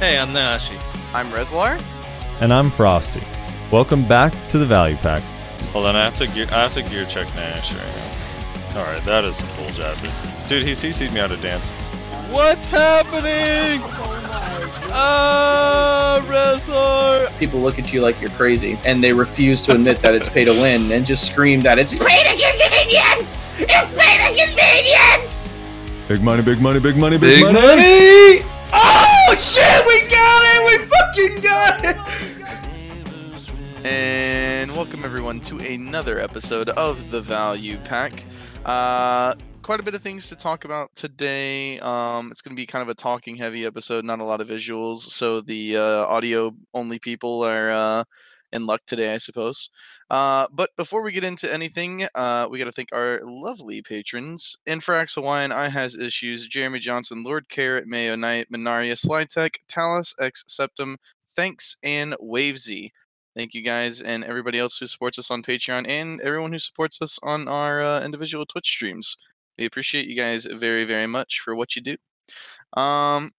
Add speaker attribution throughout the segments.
Speaker 1: Hey, I'm Nashi.
Speaker 2: I'm Rezlar.
Speaker 3: And I'm Frosty. Welcome back to the Value Pack.
Speaker 4: Hold on, I have to gear, I have to gear check Nash right now. All right, that is some bull jabber. Dude, he CC'd me out of dance.
Speaker 1: What's happening? Ah, wrestler!
Speaker 5: people look at you like you're crazy and they refuse to admit that it's pay to win and just scream that it's pay to convenience! It's pay to convenience!
Speaker 3: Big money, big money, big money, big, money.
Speaker 5: money! Oh shit, we got it! We fucking got it!
Speaker 2: And welcome everyone to another episode of the Value Pack. Uh, quite a bit of things to talk about today. Um, it's going to be kind of a talking heavy episode, not a lot of visuals. So the uh, audio only people are uh, in luck today, I suppose. Uh, but before we get into anything, uh, we got to thank our lovely patrons. Infrax Hawaiian, I Has Issues, Jeremy Johnson, Lord Carrot, Mayo Knight, Minaria, Slytech, Talus, X Septum, Thanks, and Wavesy. Thank you guys and everybody else who supports us on Patreon and everyone who supports us on our uh, individual Twitch streams. We appreciate you guys very, very much for what you do. Um,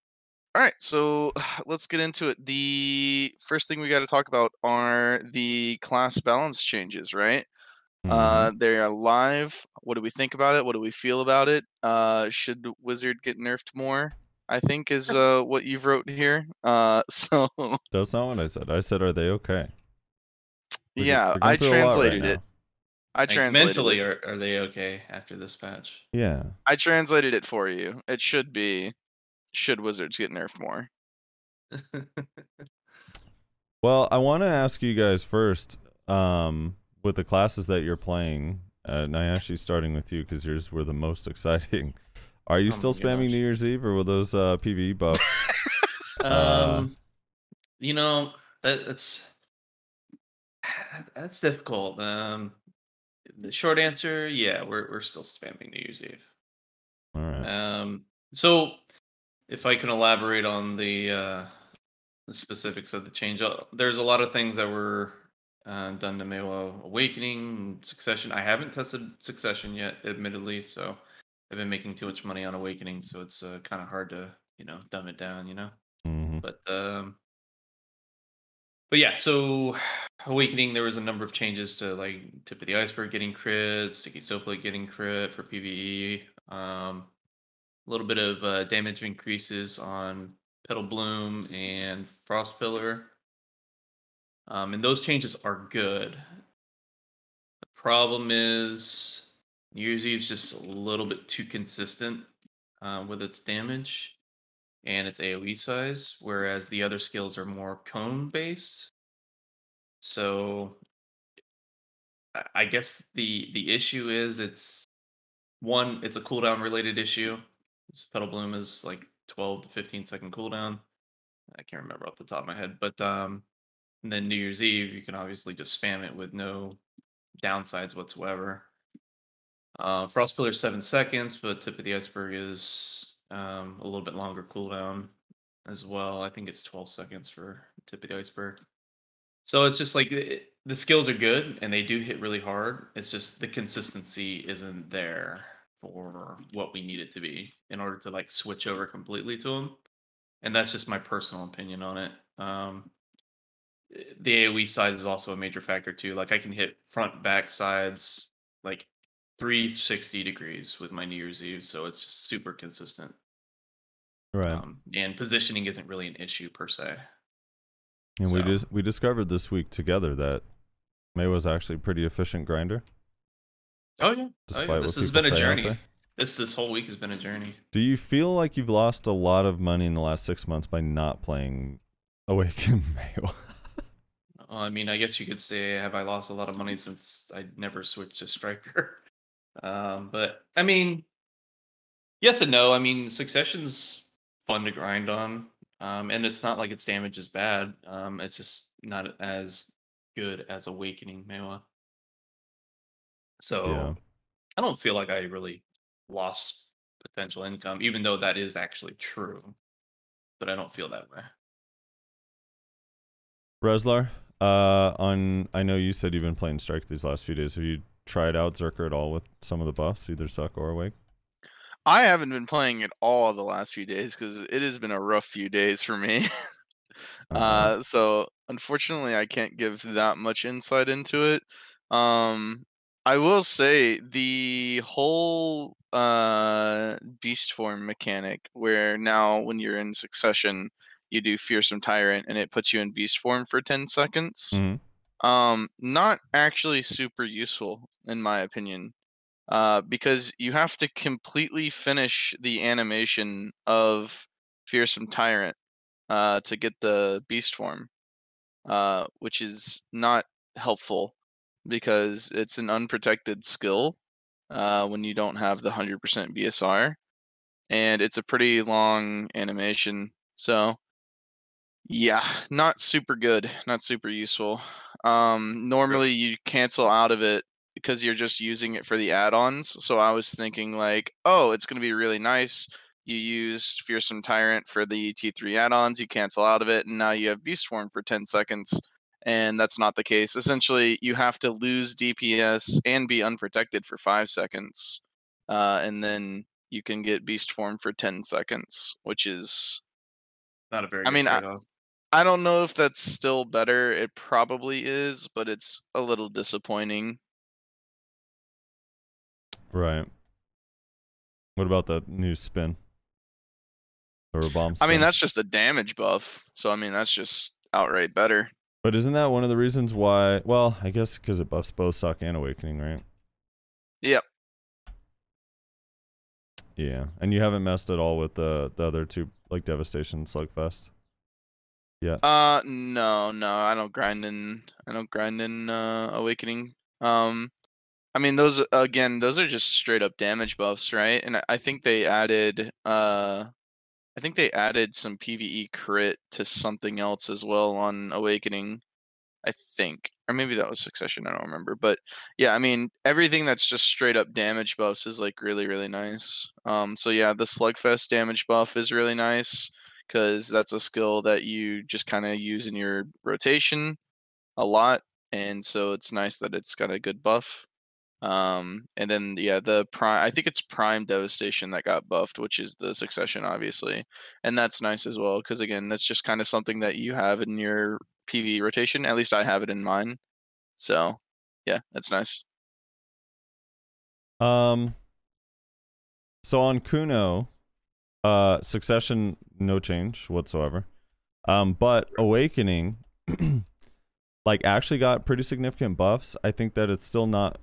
Speaker 2: all right, so let's get into it. The first thing we got to talk about are the class balance changes, right?
Speaker 3: Mhm.
Speaker 2: Uh, they are live. What do we think about it? What do we feel about it? Uh, should Wizard get nerfed more? I think is uh, what you've wrote here. Uh, so
Speaker 3: That's not what I said. I said, are they okay? We're
Speaker 2: yeah,
Speaker 3: we're
Speaker 2: I
Speaker 3: through a lot right
Speaker 2: translated it.
Speaker 3: now.
Speaker 2: I
Speaker 1: Like,
Speaker 2: translated
Speaker 1: mentally,
Speaker 2: it.
Speaker 1: are, are they okay after this patch?
Speaker 3: Yeah.
Speaker 2: I translated it for you. It should be should wizards get nerfed more?
Speaker 3: Well, I want to ask you guys first, um, with the classes that you're playing, uh, Nyashi, starting with you because yours were the most exciting. Are you
Speaker 1: Oh
Speaker 3: still spamming
Speaker 1: gosh.
Speaker 3: New Year's Eve or will those uh, PvE buffs? Uh,
Speaker 1: Um, you know that, that's that's difficult. Um, the short answer, yeah, we're we're still spamming New Year's Eve.
Speaker 3: All right.
Speaker 1: Um, so if I can elaborate on the uh, the specifics of the change, uh, there's a lot of things that were uh, done to Maehwa Awakening, Succession. I haven't tested Succession yet, admittedly, so I've been making too much money on Awakening, so it's uh, kind of hard to you know dumb it down, you know.
Speaker 3: hmm
Speaker 1: But um, but yeah, so Awakening, there was a number of changes to like Tip of the Iceberg getting crit, Sticky Snowflake getting crit for PVE. Um, a little bit of uh, damage increases on Petal Bloom and Frost Pillar. Um, and those changes are good. The problem is New Year's Eve's just a little bit too consistent uh, with its damage and its AoE size, whereas the other skills are more cone based. So I- guess the the issue is it's one, it's a cooldown related issue. Petal Bloom is like 12 to 15 second cooldown. I can't remember off the top of my head, but um and then New Year's Eve, you can obviously just spam it with no downsides whatsoever. Uh, Frost Pillar seven seconds, but Tip of the Iceberg is um, a little bit longer cooldown as well. I think it's 12 seconds for Tip of the Iceberg. So it's just like it, the skills are good and they do hit really hard. It's just the consistency isn't there for what we need it to be in order to like switch over completely to them. And that's just my personal opinion on it. Um, eh, the AoE size is also a major factor too. Like I can hit front, back, sides, like 360 degrees with my New Year's Eve, so it's just super consistent.
Speaker 3: Right.
Speaker 1: Um, and positioning isn't really an issue per se.
Speaker 3: and we
Speaker 1: so-
Speaker 3: just we discovered this week together that May was actually a pretty efficient grinder.
Speaker 1: Oh yeah, oh, yeah. this has been a journey. This this whole week has been a journey.
Speaker 3: Do you feel like you've lost a lot of money in the last six months by not playing Awaken Mayo?
Speaker 1: Well, I mean, I guess you could say, have I lost a lot of money since I never switched to striker? Um, but I mean, yes and no. I mean, Succession's fun to grind on, um, and it's not like its damage is bad. Um, it's just not as good as Awakening Maehwa. So
Speaker 3: Yeah.
Speaker 1: I don't feel like I really lost potential income, even though that is actually true. But I don't feel that way.
Speaker 3: Rezlar, uh, on I know you said you've been playing Strike these last few days. Have you tried out Zerker at all with some of the buffs, either suck or awake?
Speaker 2: I haven't been playing at all the last few days because it has been a rough few days for me.
Speaker 3: Okay.
Speaker 2: uh, so unfortunately, I can't give that much insight into it. Um, I will say the whole uh beast form mechanic, where now when you're in succession, you do fearsome tyrant, and it puts you in beast form for ten seconds.
Speaker 3: Mhm.
Speaker 2: Um, not actually super useful in my opinion uh, because you have to completely finish the animation of Fearsome Tyrant uh, to get the beast form, uh, which is not helpful because it's an unprotected skill uh, when you don't have the 100% BSR, and it's a pretty long animation. So, yeah, not super good, not super useful. Um, normally you cancel out of it because you're just using it for the add-ons. So I was thinking like, oh, it's going to be really nice. You use Fearsome Tyrant for the T3 add-ons, you cancel out of it, and now you have Beast Form for 10 seconds. And that's not the case. Essentially, you have to lose DPS and be unprotected for five seconds, uh, and then you can get Beast Form for 10 seconds, which is
Speaker 1: Not a very.
Speaker 2: I mean, I- I don't know if that's still better. It probably is, but it's a little disappointing.
Speaker 3: Right. What about the new spin? Or a bomb
Speaker 2: I mean, that's just a damage buff. So I mean, that's just outright better.
Speaker 3: But isn't that one of the reasons why? Well, I guess because it buffs both Suck and Awakening, right?
Speaker 2: Yep.
Speaker 3: Yeah, and you haven't messed at all with the the other two, like Devastation, Slugfest. Yeah.
Speaker 2: Uh, no, no, I don't grind in. I don't grind in uh, awakening. Um, I mean, those again, those are just straight up damage buffs, right? And I- I think they added, uh, I think they added some PVE crit to something else as well on awakening. I think, or maybe that was succession. I don't remember, but yeah, I mean, everything that's just straight up damage buffs is like really, really nice. Um, so yeah, the slugfest damage buff is really nice because that's a skill that you just kind of use in your rotation a lot and so it's nice that it's got a good buff um and then yeah the prime i think it's prime devastation that got buffed which is the succession obviously and that's nice as well because again that's just kind of something that you have in your pv rotation at least i have it in mine so yeah that's nice
Speaker 3: Um. So on Kuno, uh, Succession, no change whatsoever. Um, but Awakening, like actually got pretty significant buffs. I think that it's still not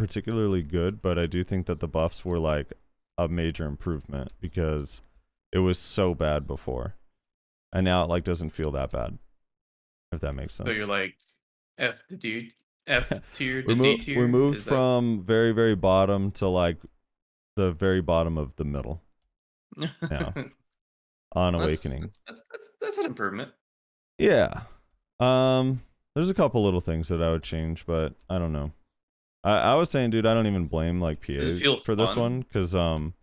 Speaker 3: particularly good, but I do think that the buffs were like a major improvement because it was so bad before, and now it like doesn't feel that bad. If that makes sense.
Speaker 1: So you're like F to D, F tier to
Speaker 3: we,
Speaker 1: D tier.
Speaker 3: we moved
Speaker 1: Is that-
Speaker 3: from very very bottom to like the very bottom of the middle Yeah. on
Speaker 1: That's-
Speaker 3: awakening
Speaker 1: That's, that's, that's an improvement.
Speaker 3: yeah um there's a couple little things that i would change but i don't know i, I was saying dude i don't even blame like pa
Speaker 1: feel
Speaker 3: for this
Speaker 1: fun?
Speaker 3: one because um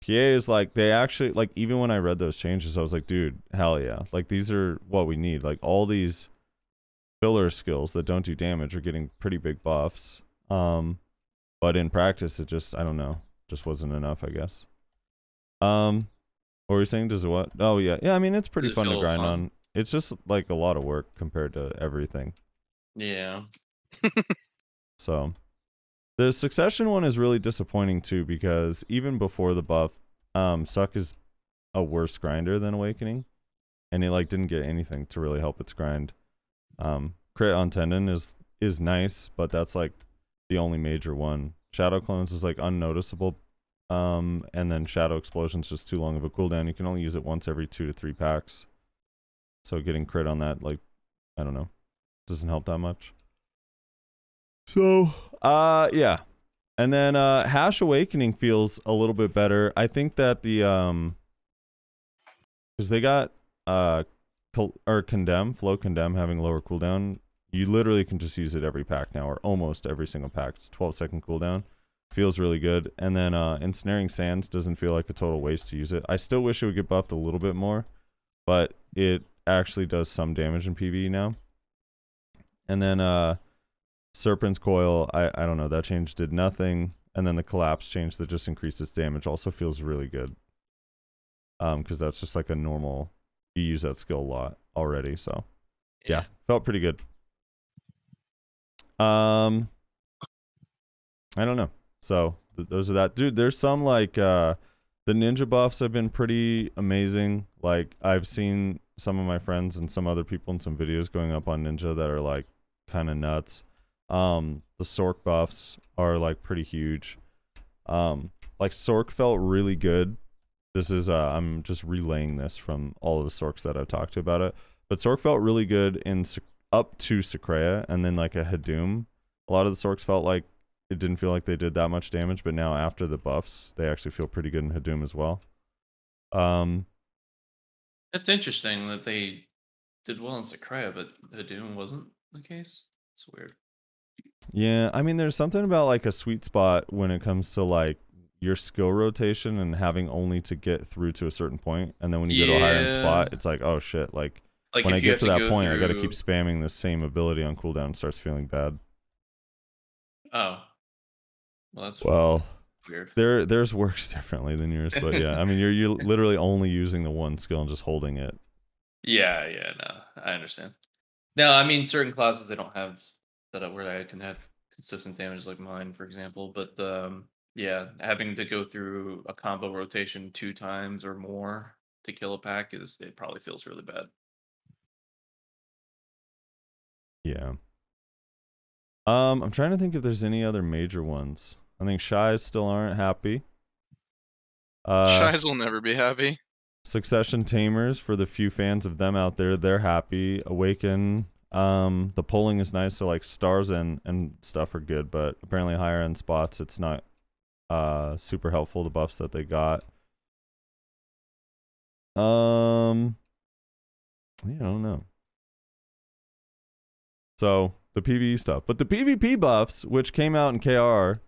Speaker 3: pa is like they actually like even when i read those changes i was like dude hell yeah. Like these are what we need. Like all these filler skills that don't do damage are getting pretty big buffs. Um but in practice it just i don't know just wasn't enough i guess. Um what were you saying? Does it what? Oh yeah. Yeah i mean it's pretty
Speaker 1: it
Speaker 3: fun to grind
Speaker 1: fun?
Speaker 3: on. It's just like a lot of work compared to everything.
Speaker 1: Yeah.
Speaker 3: so the succession one is really disappointing too because even before the buff um suck is a worse grinder than awakening and it like didn't get anything to really help its grind. Um crit on tendon is is nice but that's like the only major one. Shadow clones is like unnoticeable um and then shadow explosion's just too long of a cooldown. You can only use it once every two to three packs. So getting crit on that like i don't know doesn't help that much so uh yeah. And then uh hash awakening feels a little bit better. I think that the um because they got uh col- or condemn flow condemn having lower cooldown. You literally can just use it every pack now or almost every single pack. It's 12 second cooldown. Feels really good. And then uh ensnaring sands doesn't feel like a total waste to use it. I still wish it would get buffed a little bit more but it actually does some damage in pve now. And then uh serpent's coil i i don't know that change did nothing and then the collapse change that just increases damage also feels really good. Um, because that's just like a normal. You use that skill a lot already, so yeah, felt pretty good. Um, I don't know. So th- those are that, dude. There's some like uh, the ninja buffs have been pretty amazing. Like I've seen some of my friends and some other people in some videos going up on ninja that are like kind of nuts. Um, the Sork buffs are like pretty huge. Um, like Sork felt really good. This is uh, I'm just relaying this from all of the Sorks that I've talked to about it. But Sork felt really good in up to Sycraia, and then like a Hadum. A lot of the Sorks felt like it didn't feel like they did that much damage, but now after the buffs, they actually feel pretty good in Hadum as well. Um,
Speaker 1: It's interesting that they did well in Sycraia, but Hadum wasn't the case. It's weird.
Speaker 3: Yeah, I mean, there's something about like a sweet spot when it comes to like your skill rotation and having only to get through to a certain point, and then when you go to a higher end spot, it's like, oh shit! Like,
Speaker 1: Like
Speaker 3: when I get to that point, I got to keep spamming the same ability on cooldown. It starts feeling bad.
Speaker 1: Oh, well, that's
Speaker 3: Well,
Speaker 1: weird.
Speaker 3: there theirs works differently than yours, but yeah, I mean, you're you're literally only using the one skill and just holding it.
Speaker 1: Yeah, yeah, no, I understand. No, I mean certain classes they don't have set up where I can have consistent damage like mine, for example. But um, yeah, having to go through a combo rotation two times or more to kill a pack is it probably feels really bad.
Speaker 3: Yeah. Um, I'm trying to think if there's any other major ones. I think Shies still aren't happy. Uh,
Speaker 2: Shies will never be happy.
Speaker 3: Succession Tamers for the few fans of them out there, they're happy. Awaken, um, the polling is nice, so like stars and and stuff are good, but apparently higher end spots, it's not uh super helpful. The buffs that they got. Um, yeah, I don't know. So the PVE stuff, but the PvP buffs, which came out in KR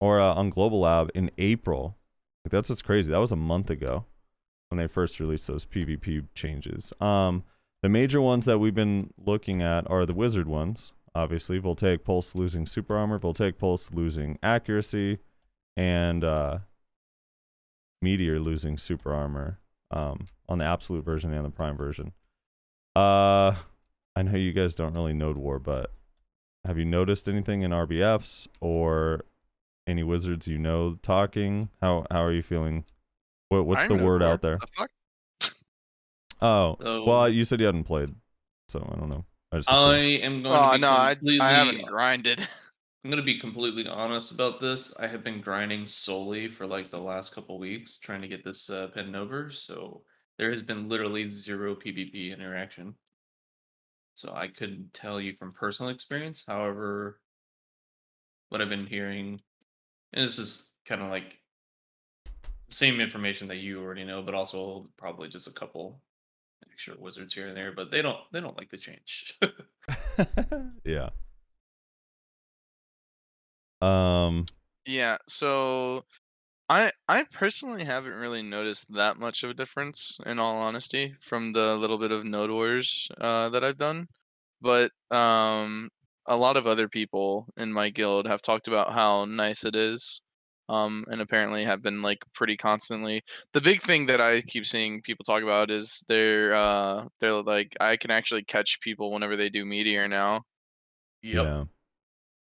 Speaker 3: or uh, on Global Lab in April, like that's what's crazy. That was a month ago when they first released those PvP changes. Um, the major ones that we've been looking at are the wizard ones. Obviously, Voltaic Pulse losing super armor, Voltaic Pulse losing accuracy, and uh, Meteor losing super armor um, on the absolute version and the prime version. Uh, I know you guys don't really node war, but have you noticed anything in RBFs or any wizards you know talking? How how are you feeling? What what's
Speaker 2: I
Speaker 3: the word
Speaker 2: more.
Speaker 3: out there?
Speaker 2: The fuck?
Speaker 3: Oh,
Speaker 1: So
Speaker 3: well, you said you hadn't played, so I don't know. I just
Speaker 1: I am going to
Speaker 2: Oh
Speaker 1: be
Speaker 2: no, I,
Speaker 1: completely.
Speaker 2: I haven't grinded.
Speaker 1: I'm gonna be completely honest about this. I have been grinding solely for like the last couple weeks trying to get this uh, pen over. So there has been literally zero PvP interaction. So I couldn't tell you from personal experience. However, what I've been hearing, and this is kind of like same information that you already know, but also probably just a couple extra wizards here and there. But they don't they don't like the change.
Speaker 3: yeah. Um.
Speaker 2: Yeah, so I I personally haven't really noticed that much of a difference in all honesty from the little bit of node wars uh, that I've done. But um a lot of other people in my guild have talked about how nice it is. Um and apparently have been like pretty constantly. The big thing that I keep seeing people talk about is they're uh they're like I can actually catch people whenever they do meteor now.
Speaker 1: yep.
Speaker 3: Yeah.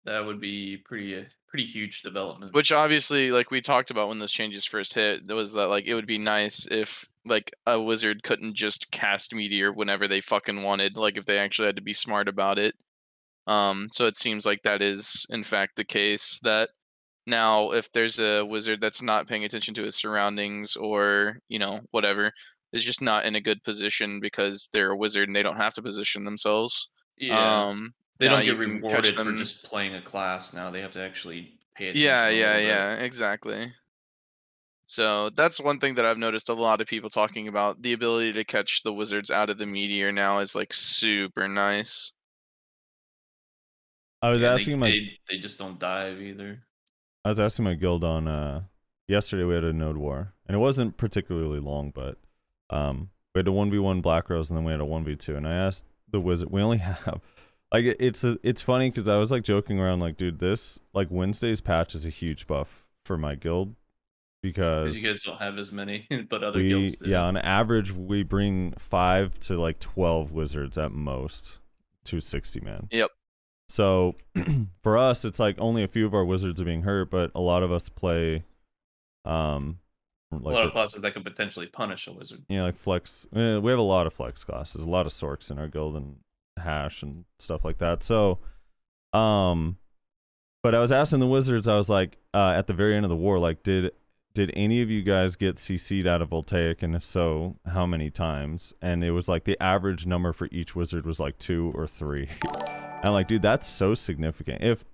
Speaker 1: That would be pretty uh, pretty huge development.
Speaker 2: Which obviously, like we talked about when those changes first hit, there was that like it would be nice if like a wizard couldn't just cast meteor whenever they fucking wanted, like if they actually had to be smart about it. Um, so it seems like that is in fact the case that now if there's a wizard that's not paying attention to his surroundings or you know whatever is just not in a good position because they're a wizard and they don't have to position themselves.
Speaker 1: yeah,
Speaker 2: Um,
Speaker 1: they don't get rewarded for just playing a class. Now they have to actually pay attention.
Speaker 2: Yeah,
Speaker 1: a
Speaker 2: yeah,
Speaker 1: little
Speaker 2: yeah, exactly. So that's one thing that I've noticed a lot of people talking about. The ability to catch the wizards out of the meteor now is like super nice.
Speaker 3: I was
Speaker 1: Yeah, they-
Speaker 3: asking my
Speaker 1: they, they just don't dive either.
Speaker 3: I was asking my guild on uh yesterday we had a node war and it wasn't particularly long but um we had a 1v1 black rose and then we had a 1v2 and I asked the wizard we only have like it's a, it's funny cuz I was like joking around like dude this like Wednesday's patch is a huge buff for my guild because
Speaker 1: Because you guys don't have as many, but other
Speaker 3: we
Speaker 1: guilds do.
Speaker 3: yeah on average we bring five to like 12 wizards at most to 60 man
Speaker 2: Yep.
Speaker 3: So for us it's like only a few of our wizards are being hurt but a lot of us play um
Speaker 1: a lot of classes that could potentially punish a wizard.
Speaker 3: you know, like flex. eh, we have a lot of flex classes, a lot of sorks in our guild and hash and stuff like that. So, um, but I was asking the wizards. I was like, uh, at the very end of the war, like, did did any of you guys get CC'd out of Voltaic, and if so, how many times? And it was like the average number for each wizard was like two or three. and I'm like, dude, that's so significant. If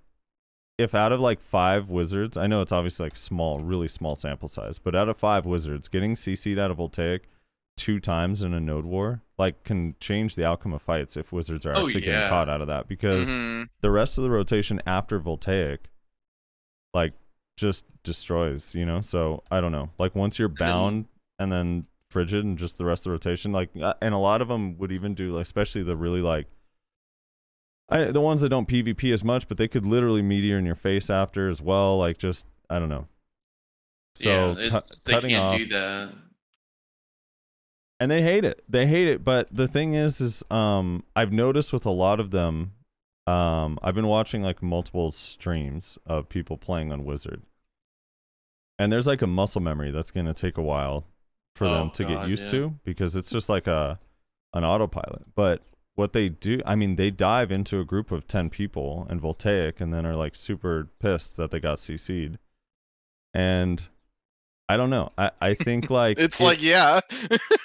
Speaker 3: if out of like five wizards, I know it's obviously like small, really small sample size, but out of five wizards, getting CC'd out of Voltaic two times in a node war, like can change the outcome of fights if wizards are
Speaker 1: Oh,
Speaker 3: actually getting caught out of that. Because
Speaker 2: Mhm.
Speaker 3: the rest of the rotation after Voltaic, like, just destroys, you know? So I don't know. Like once you're bound and then frigid and just the rest of the rotation, like, uh, and a lot of them would even do, like, especially the really like I, the ones that don't PvP as much, but they could literally meteor in your face after as well. Like just I don't know. So
Speaker 1: yeah,
Speaker 3: cu-
Speaker 1: it's, they can't
Speaker 3: off,
Speaker 1: do that.
Speaker 3: and they hate it. They hate it. But the thing is, is um, I've noticed with a lot of them, um, I've been watching like multiple streams of people playing on Wizard, and there's like a muscle memory that's gonna take a while for them
Speaker 1: Oh,
Speaker 3: to get used
Speaker 1: yeah.
Speaker 3: to because it's just like a an autopilot. But what they do, I mean, they dive into a group of ten people and Voltaic, and then are like super pissed that they got CC'd, and. I don't know. I, I think like
Speaker 2: It's
Speaker 3: it-
Speaker 2: like yeah.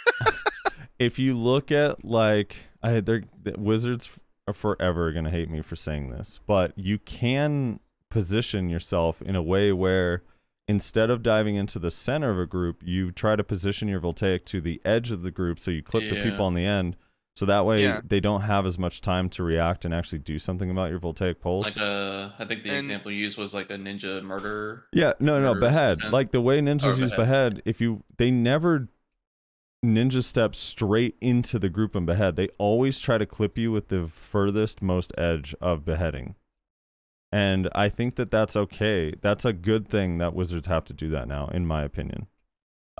Speaker 3: if you look at like I they're the Wizards are forever gonna hate me for saying this, but you can position yourself in a way where instead of diving into the center of a group, you try to position your voltaic to the edge of the group so you clip the people on the end. So that way
Speaker 2: Yeah.
Speaker 3: they don't have as much time to react and actually do something about your voltaic pulse.
Speaker 1: Like uh, I think the
Speaker 2: And-
Speaker 1: example you used was like a ninja murder.
Speaker 3: Yeah, no, no, behead.
Speaker 1: intent.
Speaker 3: Like the way ninjas
Speaker 1: Or
Speaker 3: use
Speaker 1: behead.
Speaker 3: behead, if you they never ninja step straight into the group and behead. They always try to clip you with the furthest most edge of beheading. And I think that that's okay. That's a good thing that wizards have to do that now, in my opinion.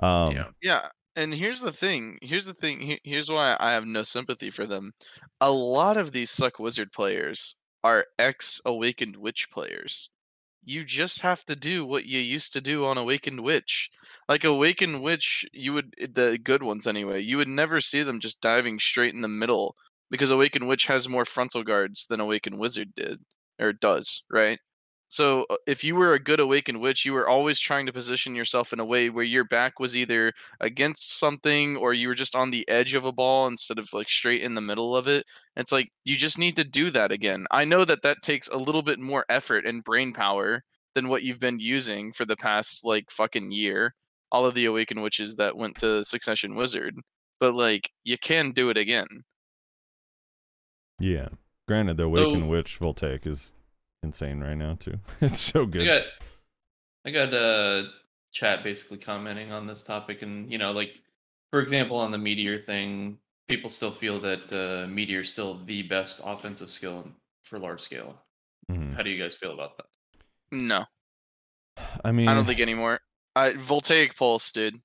Speaker 3: Um,
Speaker 1: yeah.
Speaker 2: Yeah, and here's the thing. Here's the thing. Here's why I have no sympathy for them. A lot of these suck wizard players are ex awakened witch players. You just have to do what you used to do on awakened witch. Like awakened witch, you would eh, the good ones anyway. You would never see them just diving straight in the middle because awakened witch has more frontal guards than awakened wizard did or does, right? So uh, if you were a good awakened witch, you were always trying to position yourself in a way where your back was either against something or you were just on the edge of a ball instead of like straight in the middle of it. It's like you just need to do that again. I know that that takes a little bit more effort and brain power than what you've been using for the past like fucking year. All of the awakened witches that went to Succession Wizard, but like you can do it again.
Speaker 3: yeah. Granted, the Awakened
Speaker 1: So-
Speaker 3: Witch Voltaic is insane right now too. it's so
Speaker 1: I
Speaker 3: good.
Speaker 1: got I got a chat basically commenting on this topic and you know like for example on the meteor thing people still feel that uh meteor is still the best offensive skill for large scale
Speaker 3: Mhm.
Speaker 1: how do you guys feel about that
Speaker 2: No,
Speaker 3: I mean,
Speaker 2: I don't think anymore. I Voltaic Pulse, dude.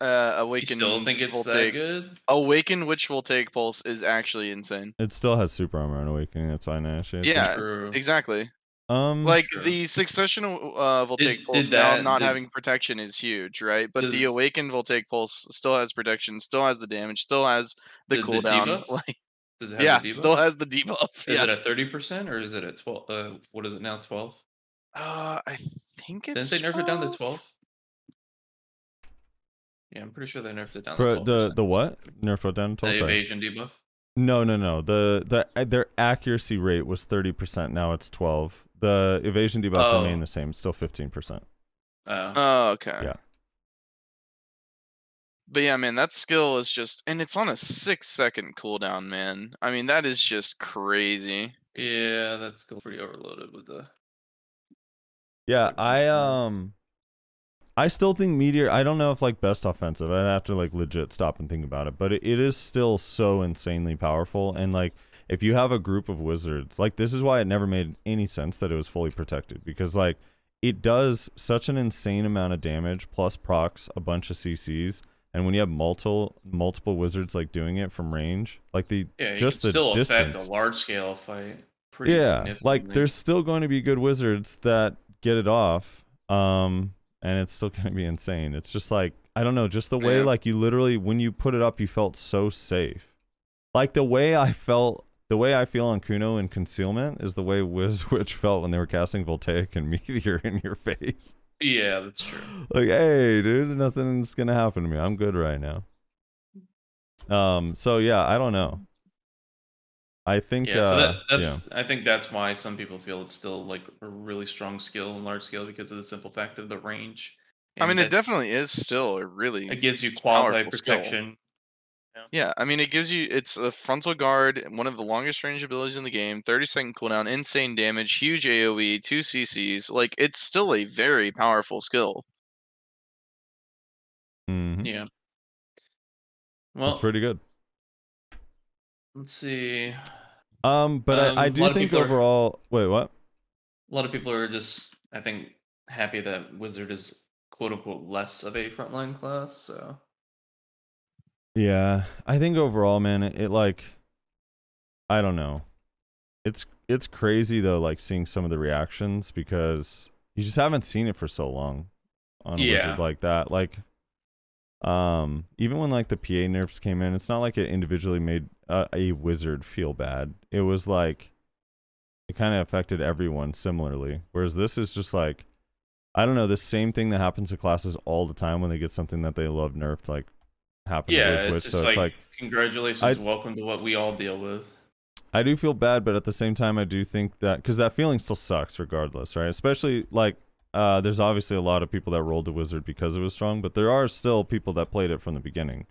Speaker 2: Uh,
Speaker 1: you
Speaker 2: Awaken.
Speaker 1: still think it's that
Speaker 2: Voltaic.
Speaker 1: good
Speaker 2: Awaken Witch Voltaic Pulse is actually insane.
Speaker 3: it still has super armor on Awakening. That's fine, actually. I.
Speaker 2: Yeah,
Speaker 1: True.
Speaker 2: Exactly.
Speaker 3: Um.
Speaker 2: Like
Speaker 1: Sure.
Speaker 2: the Succession uh, Voltaic
Speaker 1: Did-
Speaker 2: Pulse
Speaker 1: did
Speaker 2: now not
Speaker 1: did-
Speaker 2: having protection is huge, right? But the
Speaker 1: Does-
Speaker 2: Awakened Voltaic Pulse still has protection, still has the damage, still has the,
Speaker 1: The- the
Speaker 2: cooldown.
Speaker 1: debuff?
Speaker 2: like,
Speaker 1: does it have
Speaker 2: yeah,
Speaker 1: the
Speaker 2: still has the debuff.
Speaker 1: is
Speaker 2: yeah.
Speaker 1: it at 30% or is it a 12 uh what is it now 12
Speaker 2: uh, I think it's.
Speaker 1: didn't they nerf it down to
Speaker 2: 12?
Speaker 1: 12 yeah i'm pretty sure they nerfed it down
Speaker 3: for
Speaker 1: to 12
Speaker 3: the the what? Nerfed what down to
Speaker 1: the
Speaker 3: 12? Sorry.
Speaker 1: evasion debuff
Speaker 3: No, no, no. The the uh, their accuracy rate was thirty percent. Now it's twelve. The evasion debuff
Speaker 1: Oh.
Speaker 3: remained the same. It's still fifteen percent.
Speaker 1: uh,
Speaker 2: Oh, okay.
Speaker 3: Yeah.
Speaker 2: But yeah, man, that skill is just, and it's on a six second cooldown, man. I mean, that is just crazy.
Speaker 1: yeah that's still pretty overloaded with the
Speaker 3: Yeah, I um, I still think meteor. I don't know if like best offensive. I'd have to like legit stop and think about it. But it, it is still so insanely powerful. And like, if you have a group of wizards, like this is why it never made any sense that it was fully protected because like it does such an insane amount of damage plus procs a bunch of CCs. And when you have multiple multiple wizards like doing it from range, like the
Speaker 1: Yeah,
Speaker 3: just the
Speaker 1: still
Speaker 3: distance.
Speaker 1: affect a large scale fight. Pretty
Speaker 3: yeah like there's still going to be good wizards that get it off um and it's still going to be insane. It's just like i don't know just the way
Speaker 2: Yeah.
Speaker 3: like you literally when you put it up you felt so safe. Like the way i felt the way i feel on kuno in concealment is the way wiz witch felt when they were casting voltaic and meteor in your face.
Speaker 1: Yeah, that's true.
Speaker 3: like hey dude nothing's gonna happen to me. I'm good right now. Um so yeah i don't know i think
Speaker 1: Yeah, so
Speaker 3: uh,
Speaker 1: that, that's
Speaker 3: yeah.
Speaker 1: I think that's why some people feel it's still like a really strong skill in large scale because of the simple fact of the range.
Speaker 2: I mean, it definitely is still a really
Speaker 1: it gives you quasi protection.
Speaker 2: Yeah, I mean, it gives you it's a frontal guard, one of the longest range abilities in the game, 30 second cooldown, insane damage, huge AoE, two CCs. Like, it's still a very powerful skill.
Speaker 3: Mhm.
Speaker 1: Yeah.
Speaker 3: It's pretty good
Speaker 1: let's see.
Speaker 3: Um, but
Speaker 1: Um,
Speaker 3: I, I
Speaker 1: a
Speaker 3: do think
Speaker 1: people are-
Speaker 3: overall. Wait, what?
Speaker 1: A lot of people are just, I think, happy that Wizard is quote unquote less of a frontline class. So
Speaker 3: Yeah, I think overall, man, it, it like, I don't know. It's it's crazy though, like seeing some of the reactions because you just haven't seen it for so long on a
Speaker 1: Yeah.
Speaker 3: wizard like that. Like, um, even when like the PA nerfs came in, it's not like it individually made a, a wizard feel bad. It was like it kind of affected everyone similarly. Whereas this is just like, I don't know, the same thing that happens to classes all the time when they get something that they love nerfed, like happen
Speaker 1: yeah, it's
Speaker 3: Wiz
Speaker 1: just
Speaker 3: So
Speaker 1: like,
Speaker 3: it's like
Speaker 1: congratulations,
Speaker 3: I-
Speaker 1: welcome to what we all deal with.
Speaker 3: I do feel bad, but at the same time, I do think that because that feeling still sucks, regardless, right? Especially like, uh, there's obviously a lot of people that rolled the wizard because it was strong, but there are still people that played it from the beginning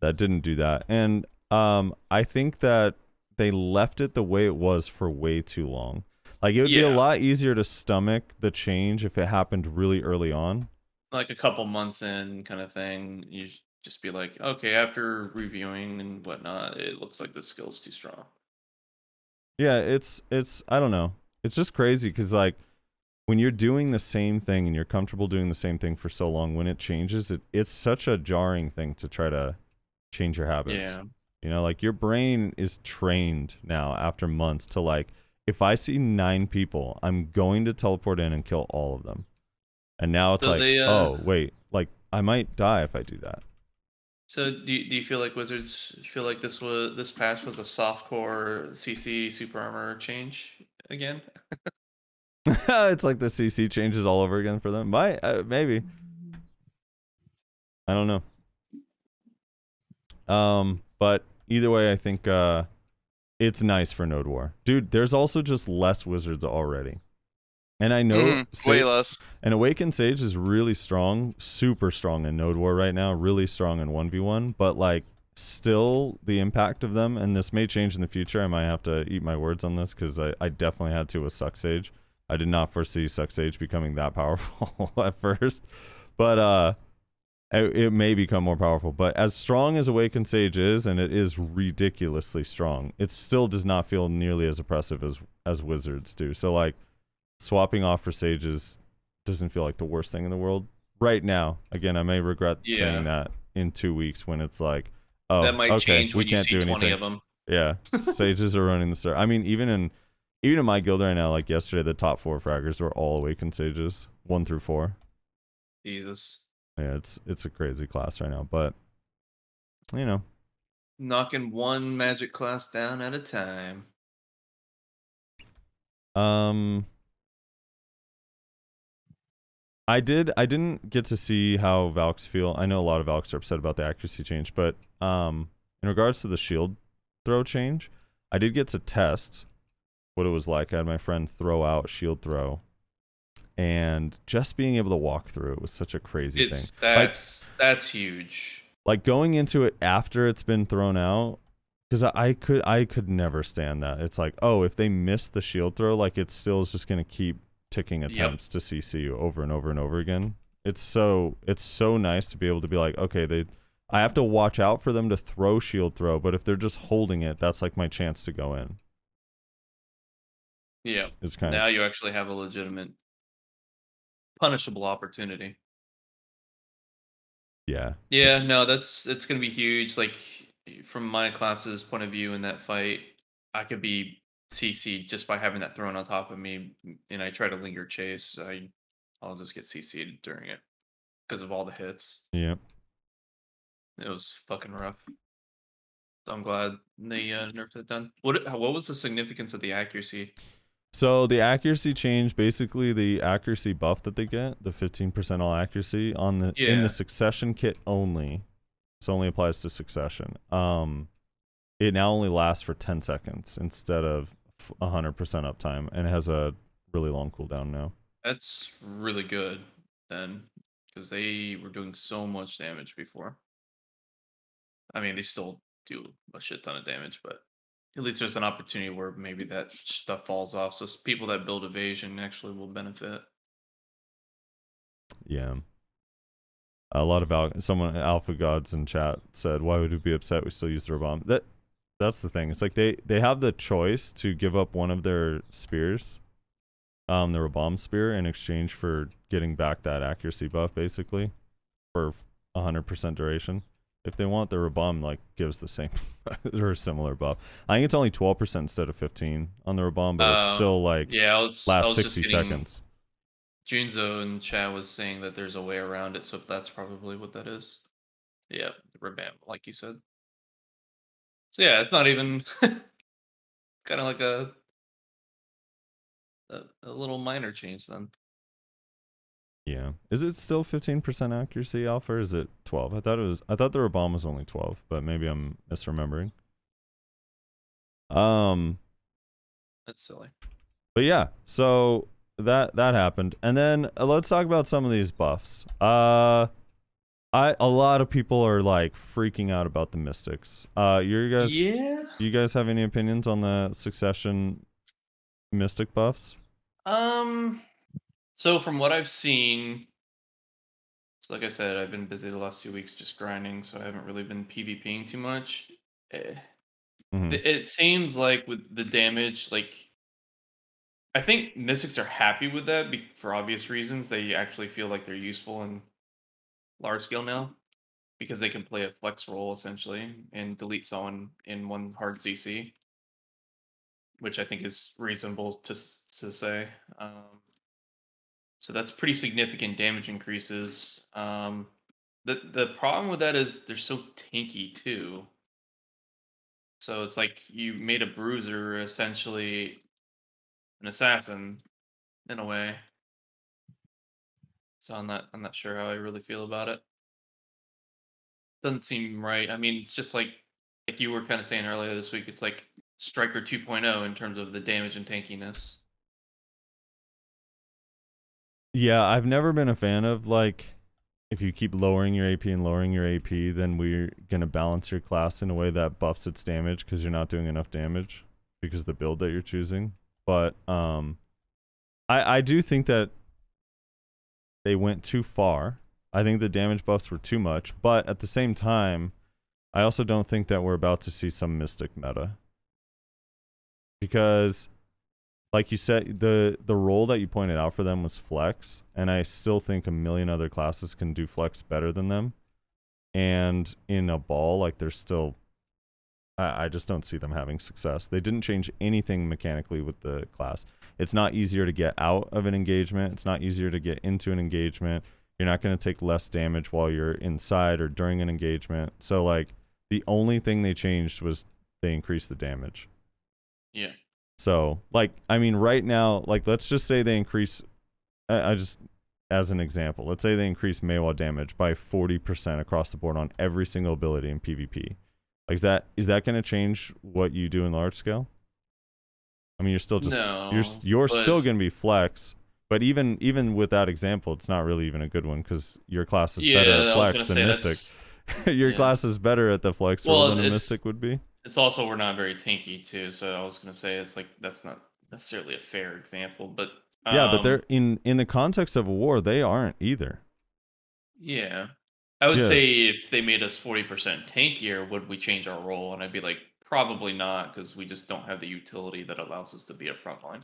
Speaker 3: that didn't do that, and um, I think that they left it the way it was for way too long. Like it would be a lot easier to stomach the change if it happened really early on.
Speaker 1: Like a couple months in, kind of thing. You just be like, okay, after reviewing and whatnot, it looks like this skill's too strong.
Speaker 3: Yeah, it's it's I don't know. It's just crazy because like when you're doing the same thing and you're comfortable doing the same thing for so long, when it changes, it it's such a jarring thing to try to change your habits.
Speaker 1: Yeah.
Speaker 3: You know, like your brain is trained now after months to like if I see nine people, I'm going to teleport in and kill all of them. And now it's
Speaker 1: So
Speaker 3: like,
Speaker 1: they, uh,
Speaker 3: oh wait, like I might die if I do that.
Speaker 1: So do you, do you feel like Wizards feel like this was this patch was a soft core CC super armor change again?
Speaker 3: it's like the CC changes all over again for them. Might uh, maybe. I don't know. Um, but either way, I think uh, it's nice for Node War, dude. There's also just less wizards already, and I know Sa-
Speaker 2: way less.
Speaker 3: and Awakened Sage is really strong, super strong in Node War right now, really strong in 1v1, but like still the impact of them, and this may change in the future. I might have to eat my words on this because I, I definitely had to with Suck Sage. I did not foresee Suck Sage becoming that powerful at first, but uh, it, it may become more powerful. But as strong as Awakened Sage is, and it is ridiculously strong, it still does not feel nearly as oppressive as as Wizards do. So like swapping off for Sages doesn't feel like the worst thing in the world right now. Again, I may regret
Speaker 1: Yeah.
Speaker 3: saying that in two weeks when it's like, oh,
Speaker 1: that might
Speaker 3: okay,
Speaker 1: change
Speaker 3: we can't
Speaker 1: see
Speaker 3: do
Speaker 1: twenty
Speaker 3: anything. Yeah, sages are running the star. I mean, even in even in my guild right now, like yesterday, the top four fraggers were all awakened sages, one through four.
Speaker 1: Jesus,
Speaker 3: Yeah, it's it's a crazy class right now, but you know,
Speaker 1: knocking one magic class down at a time.
Speaker 3: um, I did I didn't get to see how Valks feel. I know a lot of Valks are upset about the accuracy change, but um, in regards to the shield throw change, I did get to test what it was like. I had my friend throw out shield throw, and just being able to walk through it was such a crazy thing.
Speaker 1: It's that's that's huge.
Speaker 3: like going into it after it's been thrown out because I, I could i could never stand that it's like oh if they miss the shield throw like it still is just going to keep ticking attempts to cc you over and over and over again it's so it's so nice to be able to be like okay they i have to watch out for them to throw shield throw but if they're just holding it that's like my chance to go in
Speaker 1: Yeah.
Speaker 3: it's kind
Speaker 1: Now
Speaker 3: of
Speaker 1: you actually have a legitimate punishable opportunity.
Speaker 3: Yeah.
Speaker 1: Yeah, no, that's it's gonna be huge. Like from my class's point of view in that fight, I could be CC'd just by having that thrown on top of me, and I try to linger chase. I I'll just get CC'd during it because of all the hits.
Speaker 3: Yeah.
Speaker 1: It was fucking rough. So I'm glad they uh, nerfed it done. What what was the significance of the accuracy?
Speaker 3: So the accuracy change, basically the accuracy buff that they get, the 15% all accuracy on the in the succession kit only. This only applies to succession. Um it now only lasts for 10 seconds instead of f- 100% uptime and it has a really long cooldown now.
Speaker 1: That's really good then, because they were doing so much damage before. I mean, they still do a shit ton of damage, but at least there's an opportunity where maybe that stuff falls off. So people that build evasion actually will benefit.
Speaker 3: Yeah. A lot of al- someone Alpha Gods in chat said, "Why would we be upset? We still use their bomb." That that's the thing. It's like they they have the choice to give up one of their spears, um, their bomb spear, in exchange for getting back that accuracy buff, basically, for hundred percent duration. If they want, their bomb like gives the same or a similar buff. I think it's only twelve percent instead of fifteen on the bomb, but it's
Speaker 1: Um,
Speaker 3: still like
Speaker 1: Yeah, was
Speaker 3: last sixty
Speaker 1: getting-
Speaker 3: seconds.
Speaker 1: Junzo and Chad was saying that there's a way around it, so that's probably what that is. Yeah, revamp, like you said. So yeah, it's not even kind of like a, a a little minor change then.
Speaker 3: Yeah. Is it still 15% accuracy alpha or is it 12? I thought it was I thought the bomb was only 12, but maybe I'm misremembering. Um
Speaker 1: That's silly.
Speaker 3: but yeah, so that that happened. And then uh, let's talk about some of these buffs. Uh I a lot of people are like freaking out about the mystics. Uh you guys
Speaker 1: Yeah.
Speaker 3: you guys have any opinions on the succession mystic buffs?
Speaker 1: Um. So from what I've seen, so like I said, I've been busy the last two weeks just grinding, so I haven't really been PvPing too much. Eh,
Speaker 3: Mhm.
Speaker 1: It seems like with the damage, like I think Mystics are happy with that for obvious reasons. They actually feel like they're useful in large scale now because they can play a flex role essentially and delete someone in one hard CC, which I think is reasonable to to say. Um, so that's pretty significant damage increases. Um, the the problem with that is they're so tanky too. So it's like you made a bruiser essentially an assassin in a way. So I'm not I'm not sure how I really feel about it. Doesn't seem right. I mean, it's just like like you were kind of saying earlier this week. It's like Striker 2.0 in terms of the damage and tankiness.
Speaker 3: Yeah, I've never been a fan of like if you keep lowering your AP and lowering your AP, then we're gonna balance your class in a way that buffs its damage because you're not doing enough damage because the build that you're choosing. But um, I I do think that they went too far. I think the damage buffs were too much, but at the same time, I also don't think that we're about to see some mystic meta because like you said, the the role that you pointed out for them was flex, and I still think a million other classes can do flex better than them. And in a ball, like they're still, I, I just don't see them having success. They didn't change anything mechanically with the class. It's not easier to get out of an engagement. It's not easier to get into an engagement. You're not going to take less damage while you're inside or during an engagement. So like the only thing they changed was they increased the damage.
Speaker 1: Yeah.
Speaker 3: So, like, I mean, right now, like, let's just say they increase. I, I just, as an example, let's say they increase Maehwa damage by forty percent across the board on every single ability in PvP. Like, is that is that going to change what you do in large scale? I mean, you're still just you're you're still going to be flex. But even even with that example, it's not really even a good one because your class is
Speaker 1: yeah,
Speaker 3: better at flex than
Speaker 1: say
Speaker 3: Mystic. your
Speaker 1: yeah.
Speaker 3: class is better at the flex
Speaker 1: Well,
Speaker 3: role than a Mystic would be.
Speaker 1: It's also we're not very tanky too. So I was gonna say it's like that's not necessarily a fair example, but
Speaker 3: yeah, but
Speaker 1: um,
Speaker 3: they're in in the context of a war, they aren't either.
Speaker 1: Yeah. I would
Speaker 3: Yeah.
Speaker 1: say if they made us 40% tankier, would we change our role? And I'd be like, probably not, because we just don't have the utility that allows us to be a frontline.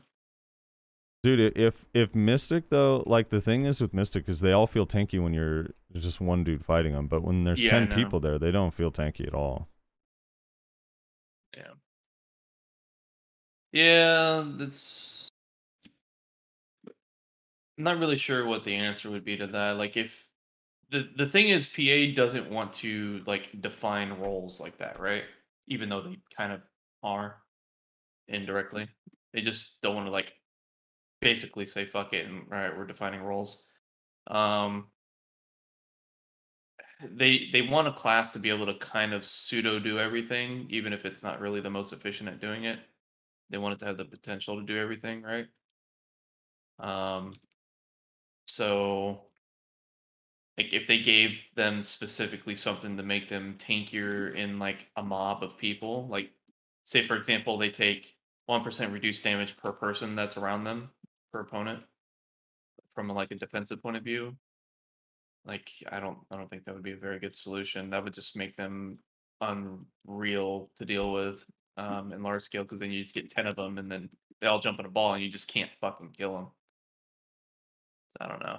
Speaker 3: Dude, if if Mystic though, like the thing is with Mystic is they all feel tanky when you're just one dude fighting them, but when there's
Speaker 1: Yeah,
Speaker 3: ten people there, they don't feel tanky at all.
Speaker 1: Yeah. Yeah, that's. I'm not really sure what the answer would be to that. Like, if the the thing is, PA doesn't want to like define roles like that, right? Even though they kind of are indirectly, they just don't want to like basically say fuck it and right, we're defining roles. Um, they they want a class to be able to kind of pseudo do everything, even if it's not really the most efficient at doing it. They want it to have the potential to do everything, right? Um, so like if they gave them specifically something to make them tankier in like a mob of people, like say for example they take one percent reduced damage per person that's around them per opponent from like a defensive point of view like i don't i don't think that would be a very good solution that would just make them unreal to deal with um in large scale because then you just get 10 of them and then they all jump in a ball and you just can't fucking kill them i don't know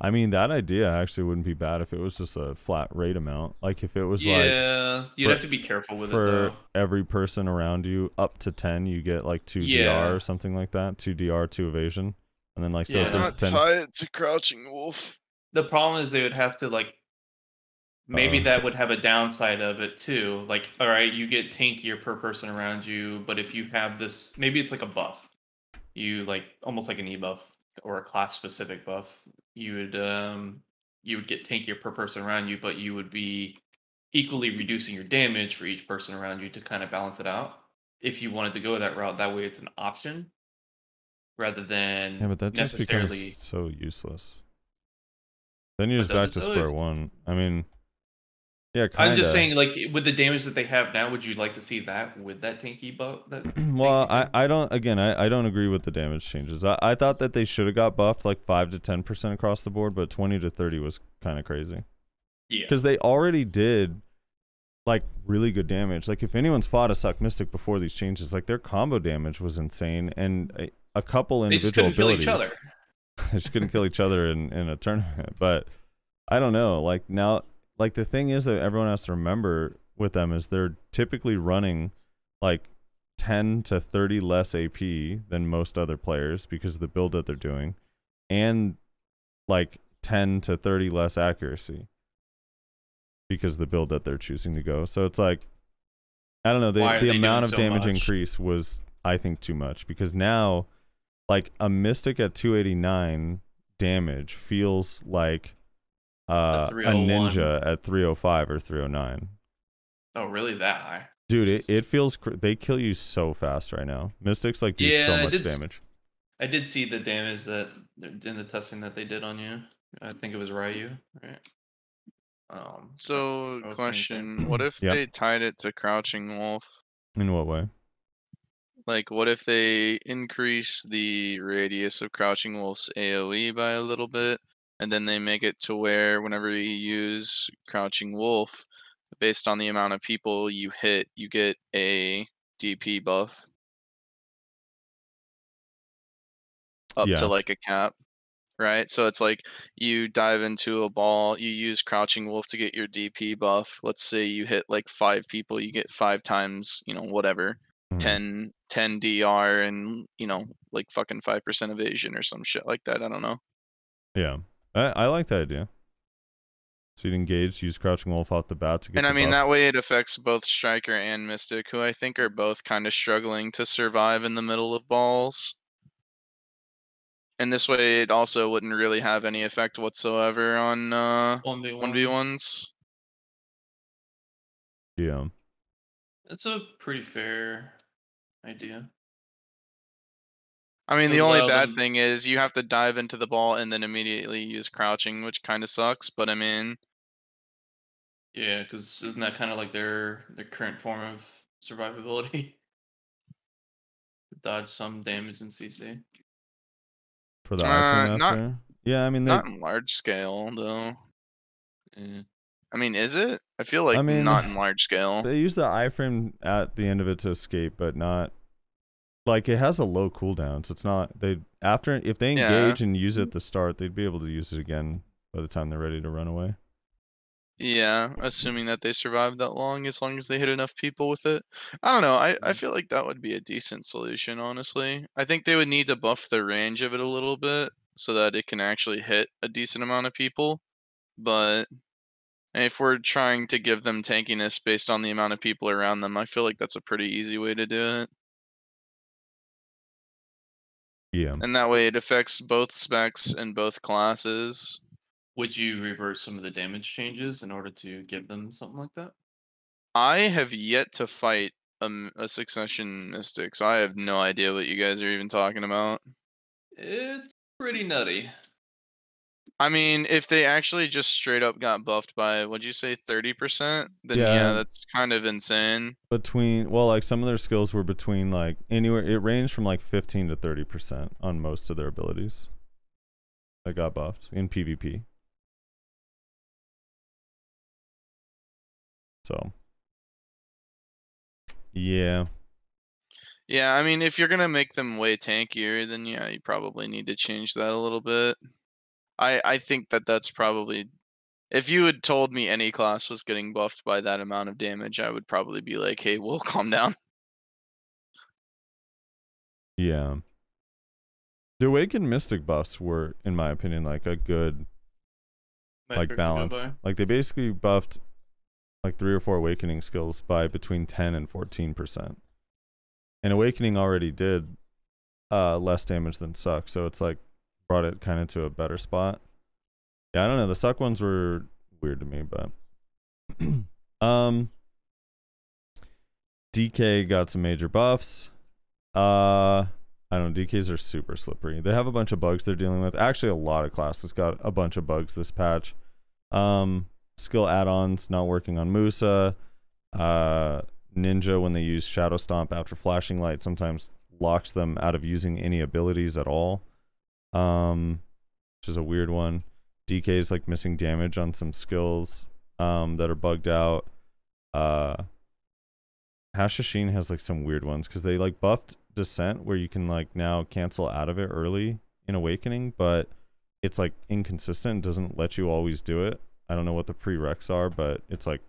Speaker 3: I mean, that idea actually wouldn't be bad if it was just a flat rate amount. Like if it was like
Speaker 1: yeah you'd
Speaker 3: for-
Speaker 1: have to be careful with it
Speaker 3: for
Speaker 1: though
Speaker 3: every person around you up to 10 you get like 2
Speaker 1: Yeah.
Speaker 3: dr or something like that 2 dr 2 evasion and then like so
Speaker 1: Yeah.
Speaker 3: if there's
Speaker 2: Not
Speaker 3: 10
Speaker 2: tie it to Crouching Wolf.
Speaker 1: The problem is they would have to like maybe
Speaker 3: Uh.
Speaker 1: that would have a downside of it too like all right you get tankier per person around you but if you have this maybe it's like a buff you like almost like an e-buff or a class specific buff you would um you would get tankier per person around you but you would be equally reducing your damage for each person around you to kind of balance it out if you wanted to go that route that way it's an option rather than
Speaker 3: yeah but that just
Speaker 1: necessarily
Speaker 3: becomes so useless then you're just back to square one i mean yeah kinda.
Speaker 1: I'm just saying, like with the damage that they have now, would you like to see that with that tanky buff? That
Speaker 3: well I? I don't again I, I don't agree with the damage changes I, I thought that they should have got buffed like 5 to 10 percent across the board but 20 to 30 was kind of crazy
Speaker 1: yeah,
Speaker 3: because they already did like really good damage. Like if anyone's fought a Suck Mystic before these changes, like their combo damage was insane, and a, a couple
Speaker 1: they just
Speaker 3: individual abilities. they just couldn't kill each other in, in a tournament. But I don't know. Like now, like the thing is that everyone has to remember with them is they're typically running like 10 to 30 less AP than most other players because of the build that they're doing, and like 10 to 30 less accuracy because of the build that they're choosing to go. So it's like I don't know, the
Speaker 1: Why
Speaker 3: the
Speaker 1: they
Speaker 3: amount of
Speaker 1: so
Speaker 3: damage
Speaker 1: much?
Speaker 3: increase was I think too much because now like a mystic at 289 damage feels like uh, a
Speaker 1: 301.
Speaker 3: ninja at 305 or 309.
Speaker 1: Oh, really? That high?
Speaker 3: Dude, it, it feels cr- they kill you so fast right now. Mystics like do
Speaker 1: Yeah,
Speaker 3: so
Speaker 1: I
Speaker 3: much
Speaker 1: did
Speaker 3: damage.
Speaker 1: I did see the damage that in the testing that they did on you. I think it was Ryu, right? Um.
Speaker 2: So,
Speaker 1: I was
Speaker 2: question: What if
Speaker 3: Yep.
Speaker 2: they tied it to Crouching Wolf?
Speaker 3: In what way?
Speaker 2: Like, what if they increase the radius of Crouching Wolf's AoE by a little bit, and then they make it to where whenever you use Crouching Wolf, based on the amount of people you hit, you get a DP buff up
Speaker 3: Yeah.
Speaker 2: to like a cap, right? So it's like you dive into a ball, you use Crouching Wolf to get your DP buff. Let's say you hit like five people, you get five times, you know, whatever.
Speaker 3: Mhm.
Speaker 2: 10 10 DR and you know like fucking 5% evasion or some shit like that. I don't know.
Speaker 3: Yeah, I, I like that idea. So you'd engage, use Crouching Wolf off the bat to get.
Speaker 2: And I mean
Speaker 3: buff.
Speaker 2: that way it affects both Striker and Mystic who I think are both kind of struggling to survive in the middle of balls. And this way it also wouldn't really have any effect whatsoever on uh
Speaker 1: One v one.
Speaker 2: 1v1s.
Speaker 3: Yeah.
Speaker 1: It's a pretty fair idea.
Speaker 2: I mean, the only bad
Speaker 1: them-
Speaker 2: thing is you have to dive into the ball and then immediately use crouching, which kind of sucks. But I mean,
Speaker 1: Yeah, because isn't that kind of like their their current form of survivability? Dodge some damage in CC.
Speaker 3: For the
Speaker 2: Uh, not-
Speaker 3: there. Yeah, I mean they
Speaker 2: not in large scale though.
Speaker 1: Yeah.
Speaker 2: I mean, is it? I feel like I
Speaker 3: mean,
Speaker 2: not in large scale.
Speaker 3: they use the iframe at the end of it to escape, but not like it has a low cooldown, so it's not they after if they
Speaker 2: Yeah.
Speaker 3: engage and use it mm-hmm. at the start, they'd be able to use it again by the time they're ready to run away.
Speaker 2: Yeah, assuming that they survive that long, as long as they hit enough people with it. I don't know. I, I mm-hmm. feel like that would be a decent solution, honestly. I think they would need to buff the range of it a little bit so that it can actually hit a decent amount of people. But if we're trying to give them tankiness based on the amount of people around them, I feel like that's a pretty easy way to do it.
Speaker 3: Yeah.
Speaker 2: And that way it affects both specs and both classes.
Speaker 1: Would you reverse some of the damage changes in order to give them something like that?
Speaker 2: I have yet to fight a succession mystic, so I have no idea what you guys are even talking about.
Speaker 1: It's pretty nutty.
Speaker 2: I mean, if they actually just straight up got buffed by, what'd you say, 30%? Then yeah,
Speaker 3: Yeah.
Speaker 2: that's kind of insane.
Speaker 3: Between well, like some of their skills were between like anywhere it ranged from like fifteen to thirty percent on most of their abilities. That got buffed in PvP. So Yeah.
Speaker 2: Yeah, I mean, if you're gonna make them way tankier, then yeah, you probably need to change that a little bit. I I think that that's probably if you had told me any class was getting buffed by that amount of damage, I would probably be like, "Hey, we'll calm down."
Speaker 3: Yeah. The Awakened Mystic buffs were, in my opinion, like a good
Speaker 1: Metric
Speaker 3: like balance. Like they basically buffed like three or four awakening skills by between ten and fourteen percent. And awakening already did uh less damage than suck, so it's like brought it kind of to a better spot. Yeah, I don't know. The suck ones were weird to me, but um DK got some major buffs. Uh I don't know, DKs are super slippery. They have a bunch of bugs they're dealing with. Actually, a lot of classes got a bunch of bugs this patch. Um, skill add-ons not working on Musa. Uh, Ninja when they use Shadow Stomp after flashing light sometimes locks them out of using any abilities at all. Um, which is a weird one. DK is like missing damage on some skills um that are bugged out. Uh, Hashashin has like some weird ones because they like buffed Descent where you can like now cancel out of it early in Awakening, but it's like inconsistent. Doesn't let you always do it. I don't know what the prereqs are, but it's like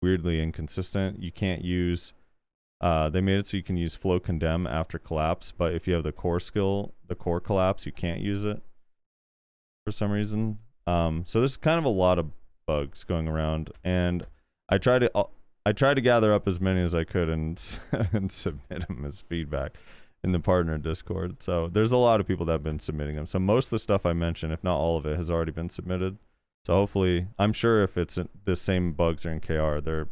Speaker 3: weirdly inconsistent. You can't use. Uh, they made it so you can use flow condemn after collapse, but if you have the core skill, the core collapse, you can't use it for some reason. Um, so there's kind of a lot of bugs going around, and I try to uh, I tried to gather up as many as I could and and submit them as feedback in the partner Discord. So there's a lot of people that have been submitting them. So most of the stuff I mentioned, if not all of it, has already been submitted. So hopefully, I'm sure if it's in, the same bugs are in KR, they're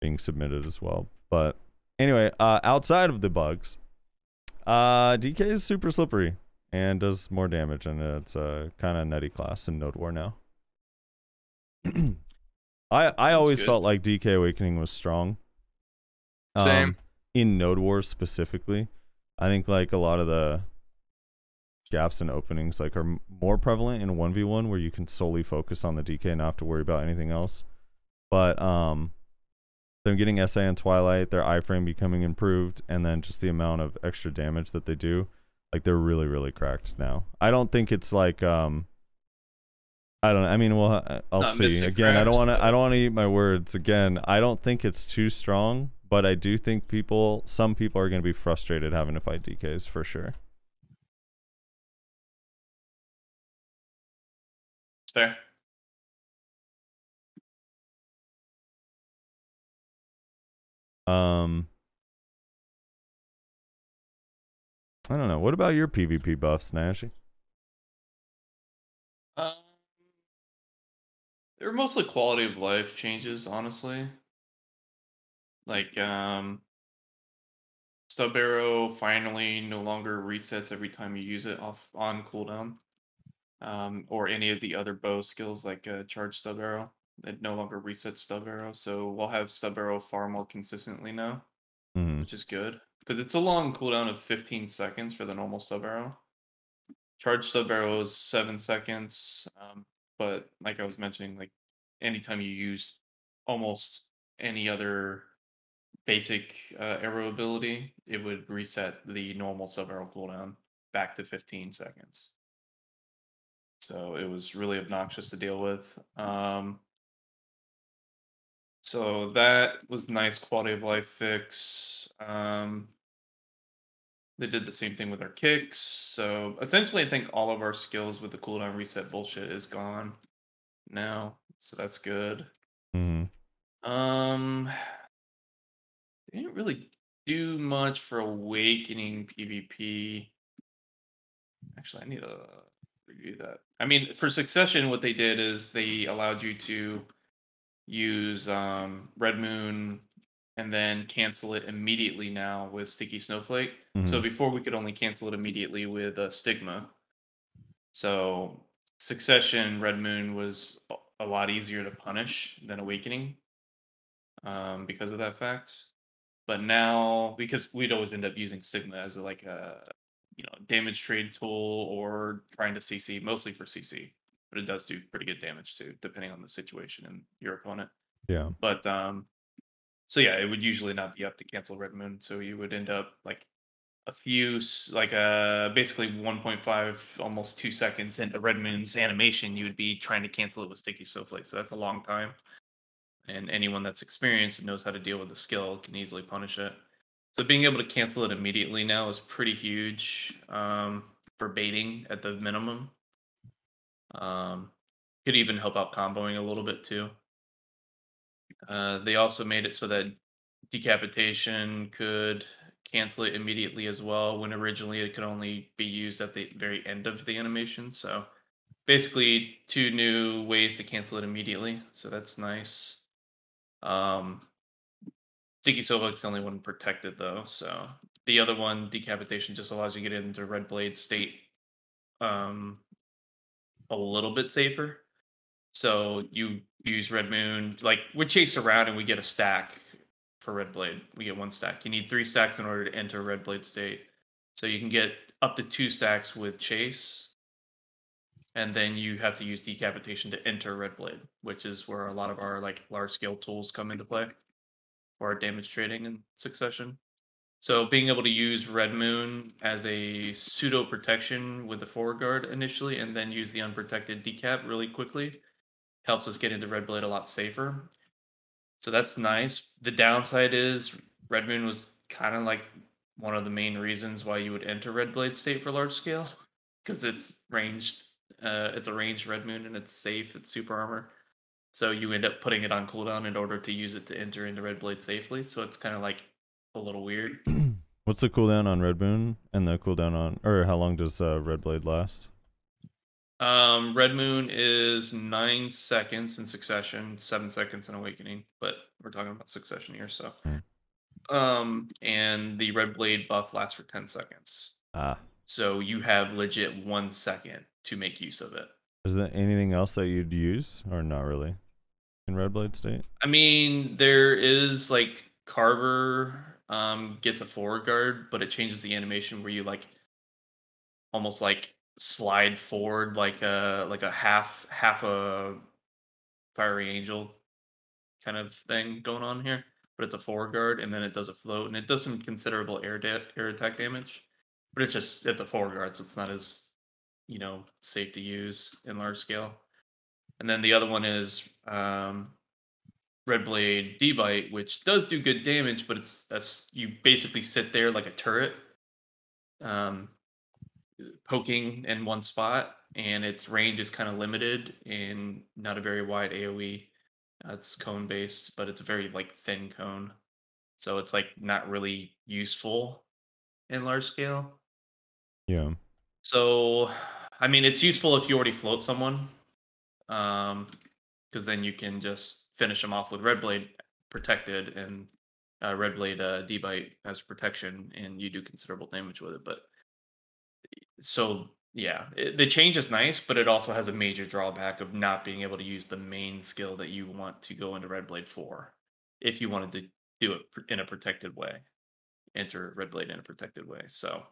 Speaker 3: being submitted as well. But anyway, uh, outside of the bugs, uh, DK is super slippery and does more damage, and it's a kind of nutty class in Node War now. I I always
Speaker 1: good.
Speaker 3: felt like DK Awakening was strong.
Speaker 2: Same.
Speaker 3: Um, in Node Wars specifically, I think like a lot of the gaps and openings like are more prevalent in 1v1 where you can solely focus on the DK and not have to worry about anything else. But um them getting SA and Twilight, their iframe becoming improved, and then just the amount of extra damage that they do, like they're really, really cracked now. I don't think it's like um I don't know. I mean, well, I- I'll
Speaker 1: Not
Speaker 3: see. Again, I don't want to. I don't want to eat my words. Again, I don't think it's too strong, but I do think people, some people are going to be frustrated having to fight DKs for sure.
Speaker 1: It's fair.
Speaker 3: Um, I don't know. What about your PvP buffs, Nashy?
Speaker 1: Um, they were mostly quality of life changes, honestly. Like, um, stub arrow finally no longer resets every time you use it off on cooldown. Um, or any of the other bow skills like uh, charge stub arrow. It no longer resets stub arrow, so we'll have stub arrow far more consistently now,
Speaker 3: hmm
Speaker 1: which is good because it's a long cooldown of 15 seconds for the normal stub arrow. Charge stub arrow is seven seconds, um, but like I was mentioning, like anytime you use almost any other basic uh, arrow ability, it would reset the normal sub arrow cooldown back to 15 seconds. So it was really obnoxious to deal with. Um, so that was nice quality of life fix. Um, they did the same thing with our kicks. So essentially, I think all of our skills with the cooldown reset bullshit is gone now. So that's good.
Speaker 3: hmm
Speaker 1: Um, they didn't really do much for awakening PvP. Actually, I need to review that. I mean, for succession, what they did is they allowed you to use um, Red Moon and then cancel it immediately now with Sticky Snowflake. So
Speaker 3: Mhm.
Speaker 1: before we could only cancel it immediately with uh, Stigma. So Succession Red Moon was a- a lot easier to punish than Awakening um, because of that fact. But now, because we'd always end up using Stigma as a, like a you know damage trade tool or trying to CC, mostly for CC, but it does do pretty good damage too, depending on the situation and your opponent.
Speaker 3: Yeah.
Speaker 1: But um, so yeah, it would usually not be up to cancel Red Moon, so you would end up like a few, like uh, basically 1.5, almost two seconds into Red Moon's animation, you would be trying to cancel it with Sticky Snowflake. So that's a long time. And anyone that's experienced and knows how to deal with the skill can easily punish it. So being able to cancel it immediately now is pretty huge um, for baiting at the minimum. Um, could even help out comboing a little bit too. Uh, they also made it so that decapitation could cancel it immediately as well when originally it could only be used at the very end of the animation so basically two new ways to cancel it immediately so that's nice um sticky Silva's the only one protected though so the other one decapitation just allows you to get into red blade state um a little bit safer so you use Red Moon, like we chase around and we get a stack for Red Blade. We get one stack. You need three stacks in order to enter Red Blade state. So you can get up to two stacks with Chase. And then you have to use decapitation to enter Red Blade, which is where a lot of our like large scale tools come into play for damage trading and succession. So being able to use Red Moon as a pseudo protection with the forward guard initially, and then use the unprotected decap really quickly, helps us get into Red Blade a lot safer. So that's nice. The downside is Red Moon was kind of like one of the main reasons why you would enter Red Blade state for large scale, because it's ranged. Uh, it's a ranged Red Moon and it's safe. It's super armor. So you end up putting it on cooldown in order to use it to enter into Red Blade safely. So it's kind of like a little weird.
Speaker 3: What's the cooldown on Red Moon and the cooldown on, or how long does uh, Red Blade last?
Speaker 1: Um, Red Moon is nine seconds in succession, seven seconds in awakening, but we're talking about succession here, so. Um, and the Red Blade buff lasts for 10 seconds.
Speaker 3: Ah,
Speaker 1: So you have legit one second to make use of it.
Speaker 3: is there anything else that you'd use, or not really, in Red Blade state?
Speaker 1: I mean, there is like Carver um gets a forward guard, but it changes the animation where you like almost like slide forward like a like a half half a fiery angel kind of thing going on here. But it's a forward guard and then it does a float and it does some considerable air da- air attack damage. But it's just it's a forward guard, so it's not as you know safe to use in large scale. And then the other one is um Red Blade D-Bite, which does do good damage, but it's that's you basically sit there like a turret, um, poking in one spot, and its range is kind of limited and not a very wide AOE. Uh, it's cone based, but it's a very like thin cone, so it's like not really useful in large scale.
Speaker 3: Yeah.
Speaker 1: So, I mean, it's useful if you already float someone, um, because then you can just finish them off with Red Blade protected and uh, Red Blade uh, debite as protection, and you do considerable damage with it. But so yeah, it, the change is nice, but it also has a major drawback of not being able to use the main skill that you want to go into Red Blade for, if you wanted to do it in a protected way, enter Red Blade in a protected way. So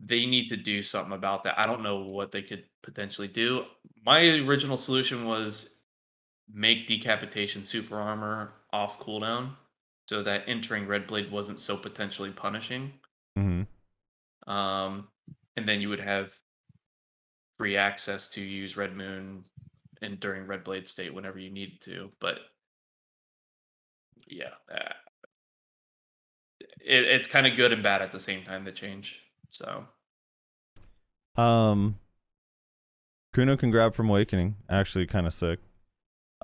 Speaker 1: they need to do something about that. I don't know what they could potentially do. My original solution was make decapitation super armor off cooldown so that entering Red Blade wasn't so potentially punishing.
Speaker 3: hmm
Speaker 1: Um, and then you would have free access to use Red Moon and during Red Blade state whenever you needed to. But yeah, uh, it, it's kind of good and bad at the same time. The change. So
Speaker 3: Um, Kuno can grab from Awakening. Actually, kind of sick.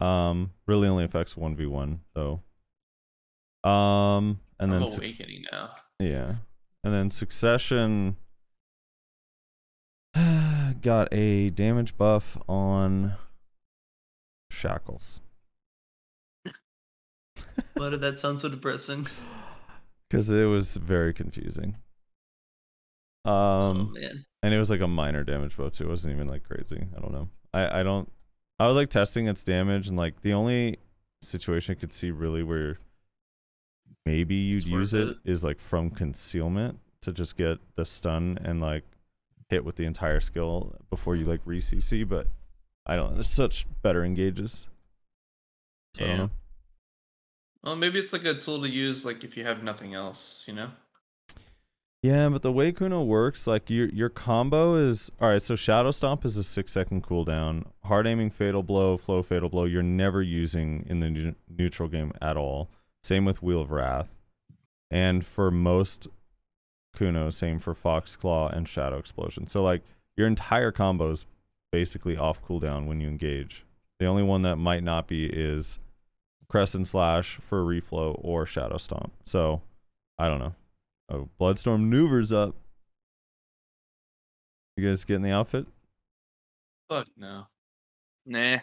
Speaker 3: Um, really only affects one v one though. Um, and
Speaker 1: I'm
Speaker 3: then suc-
Speaker 1: awakening now.
Speaker 3: yeah, and then Succession got a damage buff on Shackles
Speaker 1: Why did that sound so depressing?
Speaker 3: because it was very confusing.
Speaker 1: oh
Speaker 3: Um,
Speaker 1: man.
Speaker 3: and it was like a minor damage buff too. It wasn't even like crazy. I don't know. I I don't. I was like testing its damage, and like the only situation I could see really where maybe you'd use
Speaker 1: worth
Speaker 3: it is like from concealment to just get the stun and like hit with the entire skill before you like re CC. But I don't. There's such better engages. So
Speaker 1: Yeah. Well, maybe it's like a tool to use, like if you have nothing else, you know.
Speaker 3: Yeah, but the way Kuno works, like your your combo is all right. So Shadow Stomp is a six second cooldown. Hard aiming Fatal Blow, Flow Fatal Blow. You're never using in the neu- neutral game at all. Same with Wheel of Wrath, and for most Kuno, same for Fox Claw and Shadow Explosion. So like your entire combo is basically off cooldown when you engage. The only one that might not be is Crescent Slash for reflow or Shadow Stomp. So I don't know. Oh, Bloodstorm maneuvers up. You guys getting the outfit?
Speaker 1: Fuck no.
Speaker 2: Nah.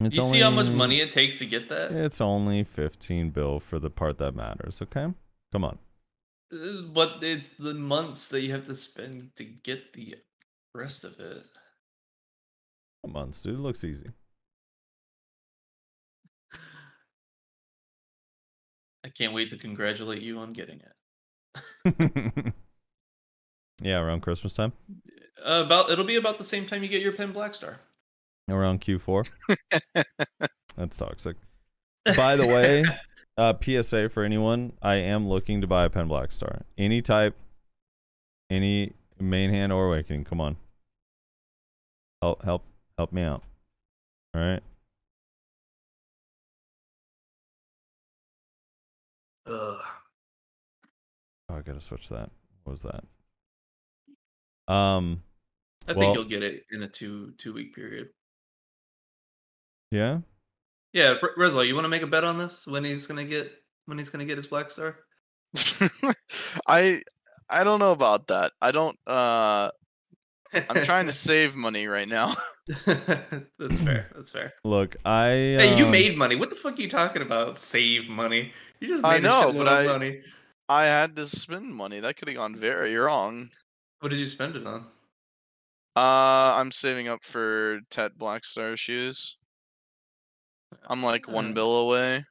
Speaker 3: It's
Speaker 1: you see how much money it takes to get that?
Speaker 3: It's only 15 bill for the part that matters, okay? Come on.
Speaker 1: But it's the months that you have to spend to get the rest of it.
Speaker 3: Months, dude. It looks easy.
Speaker 1: I can't wait to congratulate you on getting it.
Speaker 3: yeah, around Christmas time.
Speaker 1: Uh, about it'll be about the same time you get your pen Black Star.
Speaker 3: Around Q4. That's toxic. By the way, uh, PSA for anyone, I am looking to buy a pen Black Star. Any type, any main hand or awakening. Come on. Help, help, help me out. All right.
Speaker 1: Ugh.
Speaker 3: Oh, I gotta switch that. What was that? Um,
Speaker 1: I
Speaker 3: Well-
Speaker 1: think you'll get it in a two two week period.
Speaker 3: yeah.
Speaker 1: Yeah, Re- Rezlar, you want to make a bet on this? When he's gonna get when he's gonna get his Black Star?
Speaker 2: I I don't know about that. I don't uh I'm trying to save money right now.
Speaker 1: That's fair. That's fair.
Speaker 3: Look, I.
Speaker 1: Hey, you
Speaker 3: um,
Speaker 1: made money. What the fuck are you talking about? Save money. You just made
Speaker 2: I
Speaker 1: a
Speaker 2: know, but I-
Speaker 1: money.
Speaker 2: I had to spend money. That could have gone very wrong.
Speaker 1: What did you spend it on?
Speaker 2: Uh I'm saving up for Tet Blackstar shoes. I'm like one bill away.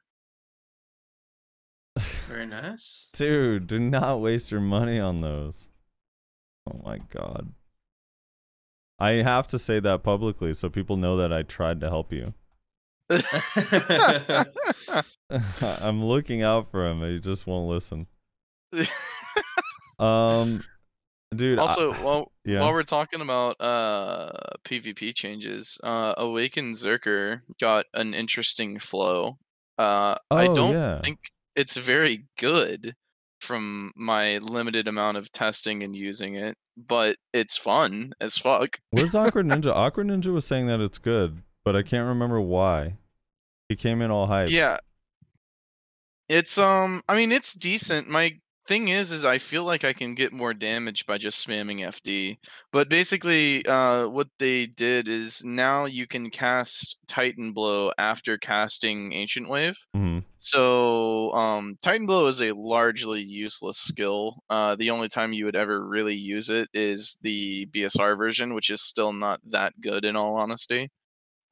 Speaker 1: Very nice.
Speaker 3: Dude, do not waste your money on those. Oh my god. I have to say that publicly so people know that I tried to help you. I'm looking out for him. He just won't listen. Um, dude. I-
Speaker 2: also, while
Speaker 3: yeah.
Speaker 2: while we're talking about uh PvP changes, uh Awakened Zerker got an interesting flow. Uh I
Speaker 3: Oh,
Speaker 2: don't
Speaker 3: yeah.
Speaker 2: think it's very good from my limited amount of testing and using it, but it's fun as fuck.
Speaker 3: Where's Awkward Ninja? Awkward Ninja was saying that it's good, but I can't remember why. He came in all hype.
Speaker 2: Yeah. It's um I mean it's decent. My thing is is I feel like I can get more damage by just spamming FD. But basically uh what they did is now you can cast Titan Blow after casting Ancient Wave.
Speaker 3: hmm
Speaker 2: So um Titan Blow is a largely useless skill. Uh the only time you would ever really use it is the BSR version, which is still not that good in all honesty.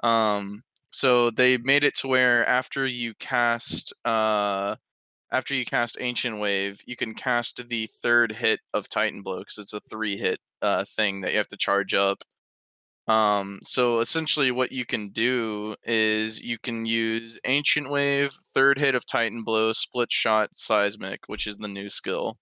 Speaker 2: Um so they made it to where after you cast uh after you cast Ancient Wave, you can cast the third hit of Titan Blow because it's a three hit uh thing that you have to charge up. Um, so essentially, what you can do is you can use Ancient Wave, Third Hit of Titan Blow, Split Shot, Seismic, which is the new skill,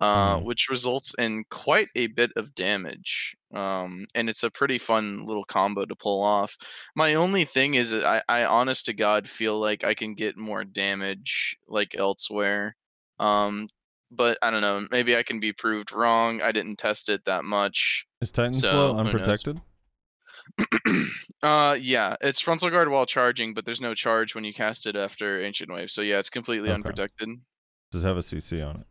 Speaker 2: uh,
Speaker 3: Mhm.
Speaker 2: which results in quite a bit of damage. Um, and it's a pretty fun little combo to pull off. My only thing is, I, I honest to God feel like I can get more damage like elsewhere. Um, but I don't know. Maybe I can be proved wrong. I didn't test it that much.
Speaker 3: Is Titan's
Speaker 2: So,
Speaker 3: Blow unprotected?
Speaker 2: uh yeah, it's frontal guard while charging, but there's no charge when you cast it after ancient wave. So yeah, it's completely
Speaker 3: Okay.
Speaker 2: unprotected.
Speaker 3: Does it have a CC on it?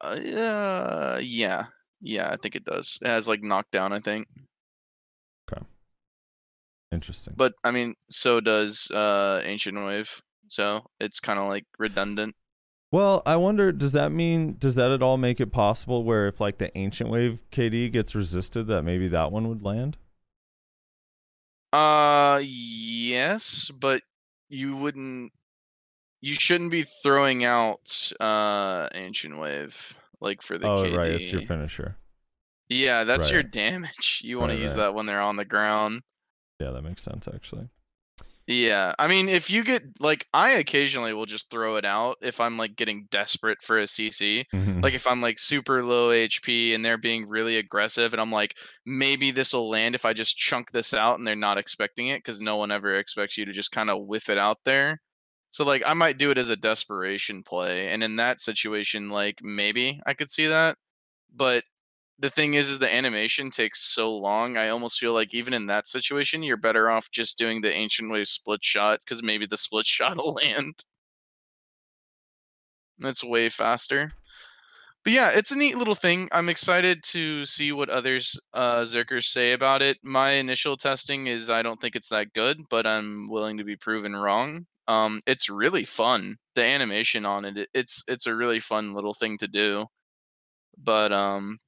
Speaker 2: Uh, yeah, yeah, yeah. I think it does. It has like knockdown. I think, Okay.
Speaker 3: Interesting.
Speaker 2: but I mean, so does uh ancient wave. So it's kind of like redundant.
Speaker 3: Well, I wonder, does that mean, does that at all make it possible where if like the ancient wave KD gets resisted, that maybe that one would land?
Speaker 2: Uh, yes, but you wouldn't. You shouldn't be throwing out uh ancient wave like for the
Speaker 3: oh,
Speaker 2: KD.
Speaker 3: right. It's your finisher.
Speaker 2: Yeah, that's your damage. You want
Speaker 3: Right,
Speaker 2: to use
Speaker 3: right.
Speaker 2: that when they're on the ground.
Speaker 3: Yeah, that makes sense actually.
Speaker 2: Yeah, I mean, if you get like, I occasionally will just throw it out if I'm like getting desperate for a CC.
Speaker 3: Mhm.
Speaker 2: Like if I'm like super low HP and they're being really aggressive, and I'm like, maybe this will land if I just chunk this out, and they're not expecting it because no one ever expects you to just kind of whiff it out there. So like, I might do it as a desperation play, and in that situation, like maybe I could see that. But the thing is, is the animation takes so long. I almost feel like even in that situation, you're better off just doing the ancient wave split shot because maybe the split shot will land. That's way faster. But yeah, it's a neat little thing. I'm excited to see what others uh Zerkers say about it. My initial testing is I don't think it's that good, but I'm willing to be proven wrong. Um it's really fun. The animation on it, it- it's it's a really fun little thing to do. But um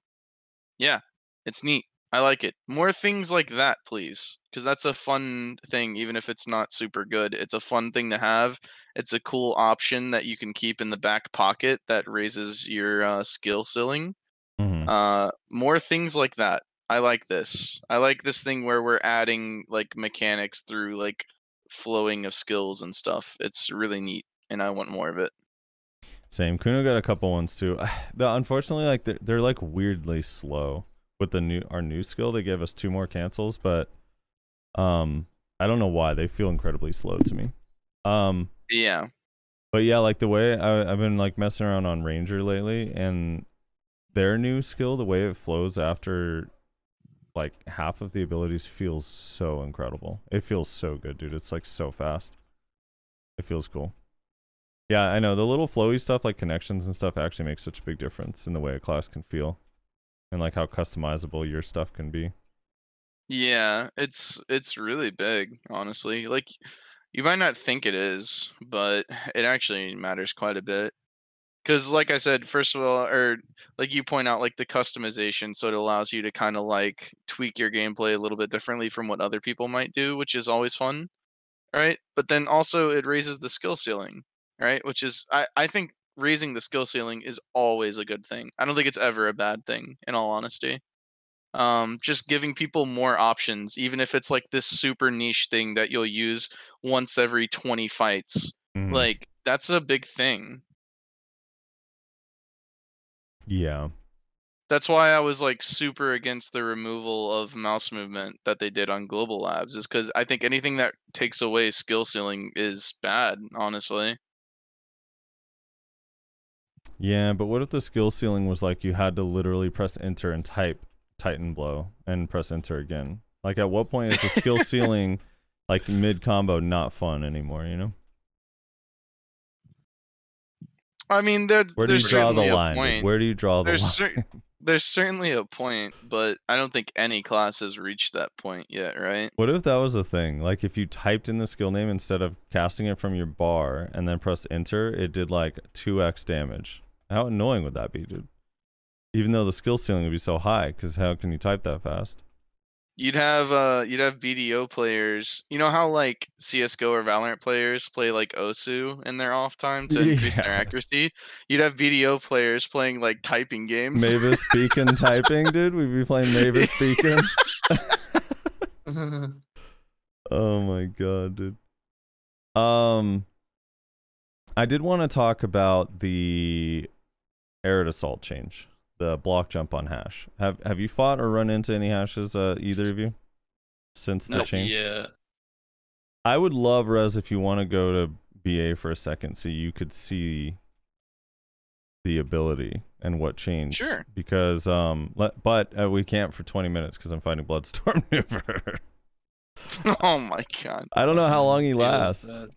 Speaker 2: yeah, it's neat. I like it. More things like that, please, because that's a fun thing even if it's not super good. It's a fun thing to have it's a cool option that you can keep in the back pocket that raises your uh, skill ceiling.
Speaker 3: Mhm.
Speaker 2: Uh, more things like that. I like this. I like this thing where we're adding like mechanics through like flowing of skills and stuff. It's really neat, and I want more of it.
Speaker 3: Same. Kuno got a couple ones too. The unfortunately, like they're, they're like weirdly slow with the new our new skill. They gave us two more cancels, but um, I don't know why they feel incredibly slow to me. Um,
Speaker 2: Yeah,
Speaker 3: but yeah, like the way I, I've been like messing around on Ranger lately, and their new skill, the way it flows after like half of the abilities feels so incredible. It feels so good, dude. It's like so fast. It feels cool. Yeah, I know the little flowy stuff like connections and stuff actually makes such a big difference in the way a class can feel, and like how customizable your stuff can be.
Speaker 2: yeah. It's it's really big, honestly. Like you might not think it is, but it actually matters quite a bit. Because like i said first of all or like you point out like the customization so it allows you to kind of like tweak your gameplay a little bit differently from what other people might do which is always fun right? But then also it raises the skill ceiling right? Which is i i think raising the skill ceiling is always a good thing. I don't think it's ever a bad thing in all honesty. Um just giving people more options even if it's like this super niche thing that you'll use once every 20 fights
Speaker 3: Mhm.
Speaker 2: like that's a big thing
Speaker 3: yeah,
Speaker 2: That's why I was like super against the removal of mouse movement that they did on Global Labs, is because I think anything that takes away skill ceiling is bad, honestly.
Speaker 3: yeah. But what if the skill ceiling was like you had to literally press enter and type Titan blow and press enter again? Like at what point is the skill ceiling like mid combo not fun anymore? You know.
Speaker 2: I mean, there,
Speaker 3: Where do you
Speaker 2: there's
Speaker 3: draw the
Speaker 2: a
Speaker 3: line?
Speaker 2: point.
Speaker 3: Where do you draw the
Speaker 2: There's
Speaker 3: line?
Speaker 2: cer- there's certainly a point, but I don't think any class has reached that point yet, right?
Speaker 3: what if that was a thing? Like if you typed in the skill name instead of casting it from your bar and then pressed enter, it did like 2x damage. How annoying would that be, dude? Even though the skill ceiling would be so high, because how can you type that fast?
Speaker 2: You'd have uh you'd have BDO players. You know how like CS:GO or Valorant players play like Osu in their off time to increase their accuracy? You'd have BDO players playing like typing games.
Speaker 3: Mavis Beacon typing, dude. We'd be playing Mavis Beacon. Oh my god, dude. Um I did want to talk about the Arid Assault change, the block jump on hash. Have have you fought or run into any hashes, uh, either of you, since the
Speaker 1: Nope,
Speaker 3: change?
Speaker 1: Yeah.
Speaker 3: I would love Rez if you want to go to BA for a second, so you could see the ability and what changed.
Speaker 2: Sure.
Speaker 3: Because um, let, but uh, we can't for 20 minutes because I'm fighting Bloodstorm Maneuver.
Speaker 2: oh my god.
Speaker 3: I don't know how long he lasts.
Speaker 1: bad.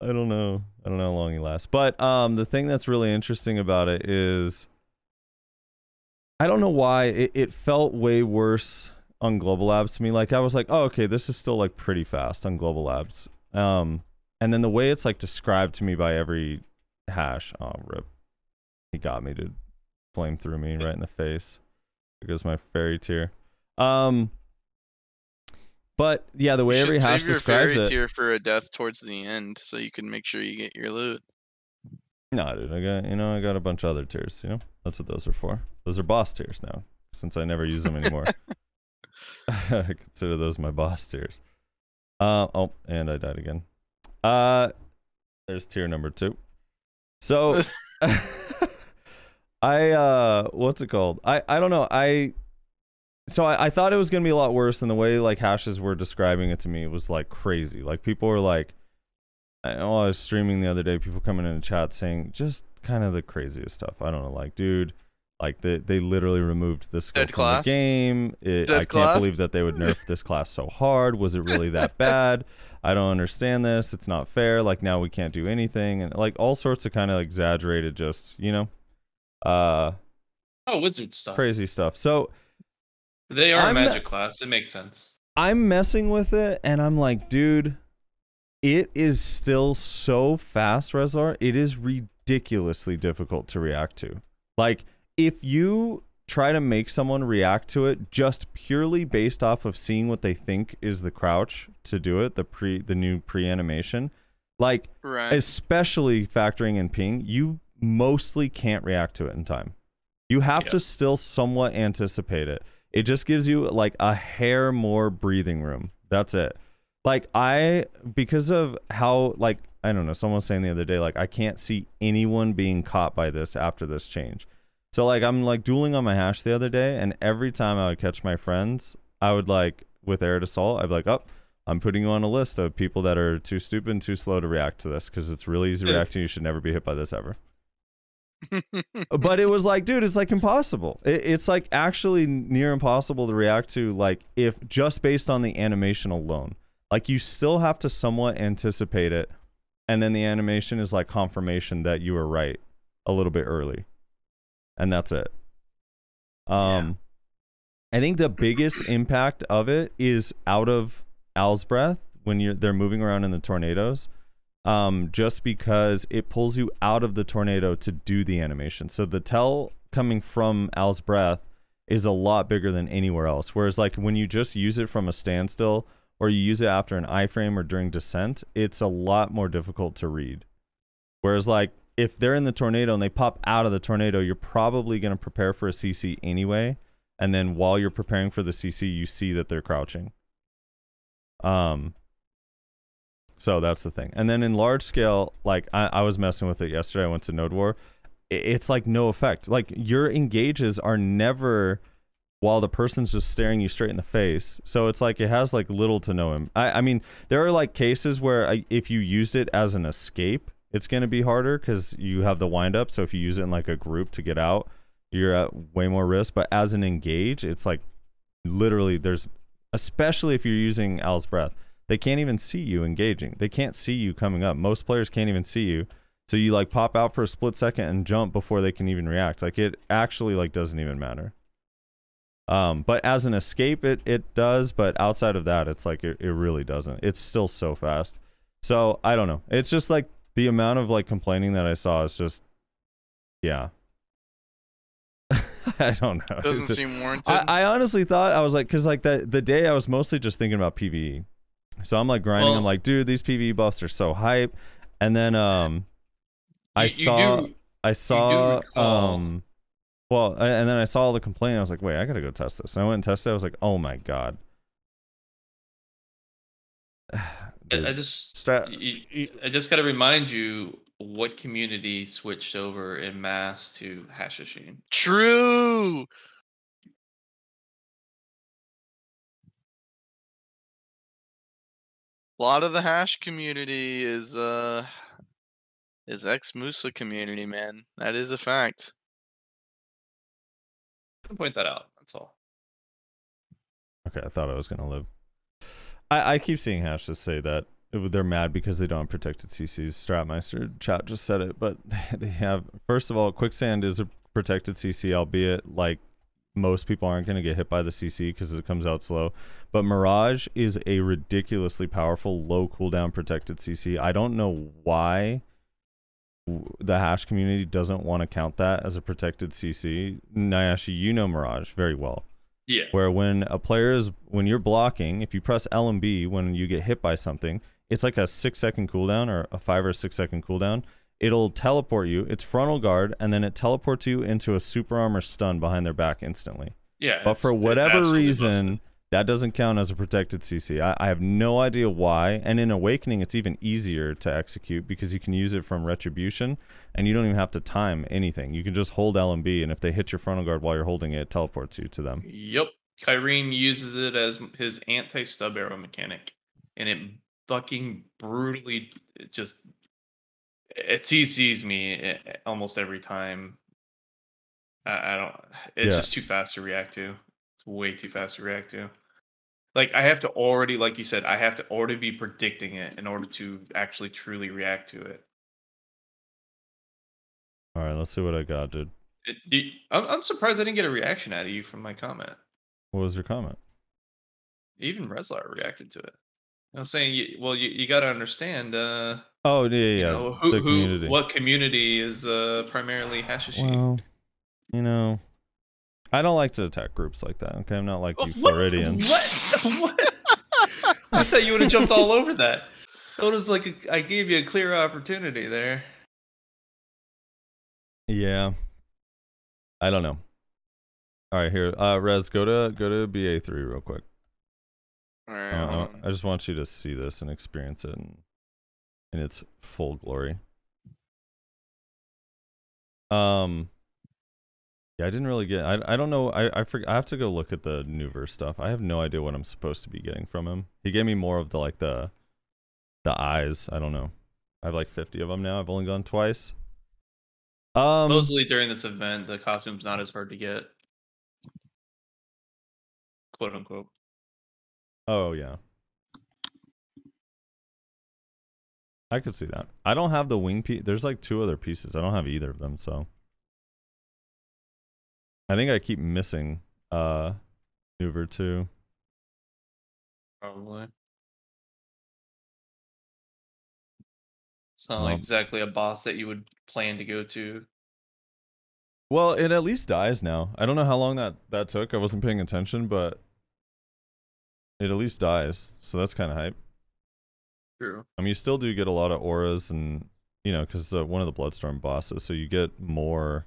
Speaker 3: I don't know. I don't know how long he lasts. But um, the thing that's really interesting about it is, I don't know why it, it felt way worse on Global Labs to me. Like I was like, oh, okay, this is still like pretty fast on Global Labs. Um, and then the way it's like described to me by every hash, oh rip, he got me to flame through me right in the face. There goes my fairy tear. Um, but yeah, the way every hash
Speaker 2: save your
Speaker 3: describes
Speaker 2: fairy
Speaker 3: it.
Speaker 2: tear for a death towards the end, so you can make sure you get your loot.
Speaker 3: No, dude, I got you know I got a bunch of other tears. You know that's what those are for. Those are boss tears now, since I never use them anymore. I consider those my boss tears. Uh oh, and I died again. Uh, there's tear number two. So, I uh, what's it called? I I don't know. I so I, I thought it was gonna be a lot worse, and the way like hashes were describing it to me was like crazy. Like people were like, I know I was streaming the other day. People coming in the chat saying just kind of the craziest stuff. I don't know, like dude, like they they literally removed this scope
Speaker 2: Dead
Speaker 3: from
Speaker 2: class?
Speaker 3: the game. It,
Speaker 2: Dead
Speaker 3: I can't
Speaker 2: class?
Speaker 3: believe that they would nerf this class so hard. Was it really that bad? I don't understand this. It's not fair. Like now we can't do anything, and like all sorts of kind of exaggerated, just you know, uh,
Speaker 1: Oh, wizard stuff.
Speaker 3: crazy stuff. So.
Speaker 1: They are
Speaker 3: I'm
Speaker 1: a magic class. It makes sense.
Speaker 3: I'm messing with it and I'm like, dude, it is still so fast, Rezlar. It is ridiculously difficult to react to. Like, if you try to make someone react to it just purely based off of seeing what they think is the crouch to do it, the pre the new pre-animation, like
Speaker 2: Right.
Speaker 3: especially factoring in ping, you mostly can't react to it in time. You have to still somewhat anticipate it. It just gives you like a hair more breathing room. That's it. Like I because of how like I don't know, someone was saying the other day like I can't see anyone being caught by this after this change. So like I'm like dueling on my hash the other day and every time I would catch my friends, I would like with Arid Assault, I'd be like, "Oh, I'm putting you on a list of people that are too stupid and too slow to react to this because it's really easy to
Speaker 1: Yeah.
Speaker 3: react to. You should never be hit by this ever. but it was like, dude, it's like impossible. It, it's like actually near impossible to react to, like if just based on the animation alone. Like you still have to somewhat anticipate it, and then the animation is like confirmation that you were right a little bit early, and that's it. Um, I think the biggest impact of it is out of Al's breath when you're they're moving around in the tornadoes um, just because it pulls you out of the tornado to do the animation. So the tell coming from Al's breath is a lot bigger than anywhere else. Whereas like when you just use it from a standstill or you use it after an iframe or during descent, it's a lot more difficult to read. Whereas like if they're in the tornado and they pop out of the tornado, you're probably going to prepare for a CC anyway. And then while you're preparing for the CC, you see that they're crouching. Um, so that's the thing. And then in large scale, like I, I was messing with it yesterday. I went to Node War. I- It's like no effect. Like your engages are never while the person's just staring you straight in the face. So it's like it has like little to no him. I, I mean, there are like cases where I, if you used it as an escape, it's going to be harder because you have the wind up. So if you use it in like a group to get out, you're at way more risk. But as an engage, it's like literally there's, especially if you're using Al's breath, they can't even see you engaging. They can't see you coming up. Most players can't even see you. So you like pop out for a split second and jump before they can even react. Like it actually like doesn't even matter. Um, but as an escape, it it does. But outside of that, it's like it, it really doesn't. It's still so fast. So I don't know. It's just like the amount of like complaining that I saw is just, yeah. I don't know.
Speaker 2: Doesn't
Speaker 3: It's-
Speaker 2: seem warranted.
Speaker 3: I, I honestly thought I was like, cause like that the day I was mostly just thinking about PVE, so I'm like grinding. I'm like, dude, these PVE buffs are so hype. And then um, I
Speaker 1: You- you
Speaker 3: saw
Speaker 1: do-
Speaker 3: I saw um, Well, I, and then I saw the complaint. I was like, wait, I gotta go test this. And I went and tested. it. I was like, oh my god.
Speaker 1: I,
Speaker 3: Dude,
Speaker 1: I just
Speaker 3: stra-
Speaker 1: y- y- I just got to remind you what community switched over in mass to Hashashin.
Speaker 2: True. A lot of the hash community is uh is ex Musa community, man. That is a fact.
Speaker 1: I'll point that out. That's all.
Speaker 3: Okay, I thought I was gonna live. I, I keep seeing hashes say that they're mad because they don't have protected CCs. Stratmeister chat just said it, but they have. First of all, quicksand is a protected CC, albeit like most people aren't gonna get hit by the CC because it comes out slow. But Mirage is a ridiculously powerful, low cooldown protected CC. I don't know why the hash community doesn't want to count that as a protected CC. Nayashe, you know Mirage very well
Speaker 1: Yeah.
Speaker 3: where when a player is when you're blocking, if you press L and B when you get hit by something, it's like a six second cooldown or a five or six second cooldown. It'll teleport you. It's frontal guard, and then it teleports you into a super armor stun behind their back instantly.
Speaker 1: Yeah.
Speaker 3: But for whatever reason,
Speaker 1: busted.
Speaker 3: That doesn't count as a protected CC. I, I have no idea why. And in Awakening, it's even easier to execute because you can use it from Retribution, and you don't even have to time anything. You can just hold L and B, and if they hit your frontal guard while you're holding it, it teleports you to them.
Speaker 1: Yep. Kyrene uses it as his anti stub arrow mechanic, and it fucking brutally it just it CCs me e- almost every time. I, I don't. It's
Speaker 3: Yeah.
Speaker 1: just too fast to react to. Way too fast to react to. Like I have to already, like you said, I have to already be predicting it in order to actually truly react to it.
Speaker 3: All right, let's see what I got, dude.
Speaker 1: it you- I'm, I'm surprised I didn't get a reaction out of you from my comment.
Speaker 3: What was your comment?
Speaker 1: Even Rezlar reacted to it. I was saying, you, well, you, you got to understand, uh,
Speaker 3: Oh yeah, yeah,
Speaker 1: you know, who,
Speaker 3: the
Speaker 1: who,
Speaker 3: community.
Speaker 1: what community is uh, primarily Hashashin.
Speaker 3: Well, you know, I don't like to attack groups like that. Okay, I'm not like you
Speaker 1: What-
Speaker 3: Floridians.
Speaker 1: What? what? I thought you would have jumped all over that. That was like a, I gave you a clear opportunity there.
Speaker 3: Yeah. I don't know. All right, here, uh, Rez, go to go to BA three real quick.
Speaker 2: All right.
Speaker 3: Uh,
Speaker 2: hold on.
Speaker 3: I just want you to see this and experience it in, in its full glory. Um. Yeah, I didn't really get. I I don't know. I I forg I have to go look at the new verse stuff. I have no idea what I'm supposed to be getting from him. He gave me more of the like the, the eyes. I don't know. I have like 50 of them now. I've only gone twice. Um.
Speaker 1: Supposedly during this event, the costume's not as hard to get. Quote unquote.
Speaker 3: Oh yeah. I could see that. I don't have the wing piece. There's like two other pieces. I don't have either of them, so I think I keep missing uh maneuver two.
Speaker 1: Probably. It's not like exactly a boss that you would plan to go to.
Speaker 3: Well, it at least dies now. I don't know how long that that took. I wasn't paying attention, but it at least dies. So that's kind of hype.
Speaker 1: True.
Speaker 3: I mean, you still do get a lot of auras, and you know, because uh, one of the Bloodstorm bosses, so you get more.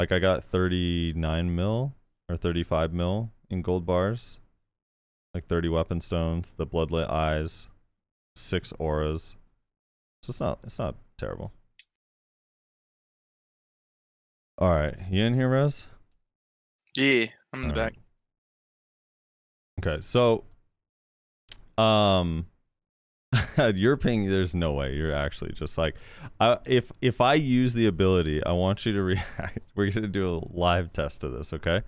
Speaker 3: Like I got thirty nine mil or thirty five mil in gold bars, like thirty weapon stones, the bloodlit eyes, six auras. So it's not it's not terrible. All right, you in here, Rez?
Speaker 2: Yeah, I'm in the
Speaker 3: Alright.
Speaker 2: back.
Speaker 3: Okay, so um your ping there's no way you're actually just like uh, if if I use the ability, I want you to react. We're going to do a live test of this, okay?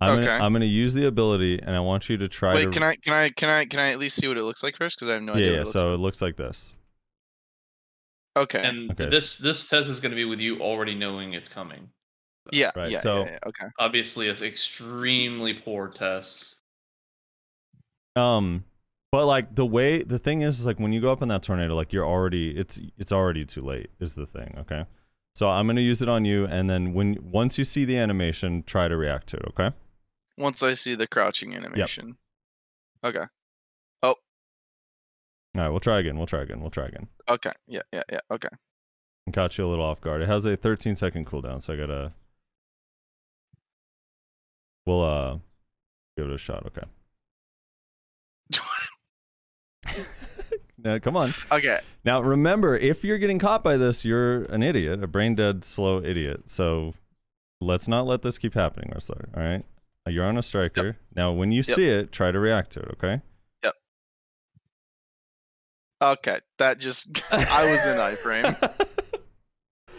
Speaker 3: I'm
Speaker 2: Okay.
Speaker 3: gonna I'm going to use the ability and I want you to try
Speaker 2: Wait,
Speaker 3: to
Speaker 2: can I can I can I can I at least see what it looks like first? Because I have no
Speaker 3: Yeah,
Speaker 2: idea.
Speaker 3: yeah,
Speaker 2: what it looks
Speaker 3: so it looks like this.
Speaker 2: okay.
Speaker 1: And
Speaker 3: Okay.
Speaker 1: this this test is going to be with you already knowing it's coming.
Speaker 2: yeah,
Speaker 3: Right,
Speaker 2: yeah,
Speaker 3: so-
Speaker 2: yeah, yeah, okay.
Speaker 1: Obviously, it's extremely poor tests.
Speaker 3: Um but like the way the thing is, is like when you go up in that tornado like you're already it's it's already too late is the thing, okay? So I'm going to use it on you and then when once you see the animation, try to react to it, okay?
Speaker 2: Once I see the crouching animation. Okay. Oh.
Speaker 3: All right, we'll try again. We'll try again. We'll try again.
Speaker 2: Okay. Yeah, yeah, yeah. Okay.
Speaker 3: Caught you a little off guard. It has a 13 second cooldown, so I gotta We'll uh give it a shot. Okay. now, come on.
Speaker 2: Okay.
Speaker 3: Now remember, if you're getting caught by this, you're an idiot, a brain dead, slow idiot. So let's not let this keep happening, Rezlar. All right. You're on a striker. Now, when you
Speaker 2: Yep.
Speaker 3: see it, try to react to it. Okay. Yep.
Speaker 2: Okay. That just I was in iframe.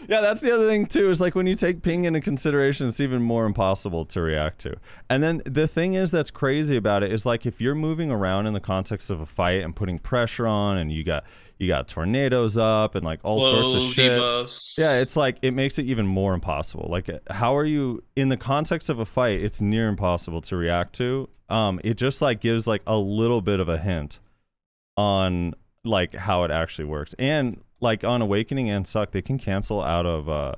Speaker 3: yeah, that's the other thing too. Is like when you take ping into consideration, it's even more impossible to react to. And then the thing is that's crazy about it is like if you're moving around in the context of a fight and putting pressure on, and you got you got tornadoes up and like all sorts of shit.
Speaker 1: debuffs.
Speaker 3: Yeah, it's like it makes it even more impossible. Like, how are you in the context of a fight? It's near impossible to react to. Um, it just like gives like a little bit of a hint on like how it actually works, and like on Awakening and Suck, they can cancel out of uh,